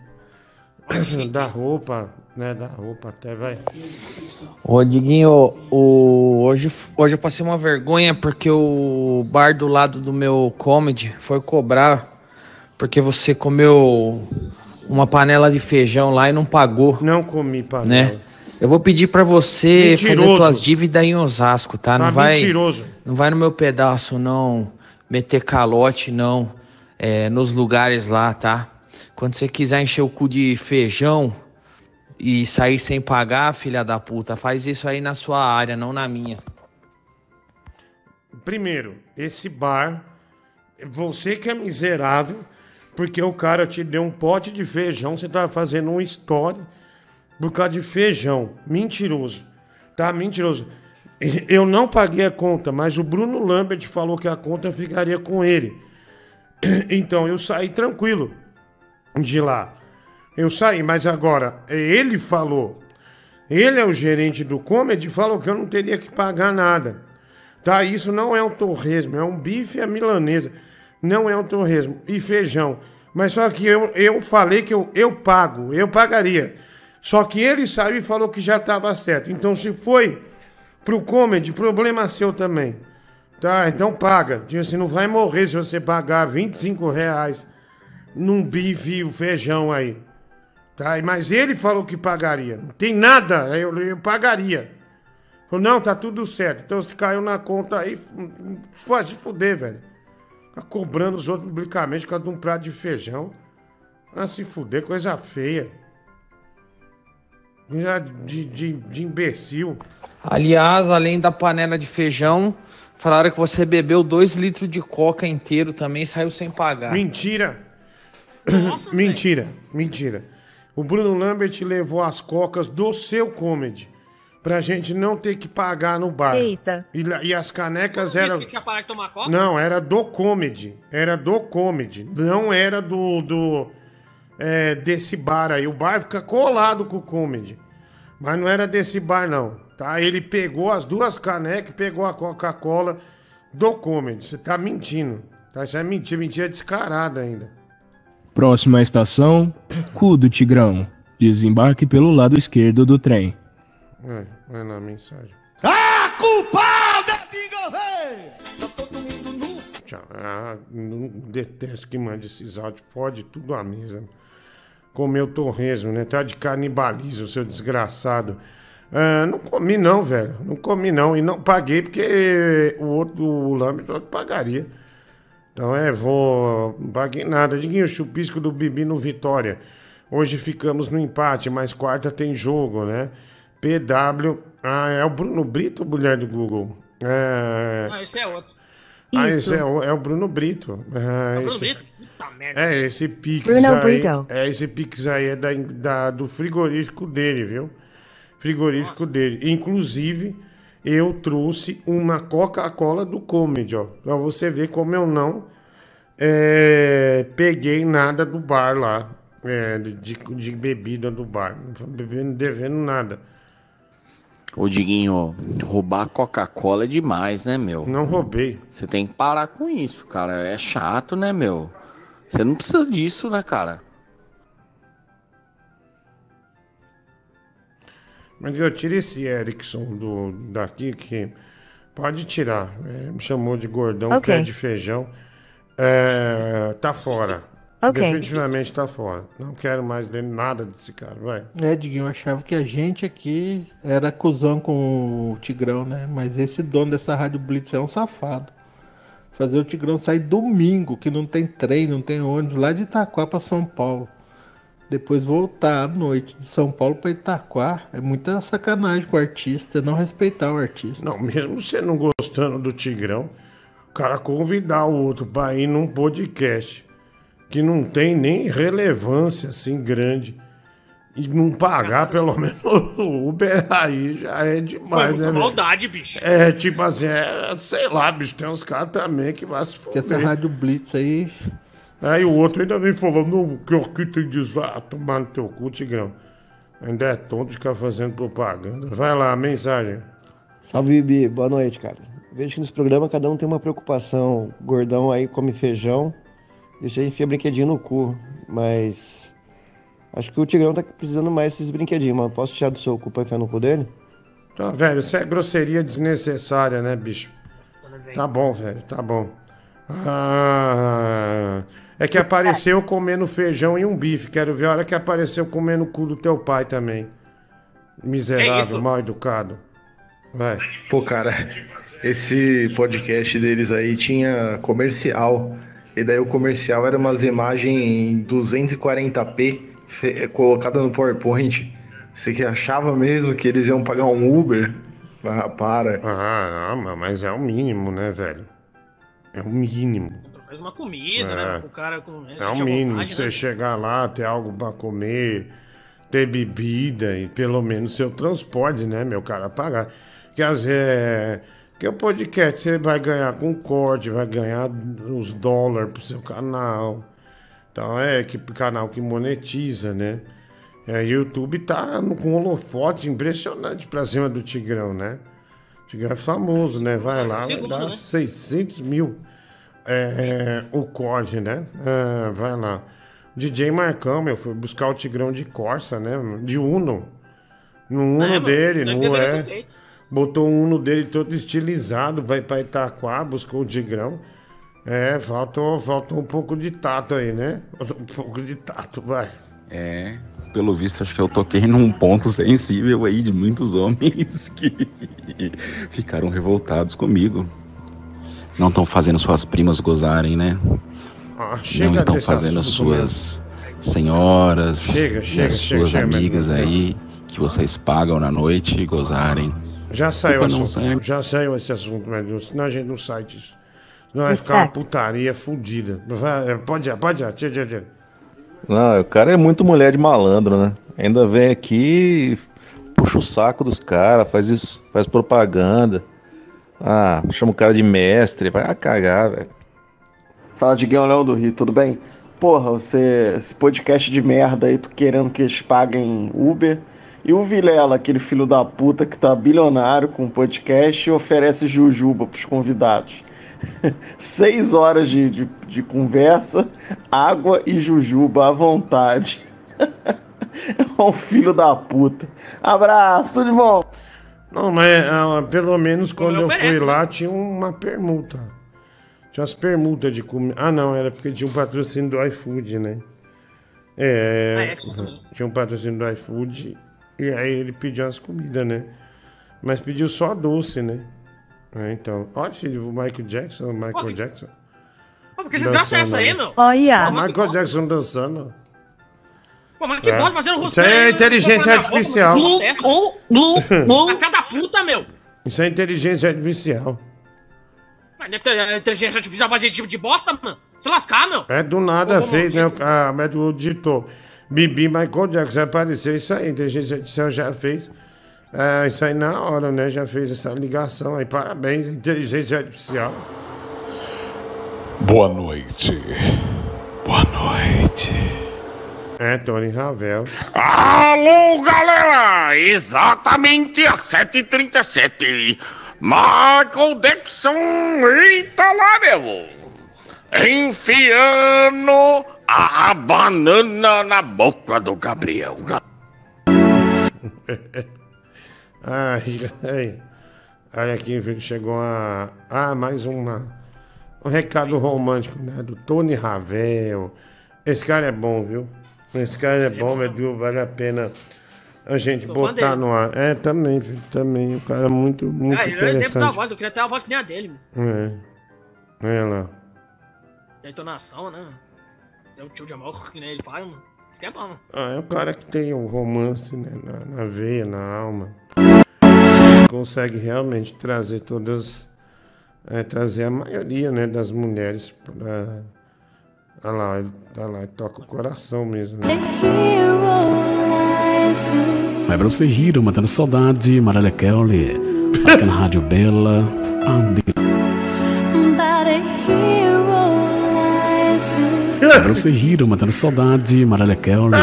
dá roupa, né? Dá roupa até, vai. Ô, Diguinho, o... hoje, hoje eu passei uma vergonha porque o bar do lado do meu comedy foi cobrar porque você comeu uma panela de feijão lá e não pagou. Não comi panela. Né? Eu vou pedir pra você fazer Mentiroso. tuas dívidas em Osasco, tá? Tá não vai, mentiroso. Não vai no meu pedaço, não. Meter calote, não. É, nos lugares lá, tá? Quando você quiser encher o cu de feijão e sair sem pagar, filha da puta, faz isso aí na sua área, não na minha. Primeiro, esse bar, você que é miserável, porque o cara te deu um pote de feijão, você tá fazendo um story por causa de feijão. Mentiroso. Tá? Mentiroso. Eu não paguei a conta, mas o Bruno Lambert falou que a conta ficaria com ele. Então eu saí tranquilo de lá. Eu saí, mas agora ele falou. Ele é o gerente do comedy falou que eu não teria que pagar nada. Tá? Isso não é um torresmo, é um bife à milanesa. Não é um torresmo. E feijão. Mas só que eu, eu falei que eu, eu pago, eu pagaria. Só que ele saiu e falou que já estava certo. Então, se foi pro comedy, problema seu também. Tá? Então paga. Tipo assim, não vai morrer se você pagar 25 reais num bife o feijão aí. Tá? Mas ele falou que pagaria. Não tem nada, eu, eu pagaria. Falou, não, tá tudo certo. Então se caiu na conta aí, pode se fuder, velho. Tá cobrando os outros publicamente por causa de um prato de feijão. Ah, se fuder, coisa feia. Coisa de, de, de imbecil. Aliás, além da panela de feijão, falaram que você bebeu dois litros de coca inteiro também e saiu sem pagar. Mentira! mentira, mentira. O Bruno Lambert levou as cocas do seu comedy. Pra gente não ter que pagar no bar. Eita. E, e as canecas eram. que tinha parado de tomar coca? Não, era do comedy. Era do comedy. Não era do. do é, desse bar aí. O bar fica colado com o comedy. Mas não era desse bar, não. Tá? Ele pegou as duas canecas e pegou a Coca-Cola do comedy. Você tá mentindo. Tá? Isso é mentira, mentira descarada ainda. Próxima estação, Cu do Tigrão. Desembarque pelo lado esquerdo do trem. É, é na mensagem. A culpada de Tchau. Ah, não detesto que mande esses áudios. Fode tudo a mesa. Comeu torresmo, né? Tá de canibalismo, seu desgraçado. Ah, não comi não, velho. Não comi não. E não paguei porque o outro, o que pagaria. Então é, vou. Não paguei nada. Diguinho, chupisco do Bibi no Vitória. Hoje ficamos no empate, mas quarta tem jogo, né? PW. Ah, é o Bruno Brito, mulher do Google. É... Não, esse é outro. Ah, Isso. esse é o, é o Bruno Brito. Ah, É o Bruno esse- Brito? Puta merda. É, esse Pix Bruno aí. Brito. É, esse Pix aí é da, da- do frigorífico dele, viu? Frigorífico dele. Inclusive, eu trouxe uma Coca-Cola do Comedy, ó. Pra você ver como eu não é, peguei nada do bar lá. é, de, de bebida do bar. Não tô bebendo, devendo nada. Ô Diguinho, roubar Coca-Cola é demais, né, meu? Não roubei. Você tem que parar com isso, cara. É chato, né, meu? Você não precisa disso, né, cara? Mas eu tiro esse Erickson do, daqui que pode tirar. É, me chamou de gordão, Ok. pé de feijão. É, tá fora. Ok. Definitivamente tá fora. Não quero mais ler nada desse cara, vai. É, Diguinho, eu achava que a gente aqui era cuzão com o Tigrão, né? Mas esse dono dessa Rádio Blitz é um safado. Fazer o Tigrão sair domingo, que não tem trem, não tem ônibus, lá de Itaquá pra São Paulo. Depois voltar à noite de São Paulo pra Itaquá. É muita sacanagem com o artista, é não respeitar o artista. Não, mesmo você não gostando do Tigrão, o cara convidar o outro pra ir num podcast. que não tem nem relevância assim grande. E não pagar pelo menos o Uber aí já é Foi demais, né? muita velho? maldade, bicho. É, tipo assim, é, sei lá, bicho, tem uns caras também que vai se Que essa. Rádio Blitz aí. Aí o outro ainda vem falando, não, que tem desvio. Ah, tomar no teu cu, Tigrão. Ainda é tonto de ficar fazendo propaganda. Vai lá, mensagem. Salve, Bibi. Boa noite, cara. Vejo que nesse programa cada um tem uma preocupação. O Gordão aí come feijão, deixa aí enfia brinquedinho no cu. Mas acho que o Tigrão tá precisando mais desses brinquedinhos, mano. Posso tirar do seu cu pra enfiar no cu dele? Tá, velho, isso é grosseria desnecessária, né, bicho? Tá bom, velho, tá bom. Ah, é que apareceu comendo feijão e um bife. Quero ver a hora que apareceu comendo o cu do teu pai também. Miserável, mal educado. Vai. Pô, cara, esse podcast deles aí tinha comercial. E daí o comercial era umas imagens em 240p fe- colocada no PowerPoint. Você que achava mesmo que eles iam pagar um Uber? Ah, para. Ah, não, mas é o mínimo, né, velho? É o mínimo. Faz uma comida, É. né? Pro cara com. É o mínimo. Você chegar lá, ter algo pra comer, ter bebida e pelo menos seu transporte, né, meu cara, pagar. Porque às vezes. Porque o podcast você vai ganhar com corte, vai ganhar os dólares pro seu canal. Então é que canal que monetiza, né? É, YouTube tá com um holofote impressionante pra cima do Tigrão, né? Tigrão é famoso, né? Vai lá, vai Segundo, dar né? 600 mil é, o corte, né? É, vai lá. DJ Marcão, meu, foi buscar o Tigrão de Corsa, né? De Uno. No Uno É, dele, ele não é? Botou o Uno dele todo estilizado, vai pra Itaquá, buscou o Tigrão. É, faltou, faltou um pouco de tato aí, né? Um pouco de tato, vai. É, pelo visto, acho que eu toquei num ponto sensível aí de muitos homens que ficaram revoltados comigo. Não estão fazendo suas primas gozarem, né? Ah, Não estão fazendo suas senhoras Chega, chega, as chega, suas chega, amigas aí que vocês pagam na noite gozarem. Já saiu assunto. Já saiu esse assunto, mas senão a gente não sai disso. Senão vai ficar uma putaria fodida. Pode ir, pode ir. Tchau, tchau, tchau. Não, o cara é muito mulher de malandro, né? Ainda vem aqui, puxa o saco dos caras, faz isso, faz propaganda. Ah, chama o cara de mestre, vai a cagar, velho. Fala, Diguinho Leão do Rio, tudo bem? Porra, você, esse podcast de merda aí, tu querendo que eles paguem Uber. E o Vilela, aquele filho da puta que tá bilionário com podcast e oferece jujuba pros convidados. Seis horas de, de, de conversa, água e jujuba à vontade. É um filho da puta. Abraço, tudo de bom? Não, mas ah, pelo menos quando eu oferece, fui lá tinha uma permuta. Tinha umas permutas de comida. Ah, não, era porque tinha um patrocínio do iFood, né? É, tinha um patrocínio do iFood e aí ele pediu as comidas, né? Mas pediu só doce, né? É, então, olha, filho, o Michael Jackson, o Michael Jackson. Pô, porque você dança essa aí, meu? Olha. O Michael Jackson dançando. Pô, mas que É. pode fazer um Isso aí é inteligência artificial. Glu, glu, glu, glu. A fé da puta, meu. Isso é inteligência artificial. Mas A inteligência artificial faz esse tipo de bosta, mano. Se lascar, meu. É do nada Ô, ô, fez, né? A médico digitou. Bibi Michael Jackson apareceu isso aí. A inteligência artificial já fez. É, isso aí na hora, né? Já fez essa ligação aí. Parabéns, inteligência artificial. Boa noite. Boa noite. É, Tony Ravel. Alô, galera! Exatamente às 7h37. Michael Jackson, eita lá, meu! Enfiando a banana na boca do Gabriel. Ai, ai. Olha aqui, chegou a. Ah, mais uma. Um recado romântico, né? Do Tony Ravel. Esse cara é bom, viu? Esse cara é bom, viu? Vale a pena a gente fã botar no ar. É, também, filho, também. O cara é muito, muito É, ele é exemplo da interessante. voz. Eu queria ter a voz que nem a dele, meu. É. É lá. Da entonação, né? Tem o tio de amor que nem ele faz, mano. Isso que é bom, mano. Ah, é o cara que tem o romance né, na, na veia, na alma. Consegue realmente trazer todas. é, trazer a maioria né, das mulheres pra, Olha lá, ele tá lá, ele toca o coração mesmo. né? Vai pra você rir, matando saudade, Mariah Kelly. Aqui na Rádio Bela. Ande. Vai pra você rir, matando saudade, Mariah Kelly.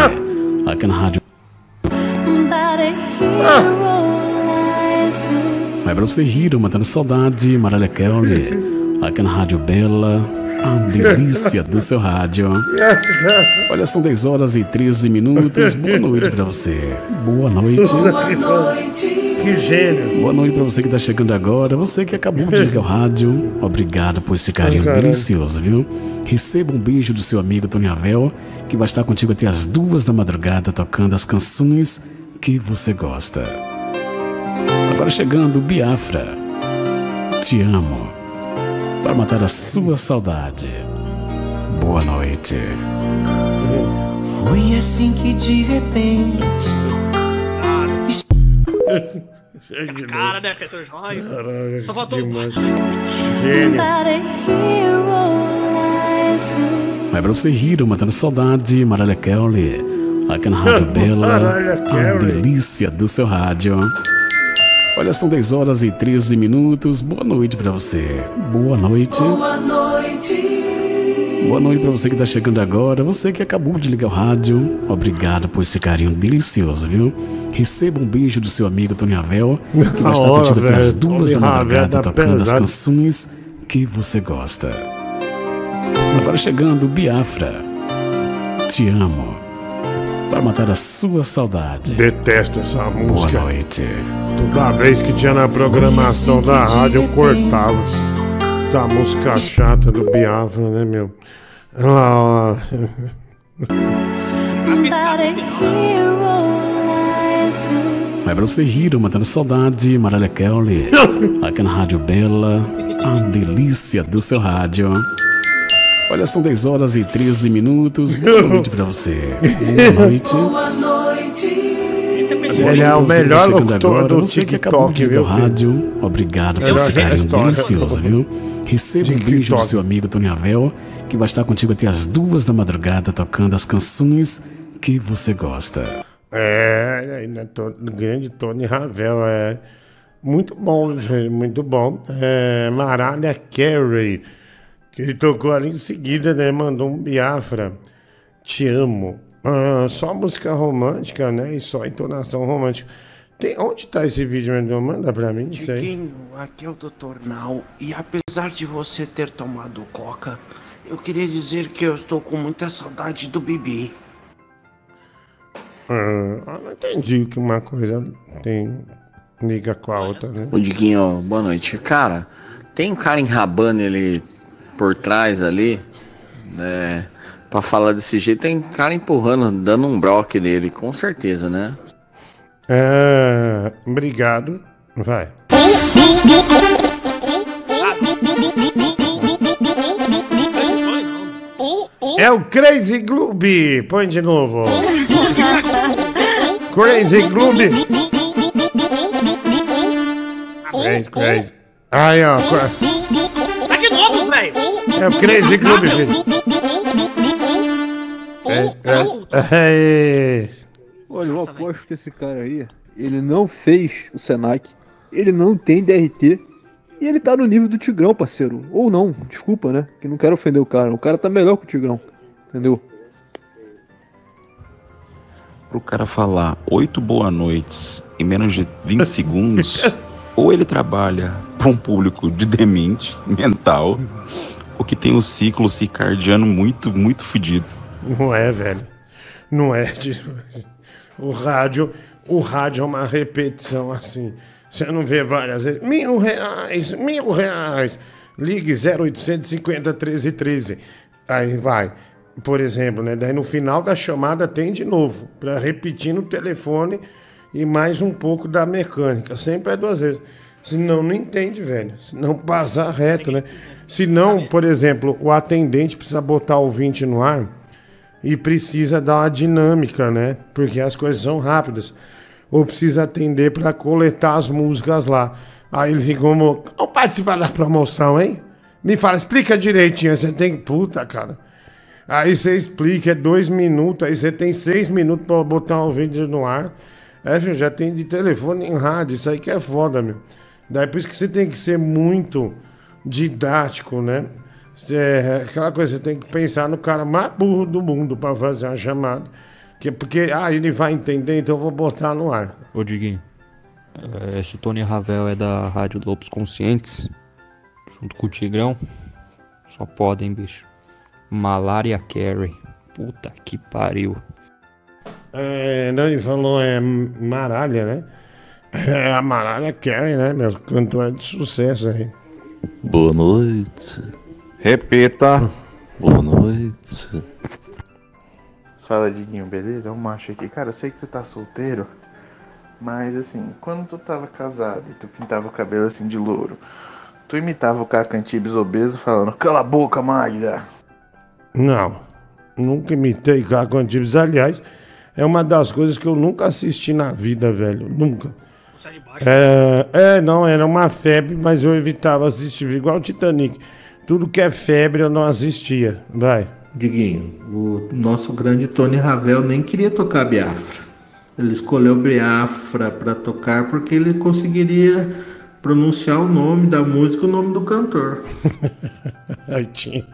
Aqui na Rádio. Vai pra você rir, matando saudade, Mariah Kelly. Aqui na Rádio Bela. A delícia do seu rádio. Olha, são 10 horas e 13 minutos. Boa noite pra você. Boa noite. Que gênio. Boa noite pra você que tá chegando agora. Você que acabou de ligar o rádio. Obrigado por esse carinho delicioso, viu? Receba um beijo do seu amigo Tony Ravel, que vai estar contigo até as duas da madrugada tocando as canções que você gosta. Agora chegando, Biafra. Te amo. Para matar a sua saudade. Boa noite. Foi assim que de repente. Cara, né, que seu joia. Caralho, Só faltou um. Gênio. Vai pra você rir, matando saudade, Mariah Kelly. Aqui na Rádio Bela. A delícia do seu rádio. Olha, são 10 horas e 13 minutos. Boa noite pra você. Boa noite. Boa noite. Boa noite pra você que tá chegando agora. Você que acabou de ligar o rádio. Obrigado por esse carinho delicioso, viu? Receba um beijo do seu amigo Tony Ravel, que vai estar contigo até as duas da Ravel madrugada tocando as canções que você gosta. Agora chegando, Biafra. Te amo. Para matar a sua saudade. Detesto essa música. Boa noite. Toda vez que tinha na programação da rádio, eu cortava. Tá a música chata do Biafra, né, meu? Olha lá, ó. Vai pra você rir, matando saudade, Mariah Kelly. Aqui na Rádio Bela. A delícia do seu rádio. Olha, são 10 horas e 13 minutos. Boa noite pra você. Boa noite. Boa noite. Ele é o tá melhor chegando locutor agora, do Você que acabou de TikTok, o viu, rádio. Obrigado por Melhor esse carinho delicioso, viu? Receba um beijo do seu amigo Tony Ravel, que vai estar contigo até as duas da madrugada tocando as canções que você gosta. É, ainda tô, grande Tony Ravel, é muito bom, gente, muito bom. É, Mariah Carey, que ele tocou ali em seguida, né? Mandou um Biafra, Te Amo. Ah, só música romântica, né? E só entonação romântica. Tem, onde tá esse vídeo, meu irmão? Manda pra mim, isso aí. Tiquinho, aqui é o Dr. Nau e apesar de você ter tomado coca, eu queria dizer que eu estou com muita saudade do Bibi. Ah, não entendi que uma coisa tem liga com a outra, né? Ô Diguinho, boa noite. Cara, tem um cara enrabando ele por trás ali, né? Pra falar desse jeito, tem cara empurrando, dando um broque nele, com certeza, né? É, obrigado. Vai. É o Crazy Gloob. Põe de novo. Crazy Gloob. Crazy, crazy. Aí, ó. É o Crazy filho. É, é, é. Olha, eu aposto que esse cara aí, ele não fez o Senac, ele não tem DRT, e ele tá no nível do Tigrão, parceiro. Ou não, desculpa, né? Que não quero ofender o cara. O cara tá melhor que o Tigrão, entendeu? Pro cara falar oito boa noites em menos de 20 segundos, ou ele trabalha para um público de demente mental, ou que tem um ciclo circadiano muito, muito fodido. Não é, velho. Não é. de- O rádio, o rádio é uma repetição assim. Você não vê várias vezes. Mil reais, mil reais. Ligue 0850 1313. Aí vai. Por exemplo, né? Daí no final da chamada tem de novo. Para repetir no telefone e mais um pouco da mecânica. Sempre é duas vezes. Senão não entende, velho. Senão passar reto, né? Senão, por exemplo, o atendente precisa botar o ouvinte no ar e precisa dar uma dinâmica, né? Porque as coisas são rápidas. Ou precisa atender para coletar as músicas lá. Aí ele fica como, vamos participar da promoção, hein? Me fala, explica direitinho. Você tem, puta, cara. Aí você explica, é dois minutos, aí você tem seis minutos pra botar um vídeo no ar. É, já tem de telefone em rádio, isso aí que é foda, meu. Daí por isso que você tem que ser muito didático, né? É aquela coisa, você tem que pensar no cara mais burro do mundo pra fazer uma chamada. Que, porque, ah, ele vai entender, então eu vou botar no ar. Ô Diguinho, eh, esse Tony Ravel é da Rádio Lobos Conscientes, junto com o Tigrão. Só podem, bicho. Malária Carey. Puta que pariu. É, não, ele falou, é Maralha, né? É a Maralha Carey, né, meu? Cantora de sucesso aí. Boa noite. Repita. Boa noite. Fala, Diguinho, beleza? É um macho aqui. Cara, eu sei que tu tá solteiro, mas assim, quando tu tava casado e tu pintava o cabelo assim de louro, tu imitava o Caco Antibes obeso falando, cala a boca, Magda. Não, nunca imitei Caco Antibes. Aliás, é uma das coisas que eu nunca assisti na vida, velho. Nunca. É, é, não, era uma febre, mas eu evitava assistir, igual o Titanic. Tudo que é febre eu não assistia. Vai. Diguinho, o nosso grande Tony Ravel nem queria tocar Biafra. Ele escolheu Biafra para tocar porque ele conseguiria pronunciar o nome da música e o nome do cantor. Aí tinha.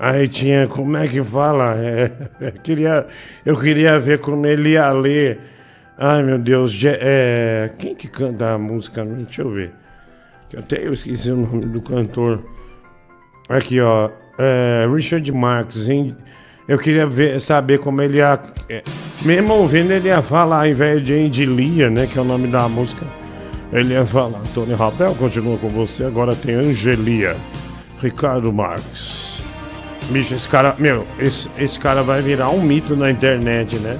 Aí tinha, como é que fala? É, eu, queria, eu queria ver como ele ia ler. Ai meu Deus, é, quem que canta a música? Deixa eu ver. Até eu esqueci o nome do cantor. Aqui, ó. é, Richard Marx. Eu queria ver, saber como ele ia. é, mesmo ouvindo, ele ia falar, ao invés de Angelia, né? Que é o nome da música. Ele ia falar, Tony Rabel continua com você, agora tem Angelia. Ricardo Marques. Bicho, esse cara, meu, esse, esse cara vai virar um mito na internet, né?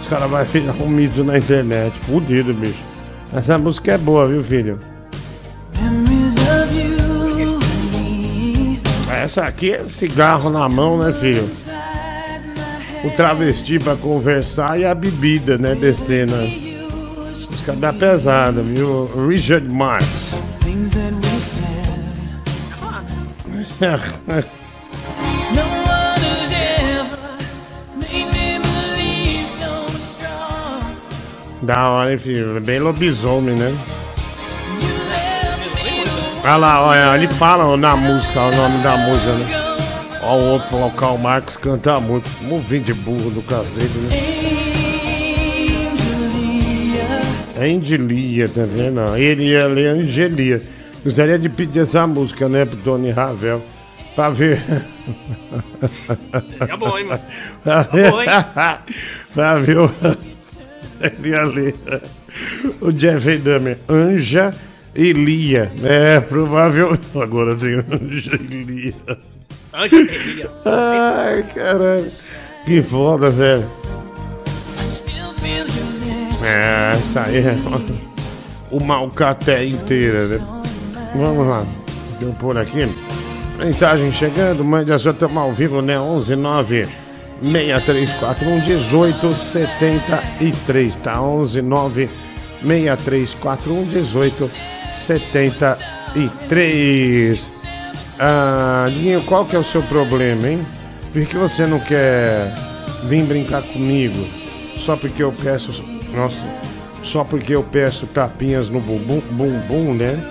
Esse cara vai virar um mito na internet. Fudido, bicho. Essa música é boa, viu, filho? Essa aqui é cigarro na mão, né, filho? O travesti pra conversar e a bebida, né, descendo. Música da pesada, viu? Richard Marx. Da hora, hein, filho? Bem lobisomem, né? Olha lá, olha, ele fala na música, o nome da música, né? Ó, o outro local, o Marcos canta muito. Movinho de burro do cacete, né? Angelia, tá vendo? Ele ia ler Angelia. Gostaria de pedir essa música, né, pro Tony Ravel. Pra ver. Tá bom, hein, mano? Tá bom, hein? pra ver o. Ia ler. O Jeff Dahmer. Anja e Lia. É, provável. Agora tem Anja e Lia. Angelia. Ai, caralho. Que foda, velho. É, isso aí é o malcaté inteira, né? Vamos lá. Deixa eu pôr aqui. Mensagem chegando, mande a sua, estamos ao vivo, né? 11 9 6341 1873, tá? 11 9 6341 1873. Ah, Dinho, qual que é o seu problema, hein? Por que você não quer vir brincar comigo? Só porque eu peço. Nossa, só porque eu peço tapinhas no bumbum, bumbum né?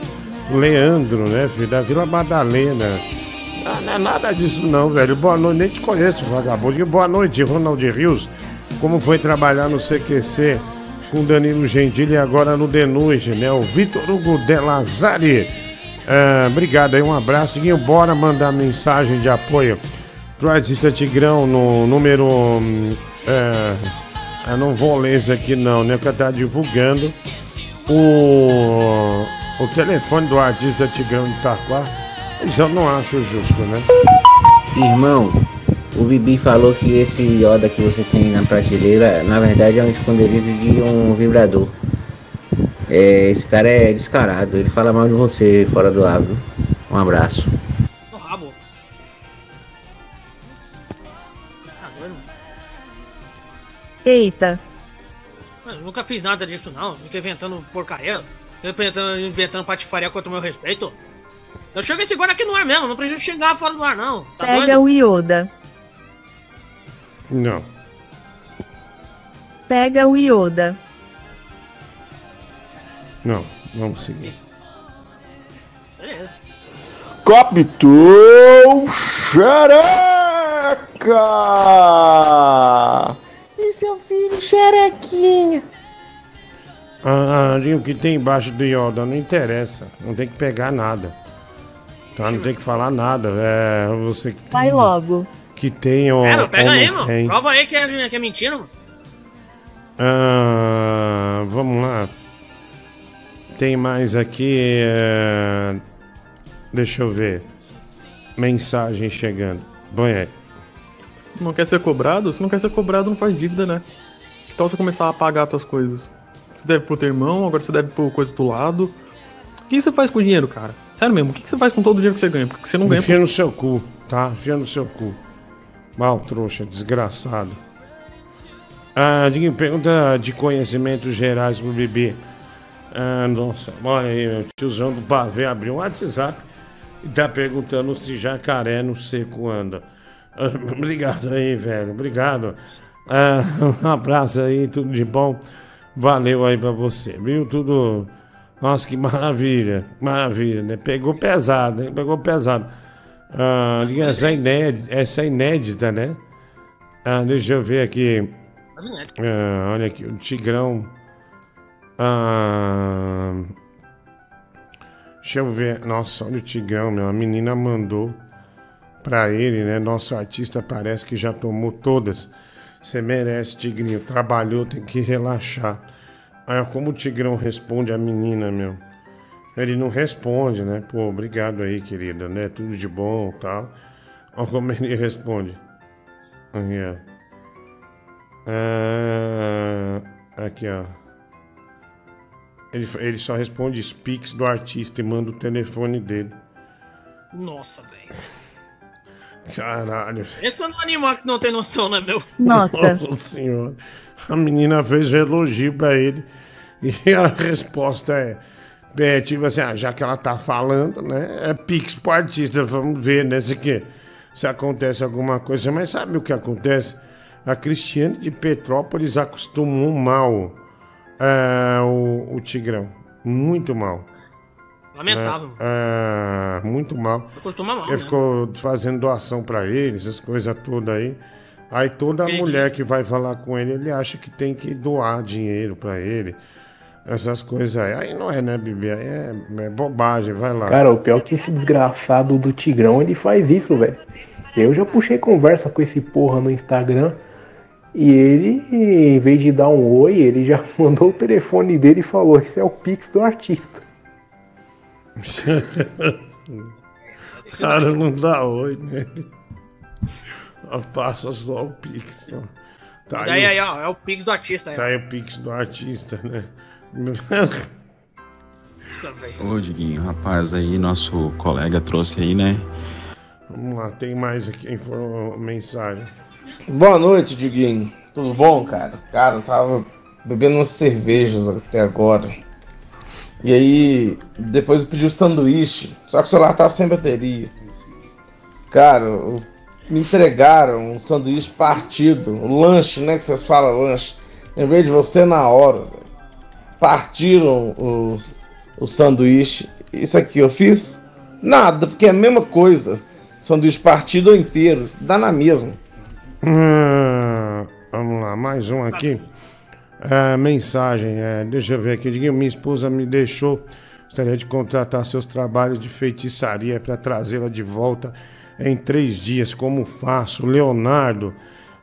Leandro, né, filho? Da Vila Madalena. Ah, não é nada disso, não, velho. Boa noite, nem te conheço, vagabundo. E Boa noite, Ronald Rios. Como foi trabalhar no CQC com Danilo Gentili e agora no De Noite, né? O Vitor Hugo De Lazari. Ah, obrigado aí, um abraço. Diguinho, bora mandar mensagem de apoio pro artista Tigrão no número. hum, é, eu não vou ler isso aqui não, né? Porque tá divulgando o, o telefone do artista Tigrão de Itaquá. Isso eu não acho justo, né? Irmão, o Bibi falou que esse Yoda que você tem na prateleira, na verdade é um esconderijo de um vibrador. É, esse cara é descarado, ele fala mal de você fora do ar. viu? Um abraço. No rabo. Eita, Mano, eu nunca fiz nada disso, não. Fiquei inventando porcaria. Inventando, inventando patifaria contra o meu respeito. Eu chego esse agora aqui no ar mesmo, não preciso xingar fora do ar, não. Tá Pega doido? o Yoda. Não. Pega o Yoda. Não, vamos seguir. Beleza. Capitão Xereca! E seu filho xerequinha? Ah, ah, o que tem embaixo do Yoda não interessa. Não tem que pegar nada. Tá? Não tem que falar nada. É você que, Vai logo. que tem o. É, pega aí, mano. tem. Prova aí que é, que é mentira, mano. Ah, vamos lá. Tem mais aqui. é, Deixa eu ver. Mensagem chegando. Põe aí. Não quer ser cobrado? Se não quer ser cobrado, não faz dívida, né? Que tal você começar a pagar as tuas coisas? Você deve pro teu irmão, agora você deve por coisa do lado. O que você faz com o dinheiro, cara? Sério mesmo, o que você faz com todo o dinheiro que você ganha? Porque você não ganha. Enfia no seu cu, tá? Enfia no seu cu. Mal trouxa, desgraçado. Ah, pergunta de conhecimentos gerais pro Bibi. Ah, nossa, olha aí, o tiozão do pavê abriu um WhatsApp e tá perguntando se jacaré no seco anda. Ah, obrigado aí, velho, obrigado. Ah, um abraço aí, tudo de bom. Valeu aí pra você, viu? Tudo. Nossa, que maravilha, maravilha, né? Pegou pesado, hein? Pegou pesado. Ah, essa, é inédita, essa é inédita, né? Ah, deixa eu ver aqui. Ah, olha aqui, o Tigrão. Ah, deixa eu ver. Nossa, olha o Tigrão, meu. A menina mandou pra ele, né? Nosso artista parece que já tomou todas. Você merece, Tigrinho. Trabalhou, tem que relaxar. Ah, como o Tigrão responde a menina, meu? Ele não responde, né? Pô, obrigado aí, querida, né? Tudo de bom tal. Olha como ele responde. Ó. Ah, aqui, ó. Ele, ele só responde speaks do artista e manda o telefone dele. Nossa, velho. Caralho. Esse é um animal que não tem noção, né, meu? Nossa. Nossa senhora. A menina fez um elogio pra ele. E a resposta é, é tipo assim, ah, já que ela tá falando, né? É pix pro artista. Vamos ver, né? Se, que, se acontece alguma coisa. Mas sabe o que acontece? A Cristiane de Petrópolis acostumou mal é, o, o Tigrão. Muito mal. Lamentável. É, é, muito mal. Acostuma mal, Ele né? ficou fazendo doação pra ele, essas coisas todas aí. Aí toda Entendi. mulher que vai falar com ele, ele acha que tem que doar dinheiro pra ele. Essas coisas aí. Aí não é, né, Bibi? Aí é, é bobagem, vai lá. Cara, o pior é que esse desgraçado do Tigrão, ele faz isso, velho. Eu já puxei conversa com esse porra no Instagram. E ele, em vez de dar um oi, ele já mandou o telefone dele e falou: Esse é o Pix do artista. cara não dá oi, né? Passa só o Pix. ó. Tá Daí aí, ó, é o Pix do artista. Tá aí. aí o Pix do artista, né? Nossa. Ô, Diguinho, rapaz, aí nosso colega trouxe aí, né? Vamos lá, tem mais aqui info- mensagem. Boa noite, Diguinho. Tudo bom, cara? Cara, eu tava bebendo umas cervejas até agora. E aí, depois eu pedi o sanduíche, só que o celular tava sem bateria. Cara, me entregaram um sanduíche partido, um lanche, né? Que vocês falam lanche. Lembrei de você na hora. velho. Partiram o, o sanduíche. Isso aqui eu fiz? Nada, porque é a mesma coisa. Sanduíche partido ou inteiro, dá na mesma. Ah, vamos lá, mais um aqui. Ah, mensagem, é, deixa eu ver aqui. Minha esposa me deixou. Gostaria de contratar seus trabalhos de feitiçaria para trazê-la de volta em três dias. Como faço? Leonardo.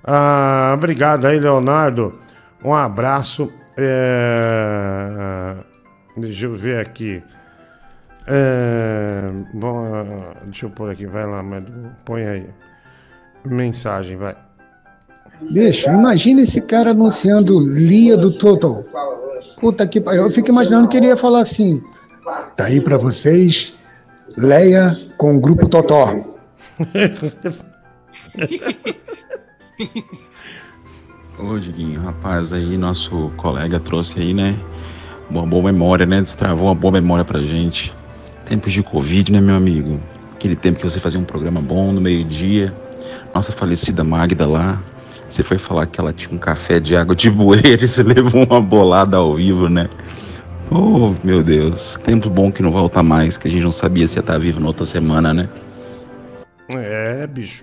Ah, obrigado aí, Leonardo. Um abraço. É, deixa eu ver aqui. É, bom, ah, deixa eu pôr aqui, vai lá, mas põe aí. Mensagem, vai. Bicho, imagina esse cara anunciando Lia do Total. Puta que pariu. Eu fico imaginando que ele ia falar assim: tá aí pra vocês, Leia com o grupo Totó. Ô, Diguinho, rapaz, aí nosso colega trouxe aí, né? Uma boa memória, né? Destravou uma boa memória pra gente. Tempos de Covid, né, meu amigo? Aquele tempo que você fazia um programa bom no meio-dia. Nossa falecida Magda lá. Você foi falar que ela tinha um café de água de bueiro e você levou uma bolada ao vivo, né? Oh, meu Deus. Tempo bom que não volta mais, que a gente não sabia se ia estar vivo na outra semana, né? É, bicho.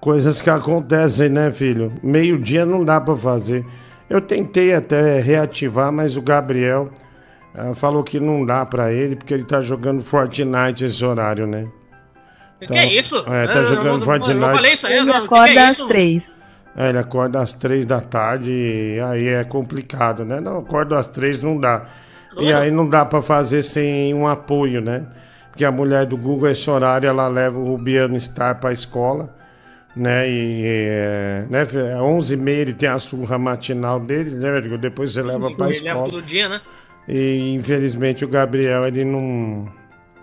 Coisas que acontecem, né, filho? Meio-dia não dá pra fazer. Eu tentei até reativar, mas o Gabriel ah, falou que não dá pra ele, porque ele tá jogando Fortnite esse horário, né? Que é isso? É, tá Eu- jogando eu- eu- Fortnite. Eu falei isso aí. Ele eu- que acorda que é às isso? três. É, ele acorda às três da tarde e aí é complicado, né? Não, acordo às três não dá. E aí não dá pra fazer sem um apoio, né? Porque a mulher do Google, esse horário, ela leva o Rubiano Star pra escola, né? E é, né? é 11h30 ele tem a surra matinal dele, né? Depois você leva pra Ele leva escola. todo dia, né? E infelizmente o Gabriel, ele não.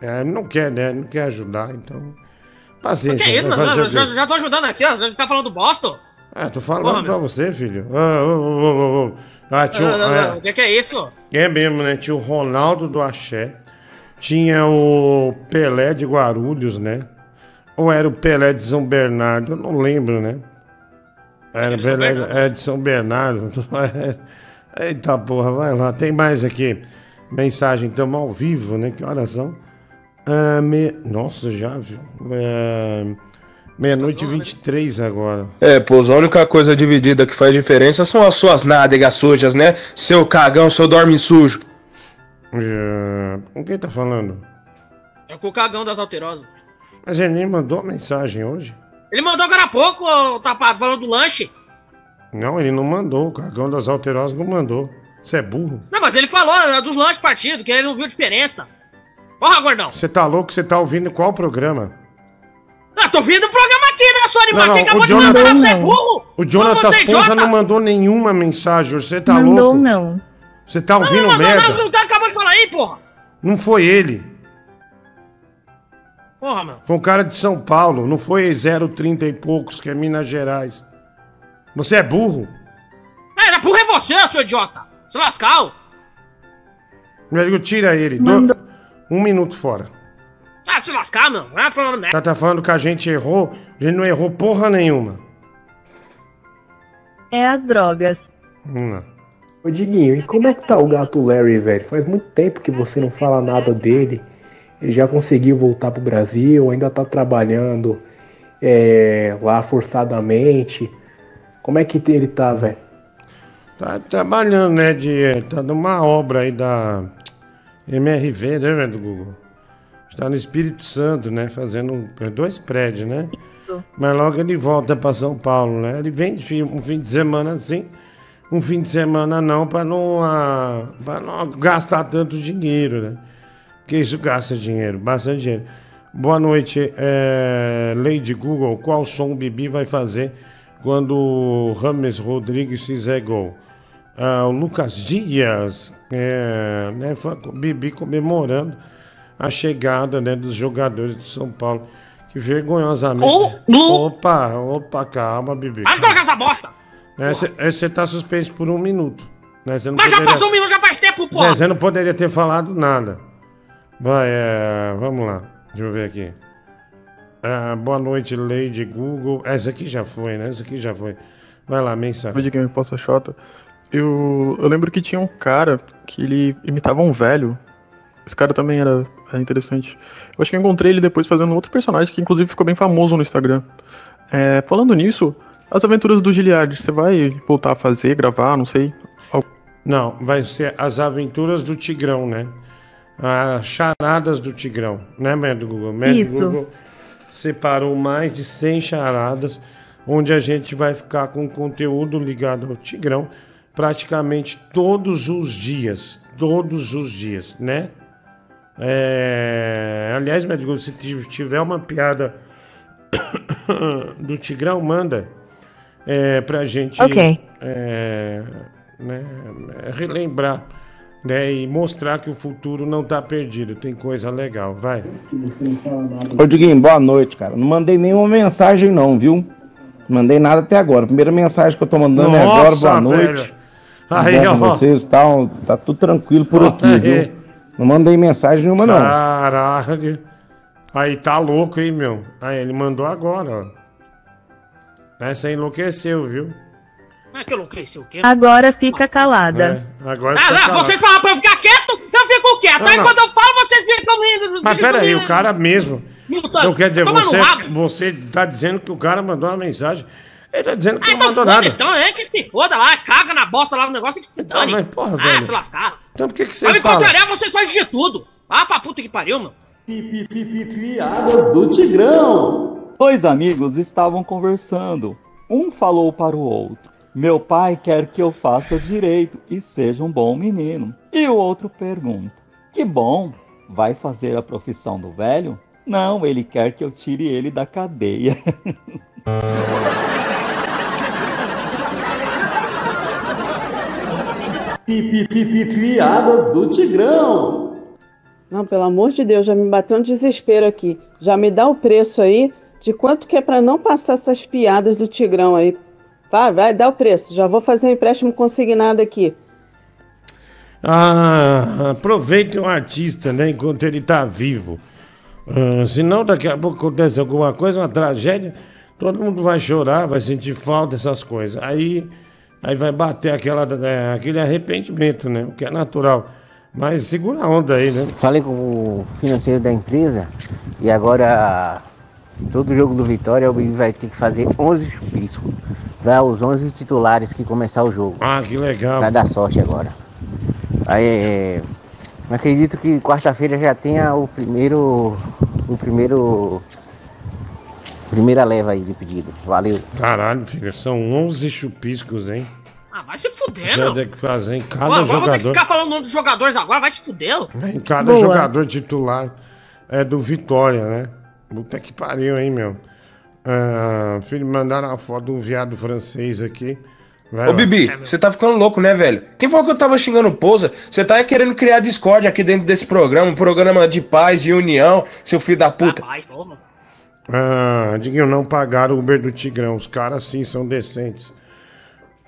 é, ele não quer, né? Não quer ajudar, então. O Paciência. que é isso, vai mano? o já, quê? já tô ajudando aqui, ó. Já tá falando bosta. Ah, tô falando Porra, pra meu. você, filho. Ah, ô, ô, ô. Ah, tio, Não, não, é, não, O que que é isso? é mesmo, né? Tinha o Ronaldo do Axé. Tinha o Pelé de Guarulhos, né? Ou era o Pelé de São Bernardo? Eu não lembro, né? Era de São Pelé é, de São Bernardo. Eita porra, vai lá. Tem mais aqui. Mensagem, estamos ao vivo, né? Que horas são? Ah, me... Nossa, já, viu? É... Meia-noite e 23 agora. É, pô, a única coisa dividida que faz diferença são as suas nádegas sujas, né? Seu cagão, seu dorme sujo. É, Com quem tá falando? É com o cagão das alterosas. Mas ele nem mandou mensagem hoje. Ele mandou agora há pouco, ô tapado, falando do lanche. Não, ele não mandou. O cagão das alterosas não mandou. Você é burro. Não, mas ele falou né, dos lanches partidos, que ele não viu diferença. Porra, gordão. Você tá louco? Você tá ouvindo qual programa? Ah, tô vindo o programa aqui, né, sua animal? Não, Quem não, acabou o de mandar, você é burro? O Jonathan você Ponza não mandou nenhuma mensagem. Você tá Mandou louco? não. Você tá ouvindo Não, não, merda? não, não, tá acabou de falar aí, porra. Não foi ele. Porra, mano. Foi um cara de São Paulo. Não foi 030 e poucos, que é Minas Gerais. Você é burro? Ah, era burro é você, seu idiota. Se lascal. Meu amigo, tira ele. Do- Um minuto fora. Ah, se lascar, meu. Vai falando O merda. cara tá falando que a gente errou. A gente não errou porra nenhuma. É as drogas. Lá. Ô Diguinho, e como é que tá o gato Larry, velho? Faz muito tempo que você não fala nada dele. Ele já conseguiu voltar pro Brasil, ainda tá trabalhando é, lá forçadamente. Como é que ele tá, velho? Tá trabalhando, né? De, tá numa obra aí da MRV, né, velho, do Google? Está no Espírito Santo, né? Fazendo um- dois prédios, né? Mas logo ele volta para São Paulo, né? Ele vem um fim de semana assim, um fim de semana não, para não, ah, não gastar tanto dinheiro, né? Porque isso gasta dinheiro, bastante dinheiro. Boa noite, é, Lady Google. Qual som o Bibi vai fazer quando o Rames Rodrigues fizer gol? Ah, o Lucas Dias, é, né, Bibi comemorando a chegada né, dos jogadores de São Paulo, que vergonhosamente. Opa, opa, calma, Bibi. Vai colocar essa bosta. Você tá suspenso por um minuto. Né? Você não Mas já poderia- passou um minuto, já faz tempo, porra. Você não poderia ter falado nada. Vai, é, vamos lá. Deixa eu ver aqui. Ah, boa noite, Lady Google. Essa aqui já foi, né? Essa aqui já foi. Vai lá, mensagem. Vídeo Game Posta Xota. Eu, eu lembro que tinha um cara que ele imitava um velho. Esse cara também era, era interessante. Eu acho que eu encontrei ele depois fazendo outro personagem que inclusive ficou bem famoso no Instagram. É, falando nisso, as aventuras do Giliard, você vai voltar a fazer, gravar, não sei? Não, vai ser as aventuras do Tigrão, né? As charadas do Tigrão, né, Médio Google? Médio Isso. Google separou mais de 100 charadas, onde a gente vai ficar com conteúdo ligado ao Tigrão praticamente todos os dias. Todos os dias, né? É... Aliás, Google, se tiver uma piada do Tigrão, manda é, pra gente Ok. é, né, relembrar né, e mostrar que o futuro não tá perdido. Tem coisa legal, vai. Ô Diguinho, boa noite, cara. Não mandei nenhuma mensagem não, viu? Não mandei nada até agora. Primeira mensagem que eu tô mandando é agora, Nossa, boa noite. velho. Aí, ó. vocês, tal. Tá tudo tranquilo por aqui, Aí. viu? Não mandei mensagem nenhuma, não. Caralho. Aí tá louco, hein, meu? Aí ele mandou agora, ó. Essa enlouqueceu, viu? Ah, que enlouqueceu o quê? Agora fica calada. É, agora Ah, não, calado. vocês falam pra eu ficar quieto, eu fico quieto. Não, Aí não. quando eu falo, vocês ficam me. Mas peraí, o cara mesmo. Então quer dizer, você, você tá dizendo que o cara mandou uma mensagem. Ele tá dizendo que Ah, não então mandou foda, nada. então é que se foda lá, caga na bosta lá no negócio e que se dane. mas porra, ah, velho. se lascar. Então por que, que você Pra me fala? contrariar, vocês fazem de tudo. Ah, pra puta que pariu, meu. Piadas do Tigrão. Dois amigos estavam conversando. Um falou para o outro: Meu pai quer que eu faça direito e seja um bom menino. E o outro pergunta: Que bom, vai fazer a profissão do velho? Não, ele quer que eu tire ele da cadeia. Piadas do Tigrão. Não, pelo amor de Deus, já me bateu um desespero aqui. Já me dá o preço aí de quanto que é pra não passar essas piadas do Tigrão aí. Vai, vai, dá o preço. Já vou fazer um empréstimo consignado aqui. Ah, aproveite o artista, né? Enquanto ele tá vivo. Ah, senão daqui a pouco acontece alguma coisa, uma tragédia, todo mundo vai chorar, vai sentir falta dessas coisas. Aí, aí vai bater aquela, é, aquele arrependimento, né? O que é natural. Mas segura a onda aí, né? Falei com o financeiro da empresa e agora todo jogo do Vitória o Bibi vai ter que fazer 11 chupiscos para os 11 titulares que começar o jogo. Ah, que legal. Vai dar sorte agora. Aí, é, acredito que quarta-feira já tenha o primeiro o primeiro primeira leva aí de pedido. Valeu. Caralho, filho, são 11 chupiscos, hein? Ah, vai se fuder, Já meu. tem que fazer em Pô, cada agora eu vou ter que jogador. ficar falando o nome dos jogadores agora, vai se fuder. Em cada Boa. jogador titular é do Vitória, né? Puta que pariu, hein, meu? Ah, filho, mandaram a foto de um viado francês aqui. Vai Ô lá. Bibi, você tá ficando louco, né, velho? Quem falou que eu tava xingando o Pousa? Você tá querendo criar discórdia aqui dentro desse programa, um programa de paz e união, seu filho da puta. Ah, Diguinho, não pagaram o Uber do Tigrão. Os caras sim são decentes.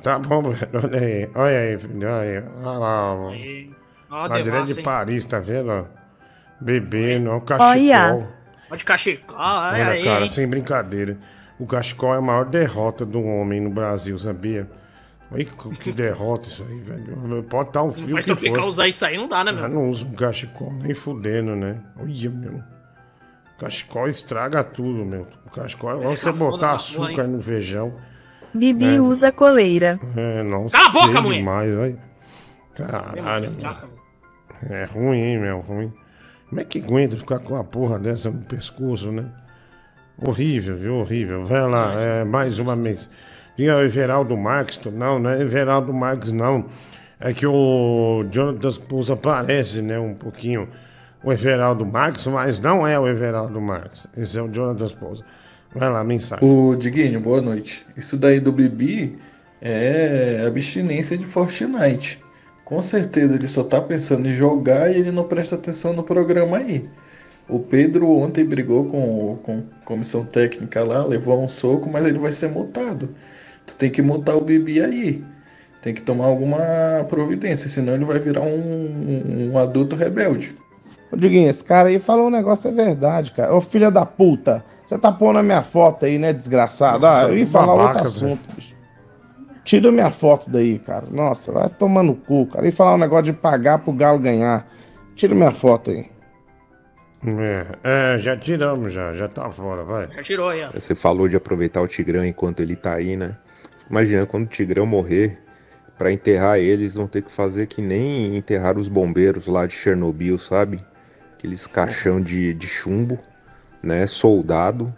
Tá bom, velho. Olha aí, olha aí, filho. Olha aí. Olha lá, ó. Devassa, de? Paris, tá vendo? ó? Bebendo, ó, o Olha. cachecol. Ó de cachecol, olha Olha, aí. cara, sem brincadeira. O cachecol é a maior derrota do homem no Brasil, sabia? Olha que, derrota isso aí, velho. Pode estar um frio Mas que tu fica for. usar isso aí, não dá, né, Eu meu? não uso um cachecol nem fudendo, né? Olha, meu. Cachecol estraga tudo, meu. O cachecol é igual você botar açúcar no feijão. Bibi É. usa coleira. É, nossa. Cala a boca, mulher! demais. Caralho, Desgraça. É ruim, hein, meu? Ruim. Como é que aguenta ficar com uma porra dessa no pescoço, né? Horrível, viu? Horrível. Vai lá, é, mais uma vez. Tinha o Everaldo Marques. Não, não é Everaldo Marques, não. É que o Jonathan Pousa parece, né? Um pouquinho o Everaldo Marques, mas não é o Everaldo Marques. Esse é o Jonathan Pousa. Vai lá, mensagem. O Diguinho, boa noite. Isso daí do Bibi é abstinência de Fortnite. Com certeza ele só tá pensando em jogar e ele não presta atenção no programa aí. O Pedro ontem brigou com, com comissão técnica lá, levou um soco, mas ele vai ser multado. Tu tem que multar o Bibi aí. Tem que tomar alguma providência, senão ele vai virar um, um adulto rebelde. Ô, Diguinho, esse cara aí falou um negócio, é verdade, cara. Ô, filha da puta, você tá pondo a minha foto aí, né, desgraçado? Ah, Nossa, eu ia falar babaca, outro assunto, bicho. Tira minha foto daí, cara. Nossa, vai tomar no cu, cara. Ia falar um negócio de pagar pro Galo ganhar. Tira minha foto aí. É, é, já tiramos, já. Já tá fora, vai. Já tirou aí, ó. Você falou de aproveitar o Tigrão enquanto ele tá aí, né? Imagina quando o Tigrão morrer, pra enterrar ele, eles vão ter que fazer que nem enterrar os bombeiros lá de Chernobyl, sabe? Aqueles caixão de, de chumbo, né? Soldado.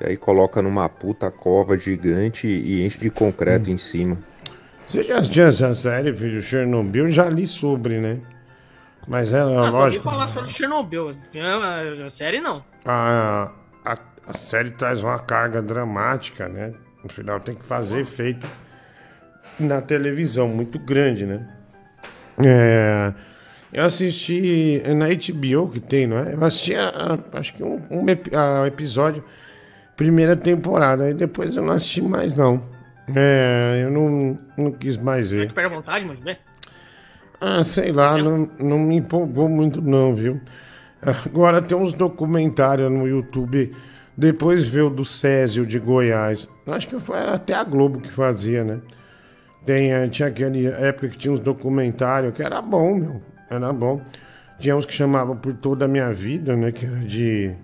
E aí coloca numa puta cova gigante e enche de concreto em cima. Você já assistiu essa série, filho? Chernobyl? Já li sobre, né? Mas é Ah, lógico. falar só de Chernobyl. A, a série não. A, a, a série traz uma carga dramática, né? No final tem que fazer efeito na televisão, muito grande, né? É, eu assisti é na HBO que tem, não é? Eu assisti, a- a- acho que um, um a- episódio, primeira temporada, aí depois eu não assisti mais, não. É, eu não, não quis mais ver. Tu pega vontade, de ver? Ah, sei lá, não, não me empolgou muito não, viu? Agora tem uns documentários no YouTube, depois vê o do Césio de Goiás. Acho que foi era até a Globo que fazia, né? Tem, eh, tinha aquele época que tinha uns documentários que era bom, meu. Era bom. Tinha uns que chamavam Por Toda a Minha Vida, né? Que era de...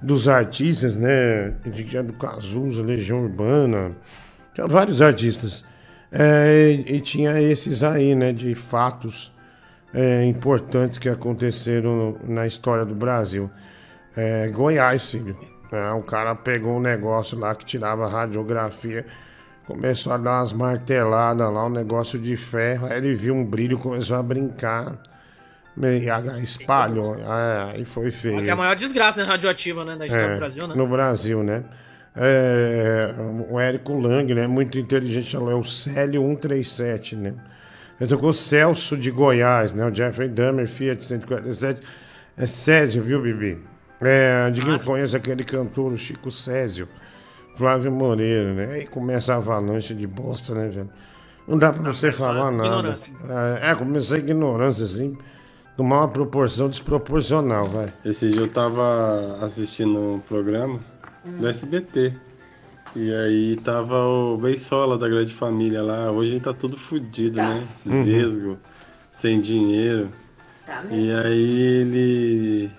Dos artistas, né? Tinha do Cazuza, Legião Urbana. Tinha vários artistas. É, e, tinha esses aí, né? De fatos é, importantes que aconteceram na história do Brasil. É, Goiás, filho. É, o cara pegou um negócio lá que tirava radiografia, começou a dar umas marteladas lá, um negócio de ferro, aí ele viu um brilho, começou a brincar, espalhou, é, aí foi feio. Que é a maior desgraça né, radioativa né, da história É, do Brasil, né? No Brasil, né? É, o Érico Lang, né? Muito inteligente, falou, é o Célio 137, né? Ele tocou Celso de Goiás, né? O Jeffrey Dahmer, Fiat 147. É Césio, viu, Bibi? É, de quem conhece aquele cantor, o Chico Césio. Flávio Moreira, né? Aí começa a avalanche de bosta, né, velho? Não dá pra você falar nada. ignorância. É, é, começou a ignorância, assim. Tomar uma proporção desproporcional, vai. Esse dia eu tava assistindo um programa do SBT. E aí tava o Beisola da Grande Família lá. Hoje ele tá tudo fudido, né? Uhum. Vesgo, sem dinheiro. E aí ele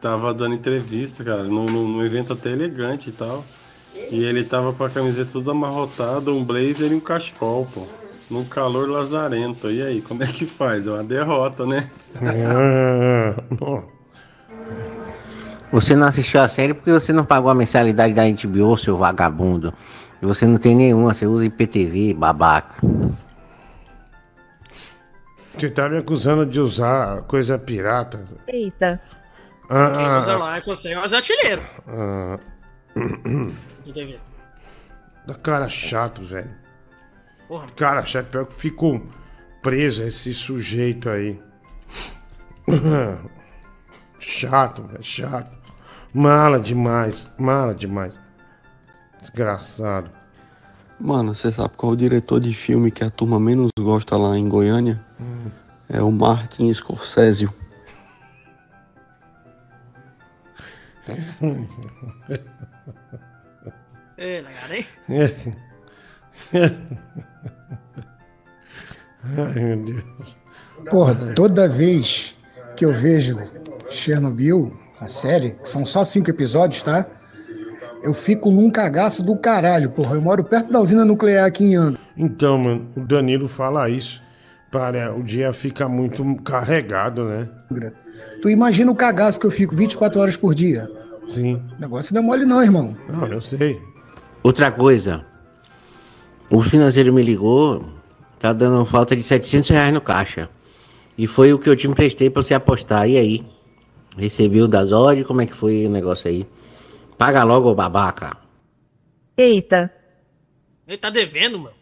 tava dando entrevista, cara, num- num evento até elegante e tal. E ele tava com a camiseta toda amarrotada, um blazer e um cachecol, pô. Num calor lazarento. E aí, como é que faz? É uma derrota, né? Ah. Você não assistiu a série porque você não pagou a mensalidade da HBO, seu vagabundo. E você não tem nenhuma, você usa IPTV, babaca. Você tá me acusando de usar coisa pirata. Eita. Ah, Quem ah, usa lá é você, é os artilheiros. ah, do TV. da cara chato, velho. Porra. Cara chato, pior que ficou preso esse sujeito aí. chato, velho, chato. Mala demais, mala demais. Desgraçado. Mano, você sabe qual é o diretor de filme que a turma menos gosta lá em Goiânia? Hum. É o Martin Scorsese. Ei? Ai, meu Deus. Porra, toda vez que eu vejo Chernobyl, a série, que são só cinco episódios, tá? Eu fico num cagaço do caralho, porra. Eu moro perto da usina nuclear aqui em Angra. Então, mano, o Danilo fala isso. Para o dia fica muito carregado, né? Tu imagina o cagaço que eu fico 24 horas por dia. Sim. O negócio não é mole não, irmão. Não, eu sei. Outra coisa, o financeiro me ligou, tá dando falta de 700 reais no caixa. E foi o que eu te emprestei pra você apostar. E aí? Recebi o das ordens, como é que foi o negócio aí? Paga logo, ô babaca. Eita. Ele tá devendo, mano.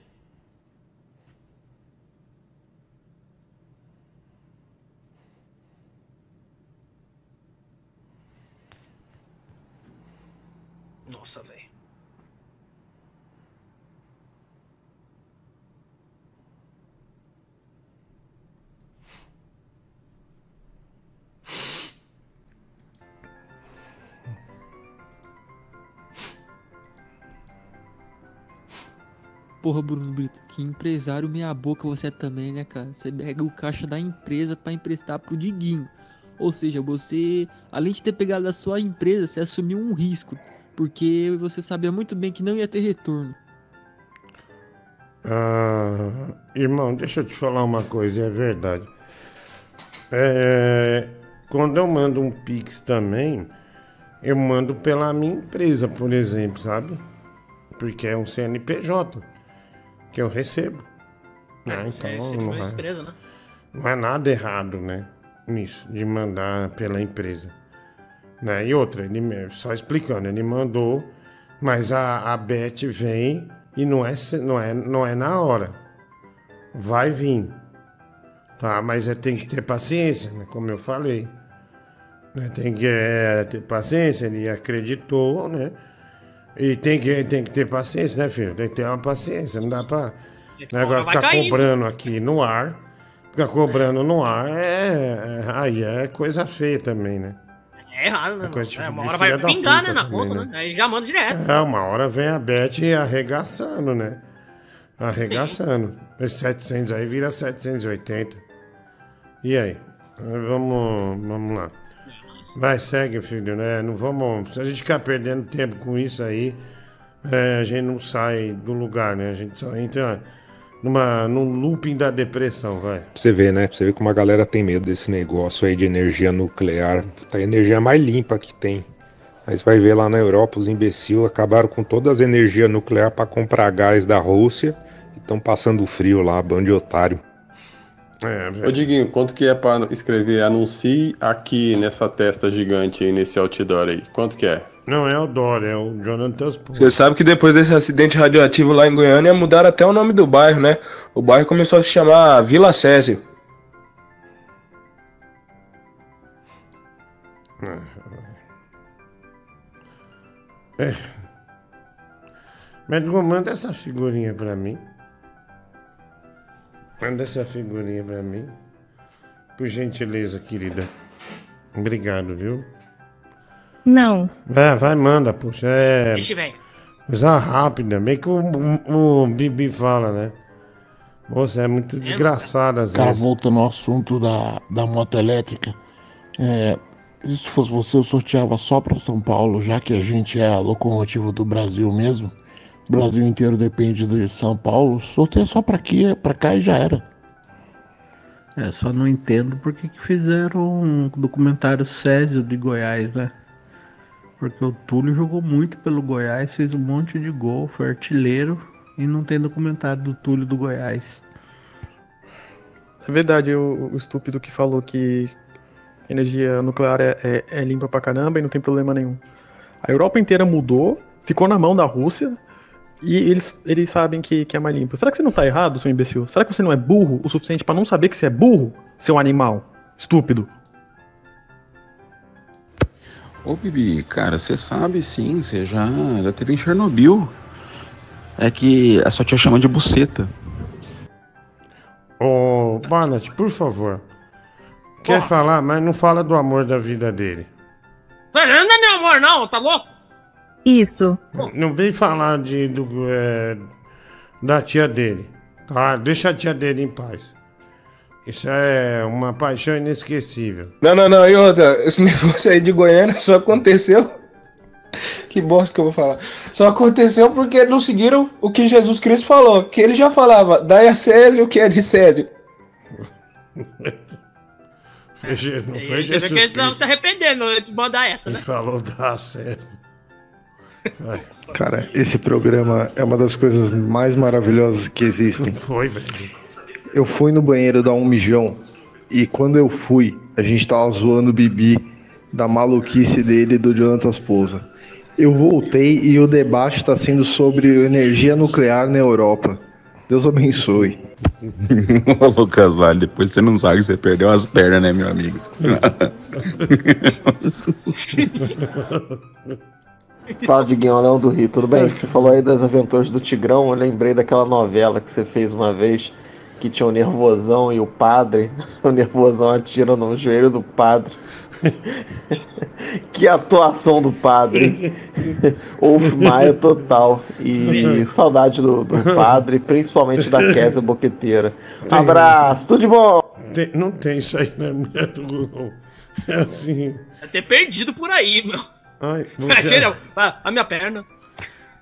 Nossa, velho. Porra, Bruno Brito, que empresário meia boca você é também, né, cara? Você pega o caixa da empresa pra emprestar pro Diguinho. Ou seja, você, além de ter pegado a sua empresa, você assumiu um risco. Porque você sabia muito bem que não ia ter retorno. Ah, irmão, deixa eu te falar uma coisa, é verdade. É, quando eu mando um Pix também, eu mando pela minha empresa, por exemplo, sabe? Porque é um CNPJ que eu recebo. né? Você, Então, você não, é, empresa, né? não é nada errado, né? Nisso, de mandar pela empresa. Né? E outra, ele só explicando, ele mandou, mas a, a Beth vem e não é, não, é, não é na hora. Vai vir. Tá? Mas é, tem que ter paciência, né? Como eu falei. Né? Tem que é, ter paciência, ele acreditou, né? E tem que, tem que ter paciência, né, filho? Tem que ter uma paciência, não dá pra. Né? Agora ficar cobrando aqui no ar. Fica cobrando no ar, é, é- aí é coisa feia também, né? É errado, né? coisa tipo É, uma hora vai pingar, né, na também, conta, né? né? Aí já manda direto. É, uma hora vem a Beth arregaçando, né? Arregaçando. Esse 700 aí vira 780. E aí? Vamos, vamos lá. Vai, segue, filho, né? Não vamos. Se a gente ficar perdendo tempo com isso aí, é, a gente não sai do lugar, né? A gente só entra numa, num looping da depressão, vai. Pra você ver, né? Pra você ver como a galera tem medo desse negócio aí de energia nuclear. Tá a energia mais limpa que tem. Aí você vai ver lá na Europa, os imbecil acabaram com todas as energias nucleares pra comprar gás da Rússia e estão passando frio lá, bando de otário. É, Ô Diguinho, quanto que é pra escrever anuncie aqui nessa testa gigante aí, nesse outdoor aí? Quanto que é? Não é o Dória, é o Jonathan. Você sabe que depois desse acidente radioativo lá em Goiânia mudaram até o nome do bairro, né? O bairro começou a se chamar Vila Césio. É. Médico, manda essa figurinha pra mim. Manda essa figurinha pra mim. Por gentileza, querida. Obrigado, viu? Não. É, vai, manda, puxa. É. Vixe, velho. Coisa rápida, meio que o, o, o Bibi fala, né? Moça, é muito desgraçada às Cara, vezes. voltando ao assunto da, da moto elétrica, é, se fosse você, eu sorteava só para São Paulo, já que a gente é a locomotiva do Brasil mesmo. O Brasil inteiro depende de São Paulo. Sorteia só para aqui, para cá e já era. É, só não entendo por que que fizeram um documentário Césio de Goiás, né? Porque o Túlio jogou muito pelo Goiás, fez um monte de gol, foi artilheiro e não tem documentário do Túlio do Goiás. É verdade, o, o estúpido que falou que energia nuclear é, é- é limpa pra caramba e não tem problema nenhum. A Europa inteira mudou, ficou na mão da Rússia e eles, eles sabem que, que é mais limpa. Será que você não tá errado, seu imbecil? Será que você não é burro o suficiente pra não saber que você é burro, seu animal? Estúpido. Ô, Bibi, cara, você sabe sim, você já, já teve em Chernobyl. É que a sua tia chama de buceta. Ô, Barnett, por favor. Quer falar, mas não fala do amor da vida dele. Fernanda, meu amor, não, tá louco? Isso. Não vem falar de, do, é, da tia dele, tá? Deixa a tia dele em paz. Isso é uma paixão inesquecível. Não, não, não, e outra, esse negócio aí de Goiânia só aconteceu. Que bosta que eu vou falar. Só aconteceu porque não seguiram o que Jesus Cristo falou. Que ele já falava, dai a Césio o que é de Césio. Não foi vê Jesus que eles não Cristo se arrependendo de mandar essa, né? que falou da sério. Vai. Cara, esse programa é uma das coisas mais maravilhosas que existem. Foi, velho. Eu fui no banheiro dar um mijão e quando eu fui, a gente tava zoando o Bibi da maluquice dele e do Jonathan Pousa. Eu voltei e o debate está sendo sobre energia nuclear na Europa. Deus abençoe. Ô, Lucas Vale, depois você não sabe que você perdeu as pernas, né, meu amigo? Fala de Guiolão do Rio, tudo bem? Você falou aí das aventuras do Tigrão, eu lembrei daquela novela que você fez uma vez, que tinha o Nervosão e o padre, o Nervosão atira no joelho do padre. que atuação do padre. Wolf Maia total. E saudade do, do padre, principalmente da Kézia Boqueteira. Abraço, tudo de bom! Tem- não tem isso aí na mulher do Google. É assim. Ter perdido por aí, meu. Ai, você, a, a minha perna.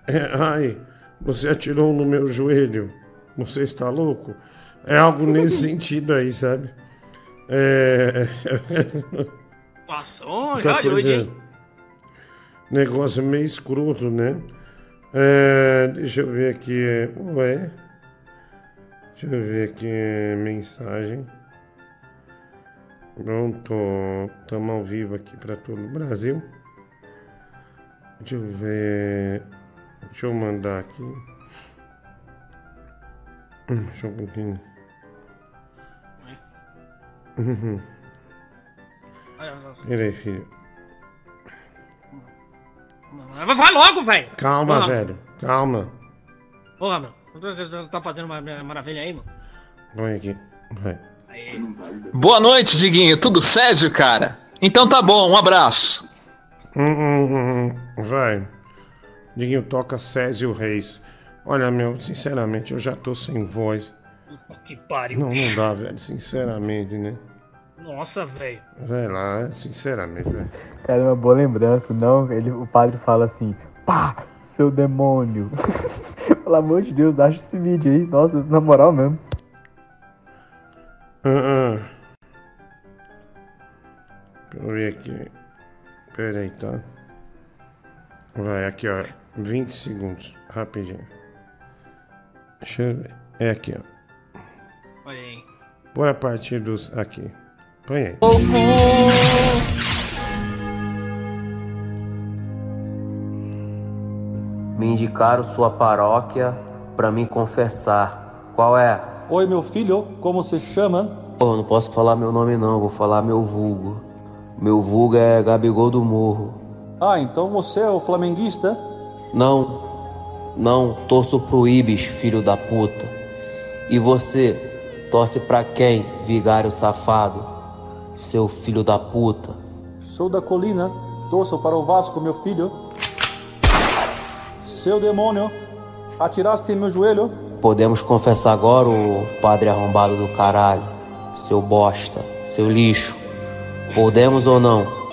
é, ai, você atirou no meu joelho. Você está louco? É algo nesse sentido aí, sabe? É. Passou, Outra já hoje, hein? negócio meio escroto, né? É, deixa eu ver aqui. é, Ué. Deixa eu ver aqui. é, Mensagem. Pronto. Estamos ao vivo aqui para todo o Brasil. Deixa eu ver. Deixa eu mandar aqui. Hum, Deixa eu um pouquinho. Uhum. Peraí, filho. Vai logo, velho. Calma, Porra. velho. Calma. Porra, meu. Você tá fazendo uma maravilha aí, mano. Põe aqui. Vai. Boa noite, Diguinho. Tudo Césio, cara? Então tá bom, um abraço. Hum, hum, hum, hum. Vai. Diguinho toca Césio Reis. Olha, meu, sinceramente, eu já tô sem voz. Que pariu. Não, não dá, velho. Sinceramente, né? Nossa, velho. Vai lá, sinceramente, velho. Era uma boa lembrança, não? Ele, o padre fala assim, pá, seu demônio. Pelo amor de Deus, acha esse vídeo aí. Nossa, na moral mesmo. Ah, ah. Deixa eu ver aqui. Pera aí, tá? Vai, aqui, ó. 20 segundos. Rapidinho. Deixa eu ver. É aqui, ó. Olha aí. Põe a partir dos. Aqui. Põe aí. Me indicaram sua paróquia pra me confessar. Qual é? Oi, meu filho, como se chama? Pô, não posso falar meu nome não, vou falar meu vulgo. Meu vulgo é Gabigol do Morro. Ah, então você é o flamenguista? Não, não, torço pro Ibis, filho da puta. E você, torce pra quem, vigário safado? Seu filho da puta. Sou da colina, torço para o Vasco, meu filho. Seu demônio, atiraste em meu joelho? Podemos confessar agora o padre arrombado do caralho, seu bosta, seu lixo. Podemos ou não?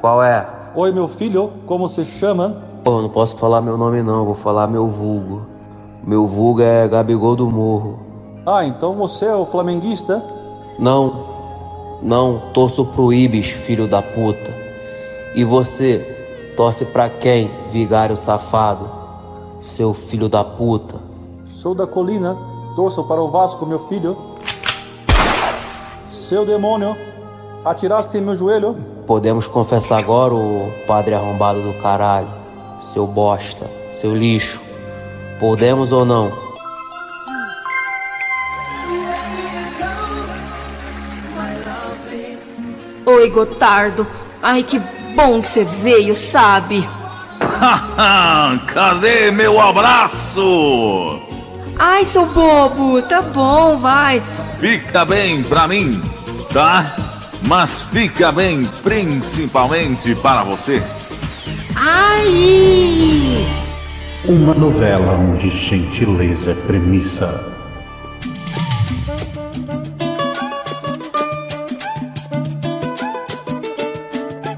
Qual é? Oi, meu filho, como se chama? Pô, não posso falar meu nome não, vou falar meu vulgo. Meu vulgo é Gabigol do Morro. Ah, então você é o flamenguista? Não, não, torço pro Ibis, filho da puta. E você, torce pra quem, vigário safado? Seu filho da puta. Sou da colina, torço para o Vasco, meu filho. Seu demônio, atiraste em meu joelho? Podemos confessar agora o padre arrombado do caralho, seu bosta, seu lixo. Podemos ou não? Oi, Gotardo. Ai, que bom que você veio, sabe? Cadê meu abraço? Ai, seu bobo, tá bom, vai. Fica bem pra mim, tá? Mas fica bem principalmente para você. Ai! Uma novela onde gentileza é premissa.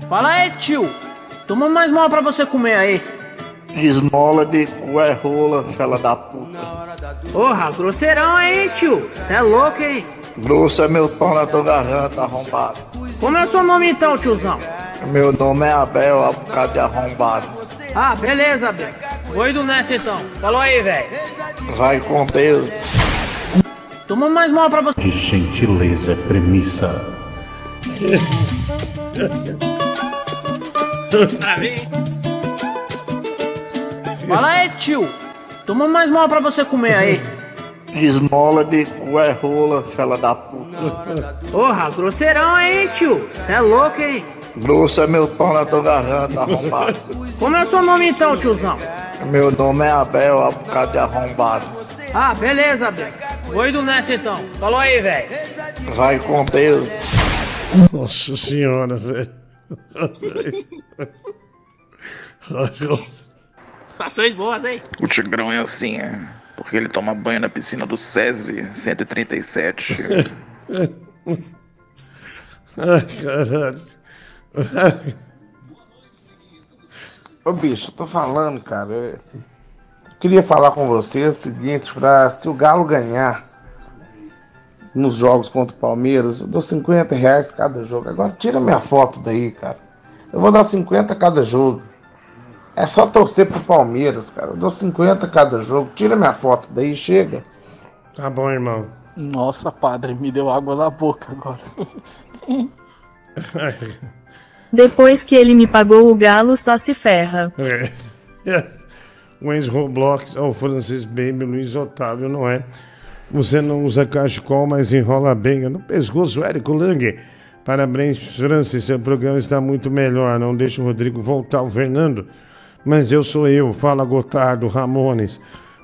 Fala aí, tio. Toma mais mal pra você comer aí. Esmola de cu é rola, fela da puta. Porra, grosseirão aí, tio. Cê é louco, hein? Grosso é meu pão na tua garganta, arrombado. Como é o seu nome então, tiozão? Meu nome é Abel, abocado de arrombado. Ah, beleza, Abel. Vou indo nessa então. Falou aí, velho. Vai com Deus. Toma mais mal pra você. De gentileza é premissa. Fala aí, tio. Toma mais mal pra você comer aí. Esmola de cu é rola, fela da puta. Porra, grosseirão aí, tio. Cê é louco, hein? Grosso é meu pão na tua garganta, arrombado. Como é o seu nome então, tiozão? Meu nome é Abel, abocado de arrombado. Ah, beleza, Abel. Vou indo nessa então. Falou aí, velho. Vai com Deus. Nossa senhora, velho. Ações boas, hein? O Tigrão é assim, é. Porque ele toma banho na piscina do SESI 137. Ai, caralho. Ô bicho, eu tô falando, cara. Eu queria falar com você o seguinte, pra se o Galo ganhar nos jogos contra o Palmeiras, eu dou 50 reais cada jogo. Agora tira minha foto daí, cara. Eu vou dar 50 cada jogo. É só torcer pro Palmeiras, cara. Eu dou 50 cada jogo. Tira minha foto daí, chega. Tá bom, irmão. Nossa, padre, me deu água na boca agora. Depois que ele me pagou, o galo só se ferra. É. O Enzo Roblox, oh, Francis Baby, Luiz Otávio, não é? Você não usa cachecol, mas enrola bem no pescoço, Érico Lang. Parabéns, Francis, seu programa está muito melhor. Não deixa o Rodrigo voltar, o Fernando. Mas eu sou eu, fala Gotardo, Ramones.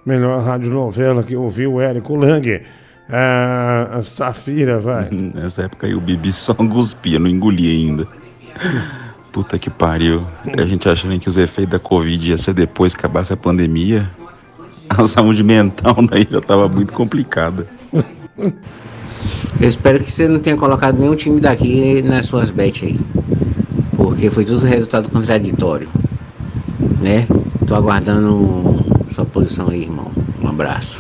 Melhor radionovela que ouviu o Érico Lang. Ah, a Safira, vai. Nessa época aí o Bibi só cuspia, não engolia ainda. Puta que pariu. A gente achando que os efeitos da Covid ia ser depois que acabasse a pandemia. A saúde mental daí já tava muito complicada. Eu espero que você não tenha colocado nenhum time daqui nas suas bets aí. Porque foi tudo resultado contraditório. Né? Tô aguardando sua posição aí, irmão. Um abraço.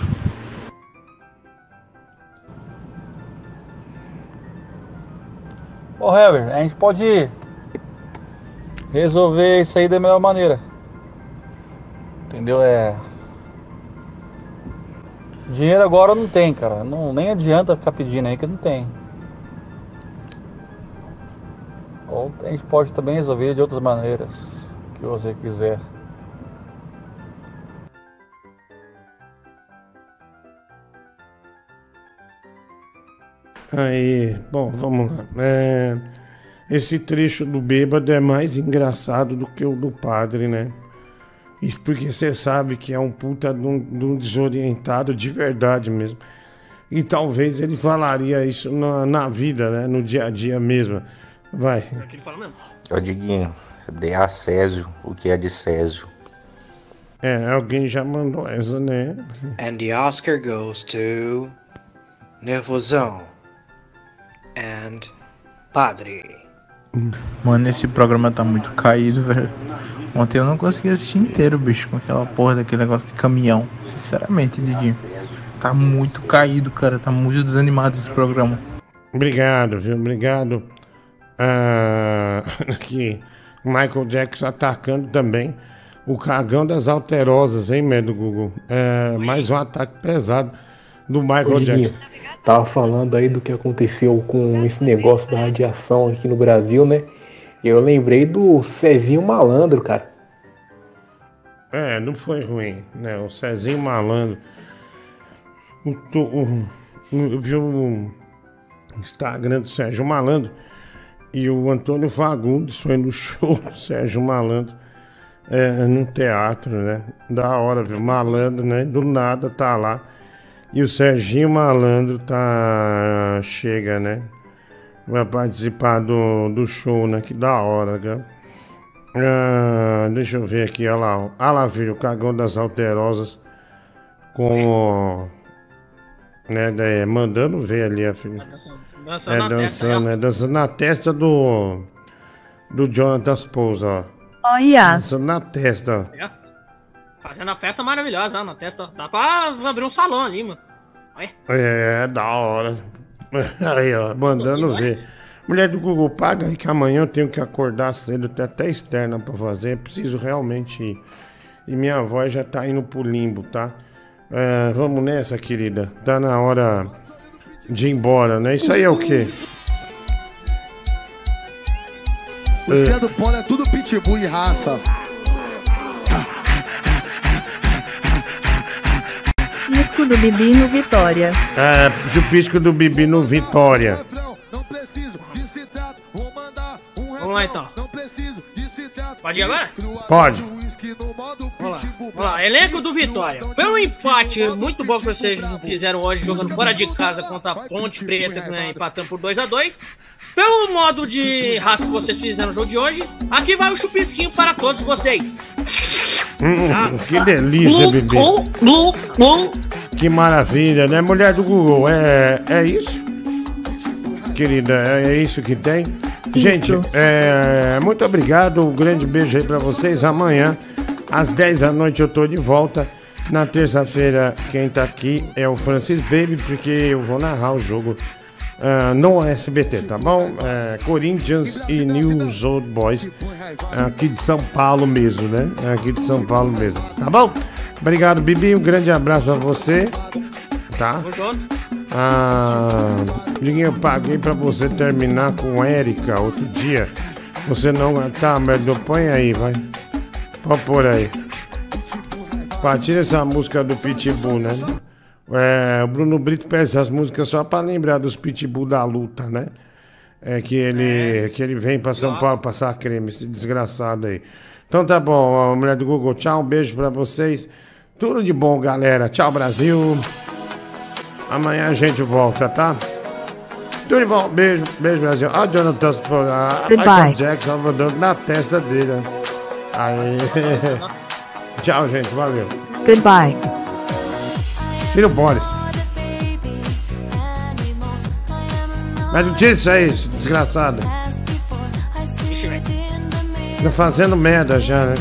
Ô Hever, a gente pode resolver isso aí da melhor maneira. Entendeu? É. Dinheiro agora não tem, cara. Não, nem adianta ficar pedindo aí que não tem. Ou a gente pode também resolver de outras maneiras que você quiser. Aí, bom, vamos lá. É, esse trecho do bêbado é mais engraçado do que o do padre, né? Isso porque você sabe que é um puta de um, de um desorientado de verdade mesmo. E talvez ele falaria isso na, na vida, né? No dia a dia mesmo. Vai. Ô Diguinho, dê a Césio o que é de Césio. É, alguém já mandou essa, né? And the Oscar goes to Nervosão and Padre. Mano, esse programa tá muito caído, velho. Ontem eu não consegui assistir inteiro, bicho, com aquela porra daquele negócio de caminhão. Sinceramente, Didinho. Tá muito caído, cara. Tá muito desanimado esse programa. Obrigado, viu? Obrigado. Ah, aqui, Michael Jackson atacando também o cagão das alterosas, hein, Medo Google? É, mais um ataque pesado do Michael Jackson. Tava falando aí do que aconteceu com esse negócio da radiação aqui no Brasil, né? Eu lembrei do Cezinho Malandro, cara. É, não foi ruim, né? O Cezinho Malandro. O, o- eu vi o Instagram do Sérgio Malandro e o Antônio Fagundes foi no show do Sérgio Malandro é, no teatro, né? Da hora, viu? Malandro, né? Do nada tá lá. E o Serginho Malandro tá. chega, né? Vai participar do, do show, né? Que da hora, cara. Ah, deixa eu ver aqui, olha lá. ó. Olha lá, filho, o cagão das alterosas com. Né, daí, mandando ver ali, a filho. Dançando É na testa, dançando, é dançando na testa do. Do Jonathan Pousa, ó. Olha. Dançando na testa, ó. É. Fazendo a festa maravilhosa lá na testa. Dá pra abrir um salão ali, mano. É, da hora. Aí, ó, mandando ver. Mulher do Google, paga aí que amanhã eu tenho que acordar cedo, tem até externa pra fazer. Preciso realmente ir. E minha voz já tá indo pro limbo, tá? É, vamos nessa, querida. Tá na hora de ir embora, né? Isso aí é o quê? Os do polo é tudo pitbull e raça. Pisco do Bibi no Vitória. É, chupisco do Bibi no Vitória. Vamos lá então. Pode ir agora? Pode. Vamos lá. Vamos lá. Elenco do Vitória. Pelo empate muito bom que vocês fizeram hoje, jogando fora de casa contra a Ponte Preta, né, empatando por 2 a 2 Pelo modo de raça que vocês fizeram no jogo de hoje, aqui vai o chupisquinho para todos vocês. Hum, que delícia, bebê. Que maravilha, né? Mulher do Google, é, é isso? Querida, é, é isso que tem? Gente, é, muito obrigado. Um grande beijo aí pra vocês. Amanhã, às 10 da noite, eu tô de volta. Na terça-feira, quem tá aqui é o Francis Baby, porque eu vou narrar o jogo ah, no SBT, tá bom? É, Corinthians e News Old Boys, aqui de São Paulo mesmo, né? Aqui de São Paulo mesmo, tá bom? Obrigado, Bibi. Um grande abraço pra você, tá? Ah, eu paguei pra você terminar com Érica outro dia. Você não. Tá, merda, põe aí, vai. Pode pôr aí. Pá, tira essa música do Pitbull, né? É, o Bruno Brito pede essas músicas só pra lembrar dos Pitbull da luta, né? É que ele, que ele vem pra São Paulo passar creme, esse desgraçado aí. Então tá bom, mulher do Google, tchau, um beijo pra vocês. Tudo de bom, galera. Tchau, Brasil. Amanhã a gente volta, tá? Tudo de bom. Beijo, beijo, Brasil. Ah, Jonathan, ah, Goodbye. Michael Jackson vai dando na testa dele. Aí. Tchau, gente. Valeu. Goodbye. Tira o Boris. Mas não tira isso aí, esse desgraçado. Tá fazendo merda já, né?